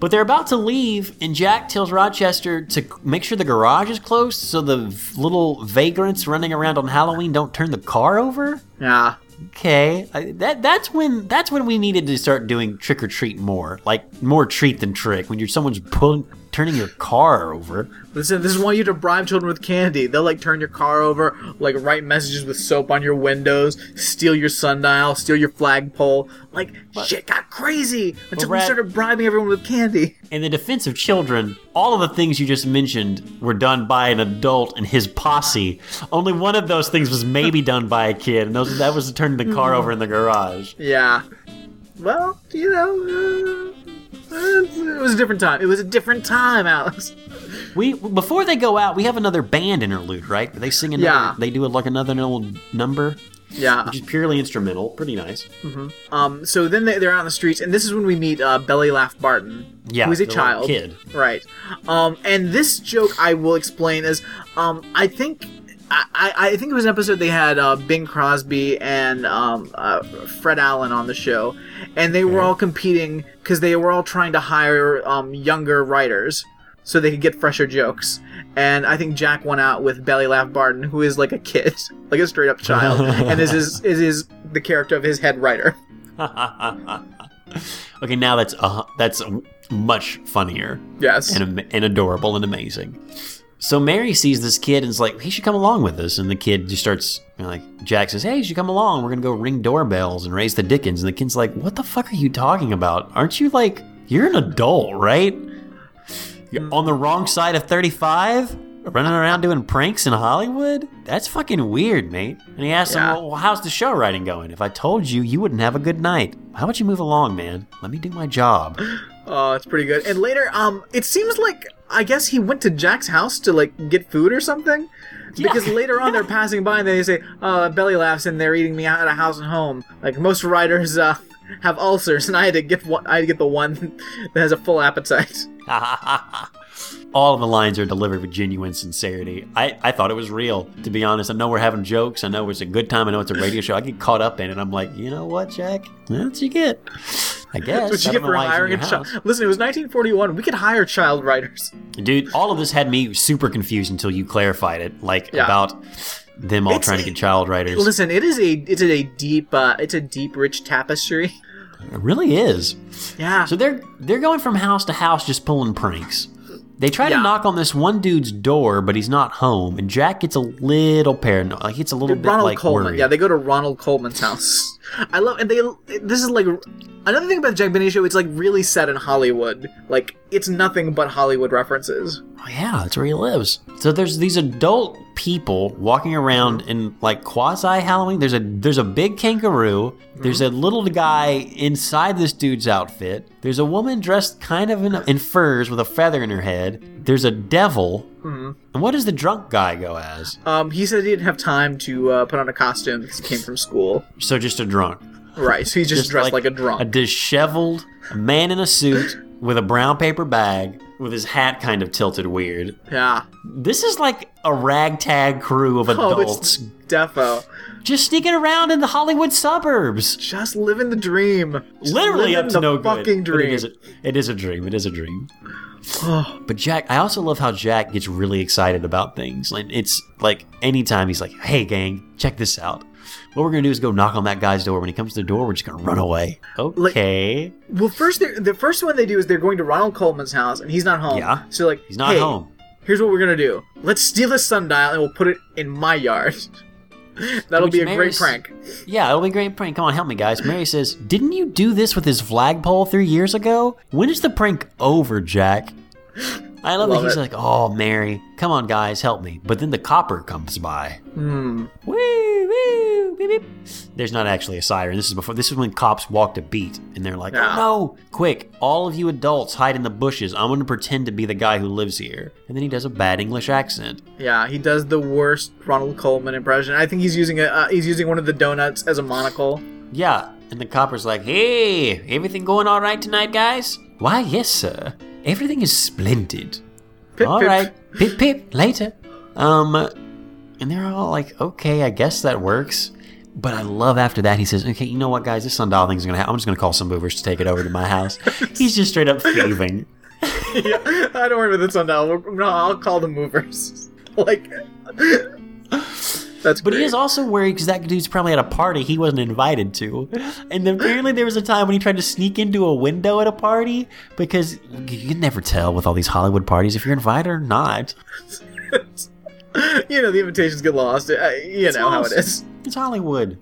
But they're about to leave, and Jack tells Rochester to make sure the garage is closed so the little vagrants running around on Halloween don't turn the car over. Yeah. Okay, I, that that's when that's when we needed to start doing trick or treat more, like more treat than trick. When you're someone's pulling, turning your car over. Listen, this is why you to bribe children with candy. They'll like turn your car over, like write messages with soap on your windows, steal your sundial, steal your flagpole. Like shit got crazy until we started bribing everyone with candy. In the defense of children, all of the things you just mentioned were done by an adult and his posse. Only one of those things was maybe done by a kid, and those, that was turning the car over in the garage. Yeah. Well, you know, uh, it was a different time. It was a different time, Alex. We before they go out, we have another band interlude, right? They sing another. Yeah. They do like another little number, Yeah. which is purely instrumental. Pretty nice. Um. So then they, they're out on the streets, and this is when we meet uh, Belly Laugh Barton, Yeah, who is a child, kid. right? Um. And this joke I will explain is, um, I think. I, I think it was an episode they had uh, Bing Crosby and um, uh, Fred Allen on the show, and they were all competing because they were all trying to hire um, younger writers so they could get fresher jokes. And I think Jack went out with Belly Laugh Barton, who is like a kid, like a straight up child, and is his, is his the character of his head writer. okay, now that's uh, that's much funnier Yes. and and adorable and amazing. So Mary sees this kid and is like, he should come along with us. And the kid just starts, you know, like, Jack says, hey, you should come along. We're going to go ring doorbells and raise the Dickens. And the kid's like, what the fuck are you talking about? Aren't you like, you're an adult, right? You're on the wrong side of 35? Running around doing pranks in Hollywood? That's fucking weird, mate. And he asks Yeah. him, well, how's the show writing going? If I told you, you wouldn't have a good night. How about you move along, man? Let me do my job. Oh, it's pretty good. And later, um, it seems like I guess he went to Jack's house to like get food or something. Because later on they're passing by and they say, "Uh, belly laughs," and they're eating me out of house and home. Like most writers, uh, have ulcers, and I had to get one. I had to get the one that has a full appetite. All of the lines are delivered with genuine sincerity. I, I thought it was real, to be honest. I know we're having jokes. I know it's a good time. I know it's a radio show. I get caught up in it. I'm like, you know what, Jack? That's what you get. I guess. That's what you get for why it's in hiring a child. Listen, it was 1941. We could hire child writers. Dude, all of this had me super confused until you clarified it. Like, Yeah. about them all It's- trying to get child writers. Listen, it is a it's a deep uh, it's a deep rich tapestry. It really is. Yeah. So they're they're going from house to house just pulling pranks. They try Yeah. to knock on this one dude's door, but he's not home, and Jack gets a little paranoid. Like, it's a little bit Ronald like Colman. worried. Yeah, they go to Ronald Colman's house. I love, and they. This is like another thing about the Jack Benny show. It's like really set in Hollywood. Like it's nothing but Hollywood references. Oh, yeah, that's where he lives. So there's these adult people walking around mm-hmm. in like quasi Halloween. There's a there's a big kangaroo. There's mm-hmm. a little guy inside this dude's outfit. There's a woman dressed kind of in, in furs with a feather in her head. There's a devil. And what does the drunk guy go as? Um, he said he didn't have time to uh, put on a costume because he came from school. So just a drunk. Right, so he's just, dressed like, a drunk. A disheveled man in a suit with a brown paper bag with his hat kind of tilted weird. yeah. This is like a ragtag crew of Oh, adults it's defo. just sneaking around in the Hollywood suburbs. Just living the dream. Just Literally up to no good. fucking But dream. It is, a, it is a dream. It is a dream. but Jack, I also love how Jack gets really excited about things. Like it's like anytime he's like, "Hey, gang, check this out." What we're gonna do is go knock on that guy's door. When he comes to the door, we're just gonna run away. Okay. Well, first, the first one they do is they're going to Ronald Colman's house, and he's not home. Yeah. So like, He's not hey, home. Here's what we're gonna do. Let's steal his sundial, and we'll put it in my yard. That'll Which be a Mary's- great prank. Yeah, it'll be a great prank. Come on, help me, guys. Mary says, "Didn't you do this with his flagpole three years ago? When is the prank over, Jack?" I love, Love that he's it. like, "Oh, Mary, come on, guys, help me." But then the copper comes by. Hmm. Woo, woo, beep, beep. There's not actually a siren. This is before. This is when cops walked a beat, and they're like, Yeah. "Oh no, quick! All of you adults hide in the bushes. I'm going to pretend to be the guy who lives here." And then he does a bad English accent. Yeah, he does the worst Ronald Colman impression. I think he's using a uh, he's using one of the donuts as a monocle. Yeah, and the copper's like, "Hey, everything going all right tonight, guys?" Why, yes, sir. Everything is splendid. Pip, All pip. right, pip pip. Later. Um, and they're all like, "Okay, I guess that works." But I love after that he says, "Okay, you know what, guys? This sundial thing's gonna. Ha- I'm just gonna call some movers to take it over to my house." He's just straight up thieving. yeah, I don't worry about the sundial. No, I'll call the movers. like, that's But he is also worried because that dude's probably at a party he wasn't invited to. And apparently there was a time when he tried to sneak into a window at a party because you can never tell with all these Hollywood parties if you're invited or not. you know the invitations get lost. You know how it awesome. is. It's Hollywood.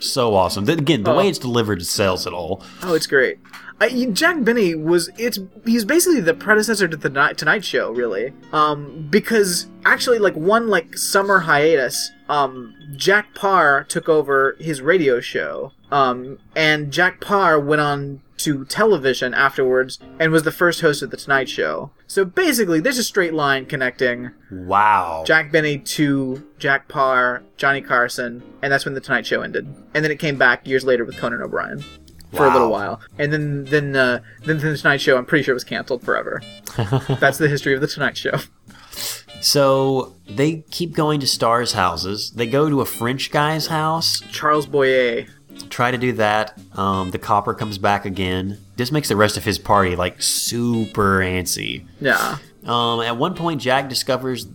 So awesome. Again, the Oh. way it's delivered sells it all. Oh, it's great. I, Jack Benny was it's he's basically the predecessor to the Ni- Tonight Show, really. Um, because actually, like one like summer hiatus, um, Jack Paar took over his radio show. Um, and Jack Paar went on to television afterwards and was the first host of the Tonight Show. So basically, there's a straight line connecting Wow. Jack Benny to Jack Parr, Johnny Carson, and that's when the Tonight Show ended. And then it came back years later with Conan O'Brien for a little while, and then then uh, then the Tonight Show. I'm pretty sure was canceled forever. that's the history of the Tonight Show. So they keep going to stars' houses. They go to a French guy's house. Charles Boyer. Try to do that. Um, the copper comes back again. This makes the rest of his party like super antsy. Yeah. Um, at one point, Jack discovers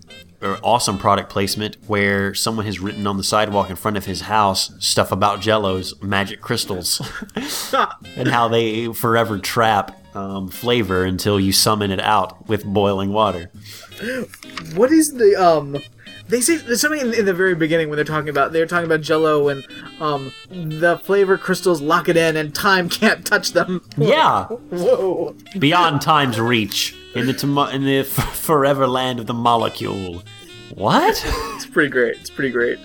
an awesome product placement where someone has written on the sidewalk in front of his house stuff about Jello's magic crystals and how they forever trap um, flavor until you summon it out with boiling water. What is the um? They say there's something in, in the very beginning when they're talking about they're talking about Jello and um the flavor crystals lock it in and time can't touch them. Yeah, Whoa. beyond time's reach in the tomo- in the f- forever land of the molecule. What? It's pretty great. It's pretty great.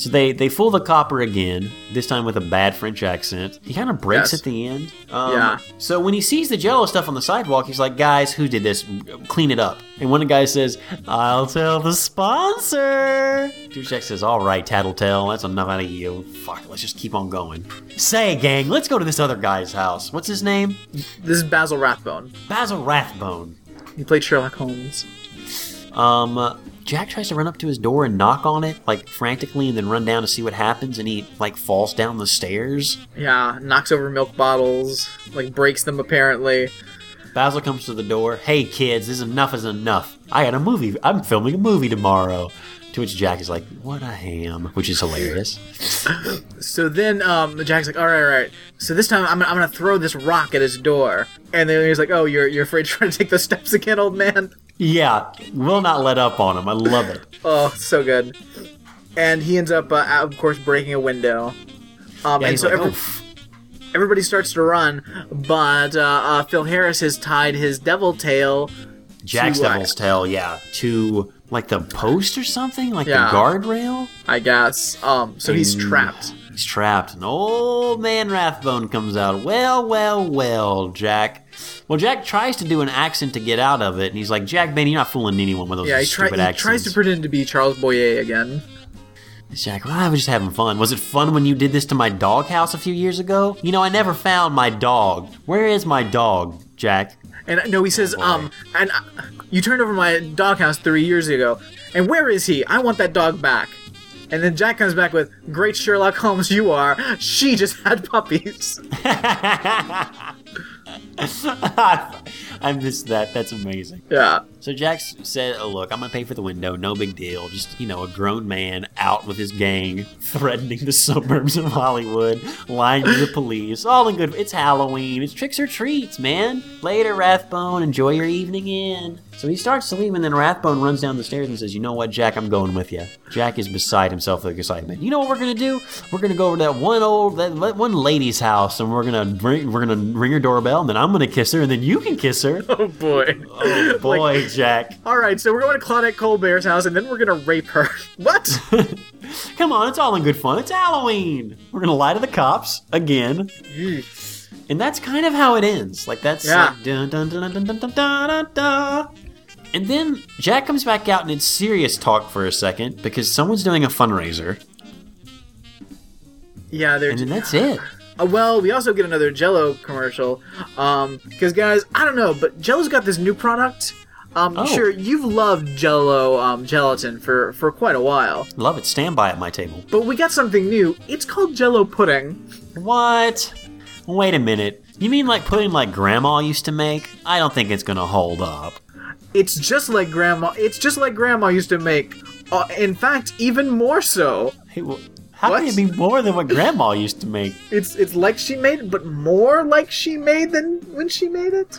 So they they fool the copper again. This time with a bad French accent. He kind of breaks Yes. at the end. Um, Yeah. So when he sees the Jello stuff on the sidewalk, he's like, "Guys, who did this? Clean it up." And one of the guys says, "I'll tell the sponsor." Jack says, "All right, Tattletale, that's enough out of you. Fuck, let's just keep on going." Say, gang, let's go to this other guy's house. What's his name? This is Basil Rathbone. Basil Rathbone. He played Sherlock Holmes. Um, Jack tries to run up to his door and knock on it, like frantically, and then run down to see what happens, and he like falls down the stairs. Yeah, knocks over milk bottles, like breaks them apparently. Basil comes to the door. Hey kids, this enough is enough. I got a movie. I'm filming a movie tomorrow. To which Jack is like, "What a ham," which is hilarious. So then um, Jack's like, all right, all right. So this time I'm, gonna- I'm gonna throw this rock at his door. And then he's like, oh, you're you're afraid to try to take those steps again, old man? Yeah, will not let up on him. I love it. Oh, so good. And he ends up, uh, of course, breaking a window. Um, Yeah, and so like, every- "Oh, everybody starts to run, but uh, uh, Phil Harris has tied his devil tail. Jack's to, uh, Devil's Tail, yeah, to like the post or something, like Yeah. the guardrail. I guess. Um, so he's trapped. He's trapped. An old man Rathbone comes out. Well, well, well, Jack. Well, Jack tries to do an accent to get out of it, and he's like, Jack Benny, you're not fooling anyone with those Yeah, he, stupid he accents. tries to pretend to be Charles Boyer again. Jack, well, I was just having fun. Was it fun when you did this to my doghouse a few years ago? You know, I never found my dog. Where is my dog, Jack? And uh, no, he says, um, and uh, you turned over my doghouse three years ago. And where is he? I want that dog back. And then Jack comes back with, "Great Sherlock Holmes, you are. She just had puppies." I missed that. That's amazing. Yeah. So Jack said, "Oh look, I'm gonna pay for the window. No big deal. Just you know, a grown man out with his gang, threatening the suburbs of Hollywood, lying to the police. All in good. It's Halloween. It's tricks or treats, man. Later, Rathbone. Enjoy your evening in." So he starts to leave, and then Rathbone runs down the stairs and says, "You know what, Jack? I'm going with you." Jack is beside himself with excitement. You know what we're gonna do? We're gonna go over to that one old, that that one lady's house, and we're gonna ring, we're gonna ring her doorbell, and then I'm gonna kiss her, and then you can kiss her. Oh boy. Oh boy, Jack. All right, so we're going to Claudette Colbert's house, and then we're going to rape her. what? Come on, it's all in good fun. It's Halloween. We're gonna lie to the cops again. And that's kind of how it ends. Like that's Yeah. like dun dun dun dun dun dun dun dun dun. And then Jack comes back out and it's serious talk for a second because someone's doing a fundraiser. yeah, they're. And then that's it. Uh, well, we also get another Jello commercial. Um, because guys, I don't know, but Jello's got this new product. Um, Oh. sure, you've loved Jello um, gelatin for for quite a while, Love it. Stand by at my table. but we got something new. It's called Jello pudding. What? Wait a minute. You mean like pudding like grandma used to make? I don't think it's gonna hold up. It's just like grandma. It's just like grandma used to make. Uh, in fact, even more so. Hey, well, how What? can it be more than what grandma used to make? It's it's like she made it, but more like she made than when she made it.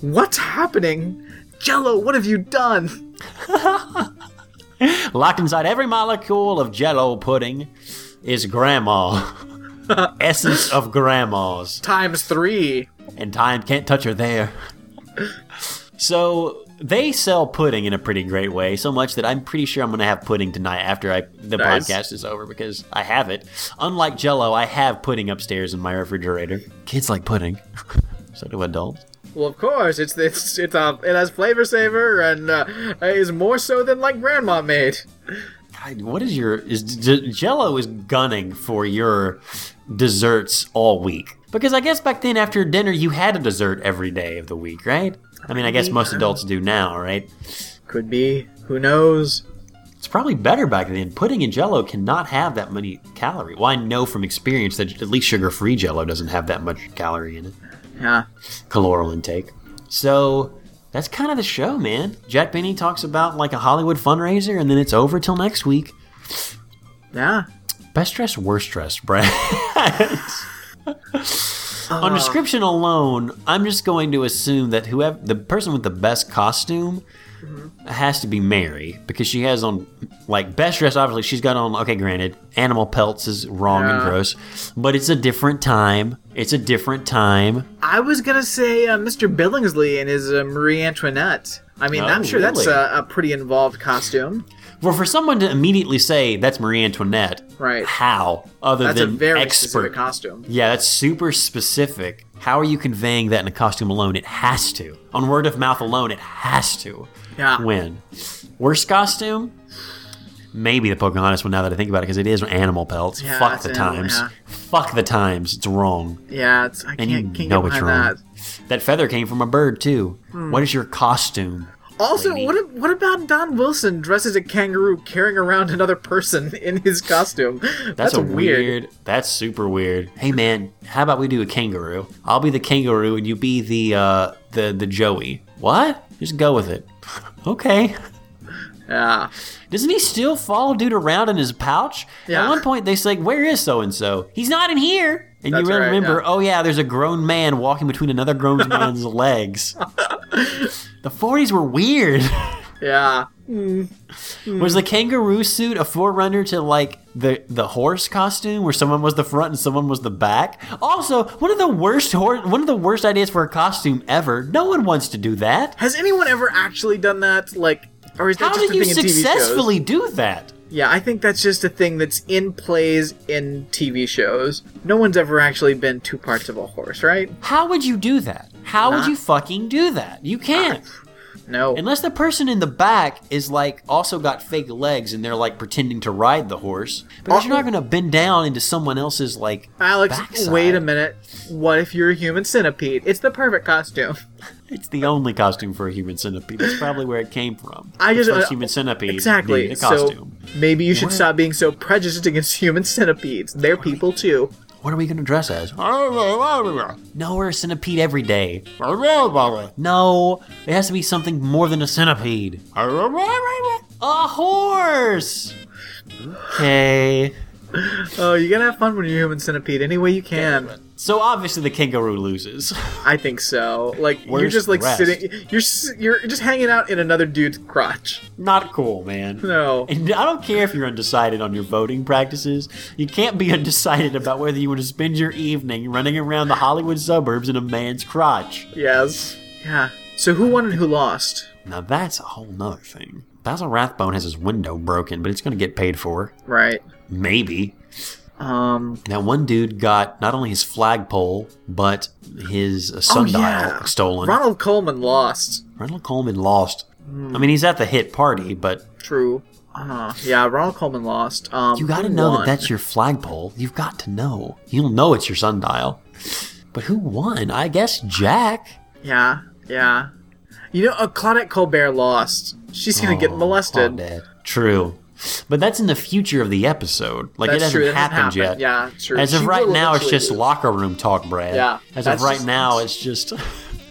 What's happening? Jello, what have you done? Locked inside every molecule of jello pudding is grandma. Essence of grandmas. Times three. And time can't touch her there. So they sell pudding in a pretty great way, so much that I'm pretty sure I'm gonna have pudding tonight after I the Nice. podcast is over because I have it. Unlike Jello, I have pudding upstairs in my refrigerator. Kids like pudding. so do adults. Well, of course, it's it's it's uh, it has flavor saver and uh, is more so than like grandma made. God, what is your is J- Jello is gunning for your desserts all week? Because I guess back then after dinner you had a dessert every day of the week, right? I mean, I guess most adults do now, right? Could be. Who knows? It's probably better back then. Pudding and Jello cannot have that many calories. Well, I know from experience that at least sugar-free Jello doesn't have that much calorie in it, Yeah. caloric intake. So that's kind of the show, man. Jack Benny talks about like a Hollywood fundraiser, and then it's over till next week. Yeah. Best dressed, worst dressed, Brad. On description alone, I'm just going to assume that whoever the person with the best costume has to be Mary because she has on like best dress. Obviously, she's got on. Okay, granted, animal pelts is wrong and gross, but it's a different time. It's a different time. I was gonna say uh, Mr. Billingsley and his uh, Marie Antoinette. I mean, Oh, I'm sure that's a, a pretty involved costume. Well, for someone to immediately say that's Marie Antoinette, Right. How other That's a than very expert costume. Yeah, that's super specific. How are you conveying that in a costume alone? It has to. On word of mouth alone, it has to. Yeah. Win. Worst costume? Maybe the Pocahontas one now that I think about it, because it is animal pelts. Yeah, Fuck the animal, times. yeah. Fuck the times. It's wrong. Yeah, it's, I And can't, you can't know it's wrong. that. That feather came from a bird, too. Hmm. What is your costume? Also, lady? what what about Don Wilson dressed as a kangaroo carrying around another person in his costume? That's, That's, a weird. weird. That's super weird. Hey man, how about we do a kangaroo? I'll be the kangaroo and you be the uh the the Joey. What? Just go with it. Okay. Yeah. Doesn't he still follow dude around in his pouch? Yeah. At one point they say, "Where is so and so?" He's not in here. And That's you right, remember, yeah. oh yeah, there's a grown man walking between another grown man's legs. The 40s were weird. Yeah. Mm. Was the kangaroo suit a forerunner to like the the horse costume, where someone was the front and someone was the back? Also, one of the worst hor- one of the worst ideas for a costume ever. No one wants to do that. Has anyone ever actually done that? Like, or is that How just do a you thing in TV shows? successfully do that? Yeah, I think that's just a thing that's in plays in TV shows. No one's ever actually been two parts of a horse, right? How would you do that? How would you fucking do that? You can't. No. Unless the person in the back is like also got fake legs and they're like pretending to ride the horse. Because you're not going to bend down into someone else's like Alex, backside. wait a minute. What if you're a human centipede? It's the perfect costume. It's the only costume for a human centipede. That's probably where it came from. I just uh, human centipede. Exactly. So costume. maybe you should What? stop being so prejudiced against human centipedes. They're people too. What are we going to dress as? No, we're a centipede every day. No, it has to be something more than a centipede. A horse. Okay. Oh, you gotta have fun when you're a human centipede any way you can. So obviously the kangaroo loses. I think so. Like you're just like rest? sitting, you're you're just hanging out in another dude's crotch. Not cool, man. No. And I don't care if you're undecided on your voting practices. You can't be undecided about whether you want to spend your evening running around the Hollywood suburbs in a man's crotch. Yes. Yeah. So who won and who lost? Now that's a whole nother thing. Basil Rathbone has his window broken, but it's going to get paid for. Right. Maybe. Um. Now, one dude got not only his flagpole, but his uh, sundial oh yeah. stolen. Ronald Colman lost. Ronald Colman lost. I mean, he's at the hit party, but True. Uh, yeah, Ronald Colman lost. Um, you got to know won? that that's your flagpole. You've got to know. You'll know it's your sundial. But who won? I guess Jack. Yeah, yeah. You know, uh, Claudette Colbert lost. She's gonna get Oh, molested. Claudette. True. But that's in the future of the episode. Like it hasn't happened happened. yet. Yeah, true. As of She right now, it's just locker room talk, Brad. Yeah, As of right just- now, it's just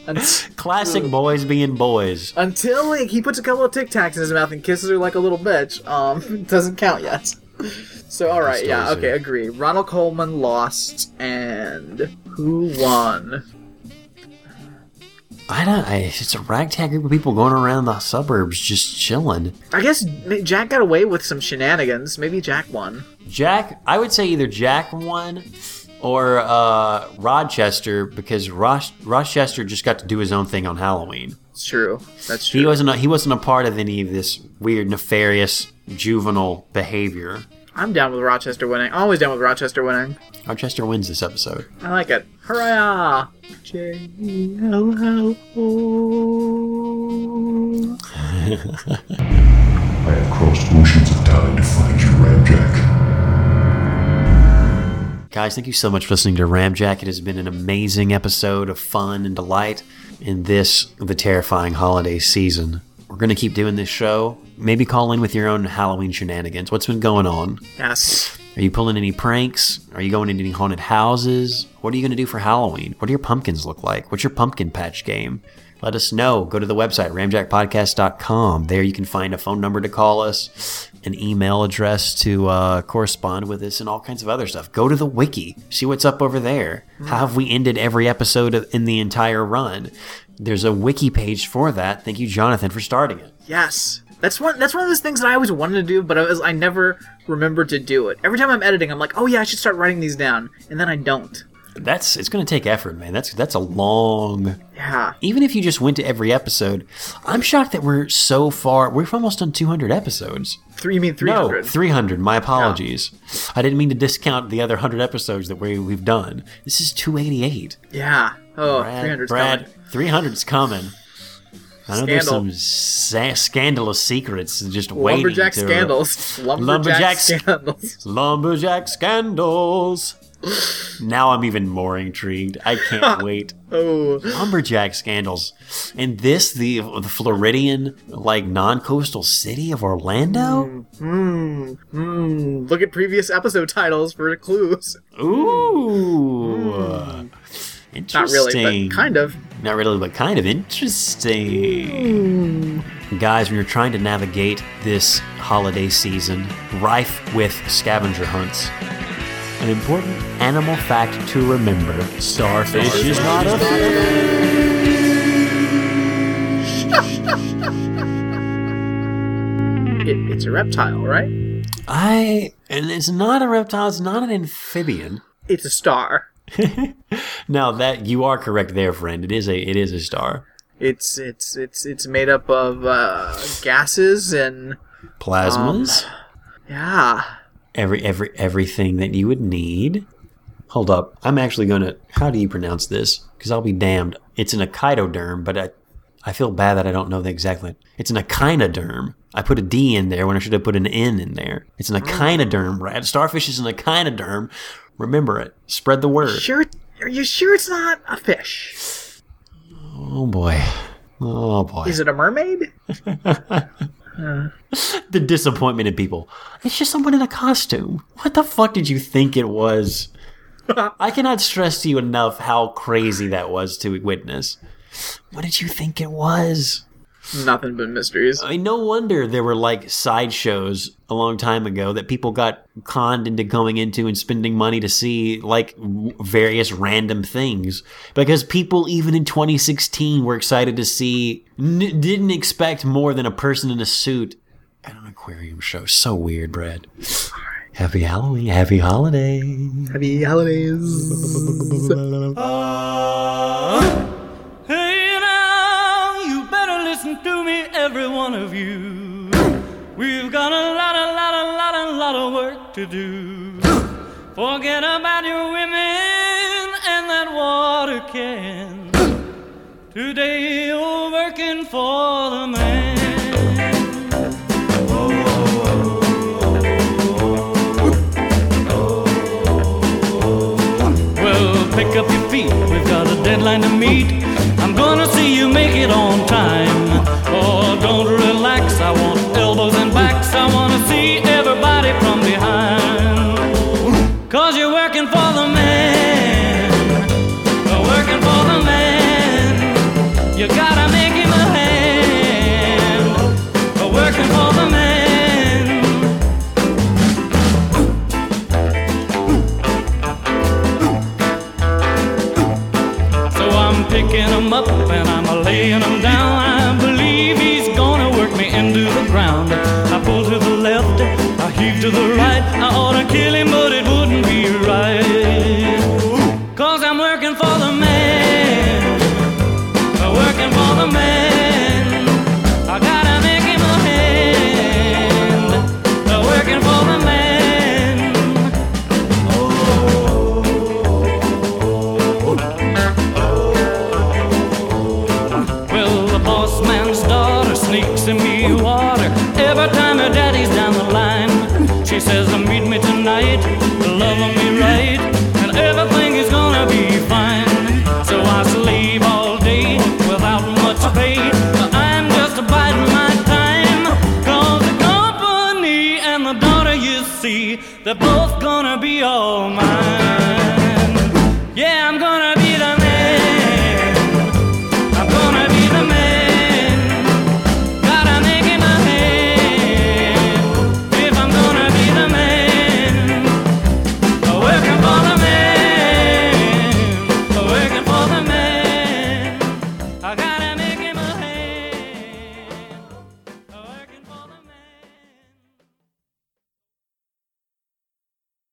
classic boys being boys. Until like he puts a couple of Tic Tacs in his mouth and kisses her like a little bitch, um, doesn't count yet. So all right, yeah, okay, agree. Ronald Colman lost, and who won? I don't. I, it's a ragtag group of people going around the suburbs just chilling. I guess Jack got away with some shenanigans. Maybe Jack won. Jack, I would say either Jack won or uh, Rochester because Roch- Rochester just got to do his own thing on Halloween. It's true. That's true. He wasn't. A, he wasn't a part of any of this weird, nefarious, juvenile behavior. I'm down with Rochester winning. Always down with Rochester winning. Rochester wins this episode. I like it. Hurrah! J L L O. I have crossed oceans of time to find you, Ramjack. Guys, thank you so much for listening to Ramjack. It has been an amazing episode of fun and delight in this, the terrifying holiday season. We're going to keep doing this show. Maybe call in with your own Halloween shenanigans. What's been going on? Yes. Are you pulling any pranks? Are you going into any haunted houses? What are you going to do for Halloween? What do your pumpkins look like? What's your pumpkin patch game? Let us know. Go to the website, ramjackpodcast.com. There you can find a phone number to call us, an email address to uh, correspond with us, and all kinds of other stuff. Go to the wiki. See what's up over there. How have we ended every episode of- in the entire run? There's a wiki page for that. Thank you, Jonathan, for starting it. Yes. That's one. That's one of those things that I always wanted to do, but I was I never remembered to do it. Every time I'm editing, I'm like, oh yeah, I should start writing these down, and then I don't. That's it's going to take effort, man. That's that's a long Yeah. even if you just went to every episode, I'm shocked that we're so far. We're almost on 200 episodes. Three. You mean three No, 300. My apologies. I didn't mean to discount the other 100 episodes that we, we've done. This is 288. Yeah. Oh, Brad, 300 Brad, coming. 300's coming. I know there's some sa- scandalous secrets just waiting. Lumberjack to- scandals. Lumberjack, Lumberjack scandals. Lumberjack scandals. Now I'm even more intrigued. I can't wait. Oh. Lumberjack scandals. And this, the the Floridian, like non-coastal city of Orlando. Hmm. Hmm. Look at previous episode titles for clues. Ooh, interesting. Not really, but kind of. Not really, but kind of interesting. Guys, when you're trying to navigate this holiday season, rife with scavenger hunts, an important animal fact to remember starfish is not a fish. It's a reptile, right? I and it's not a reptile. It's not an amphibian. It's a star. Now that you are correct there, friend. It is a it is a star. It's it's it's it's made up of uh, gases and Plasmas. yeah. every every everything that you would need. Hold up, I'm actually gonna. How do you pronounce this? Because I'll be damned. It's an echinoderm, but I, I feel bad that I don't know the exact. one. It's an echinoderm. I put a D in there when I should have put an N in there. It's an echinoderm, Brad. Starfish is an echinoderm. Remember it. Spread the word. Sure, are you sure it's not a fish? Oh boy. Oh boy. Is it a mermaid? the disappointment in people. It's just someone in a costume. What the fuck did you think it was? I cannot stress to you enough how crazy that was to witness. What did you think it was? Nothing but mysteries. I mean, no wonder there were like sideshows a long time ago that people got conned into going into and spending money to see like various random things because people even in 2016 were excited to see n- didn't expect more than a person in a suit at an aquarium show. So weird, Brad. Happy Halloween, happy holiday. Happy holidays. Hey one of you. We've got a lot, a lot, a lot, a lot of work to do. Forget about your women and that water can. Today you're working for the man. Well, pick up your feet, we've got a deadline to meet. I'm gonna see you make it on time.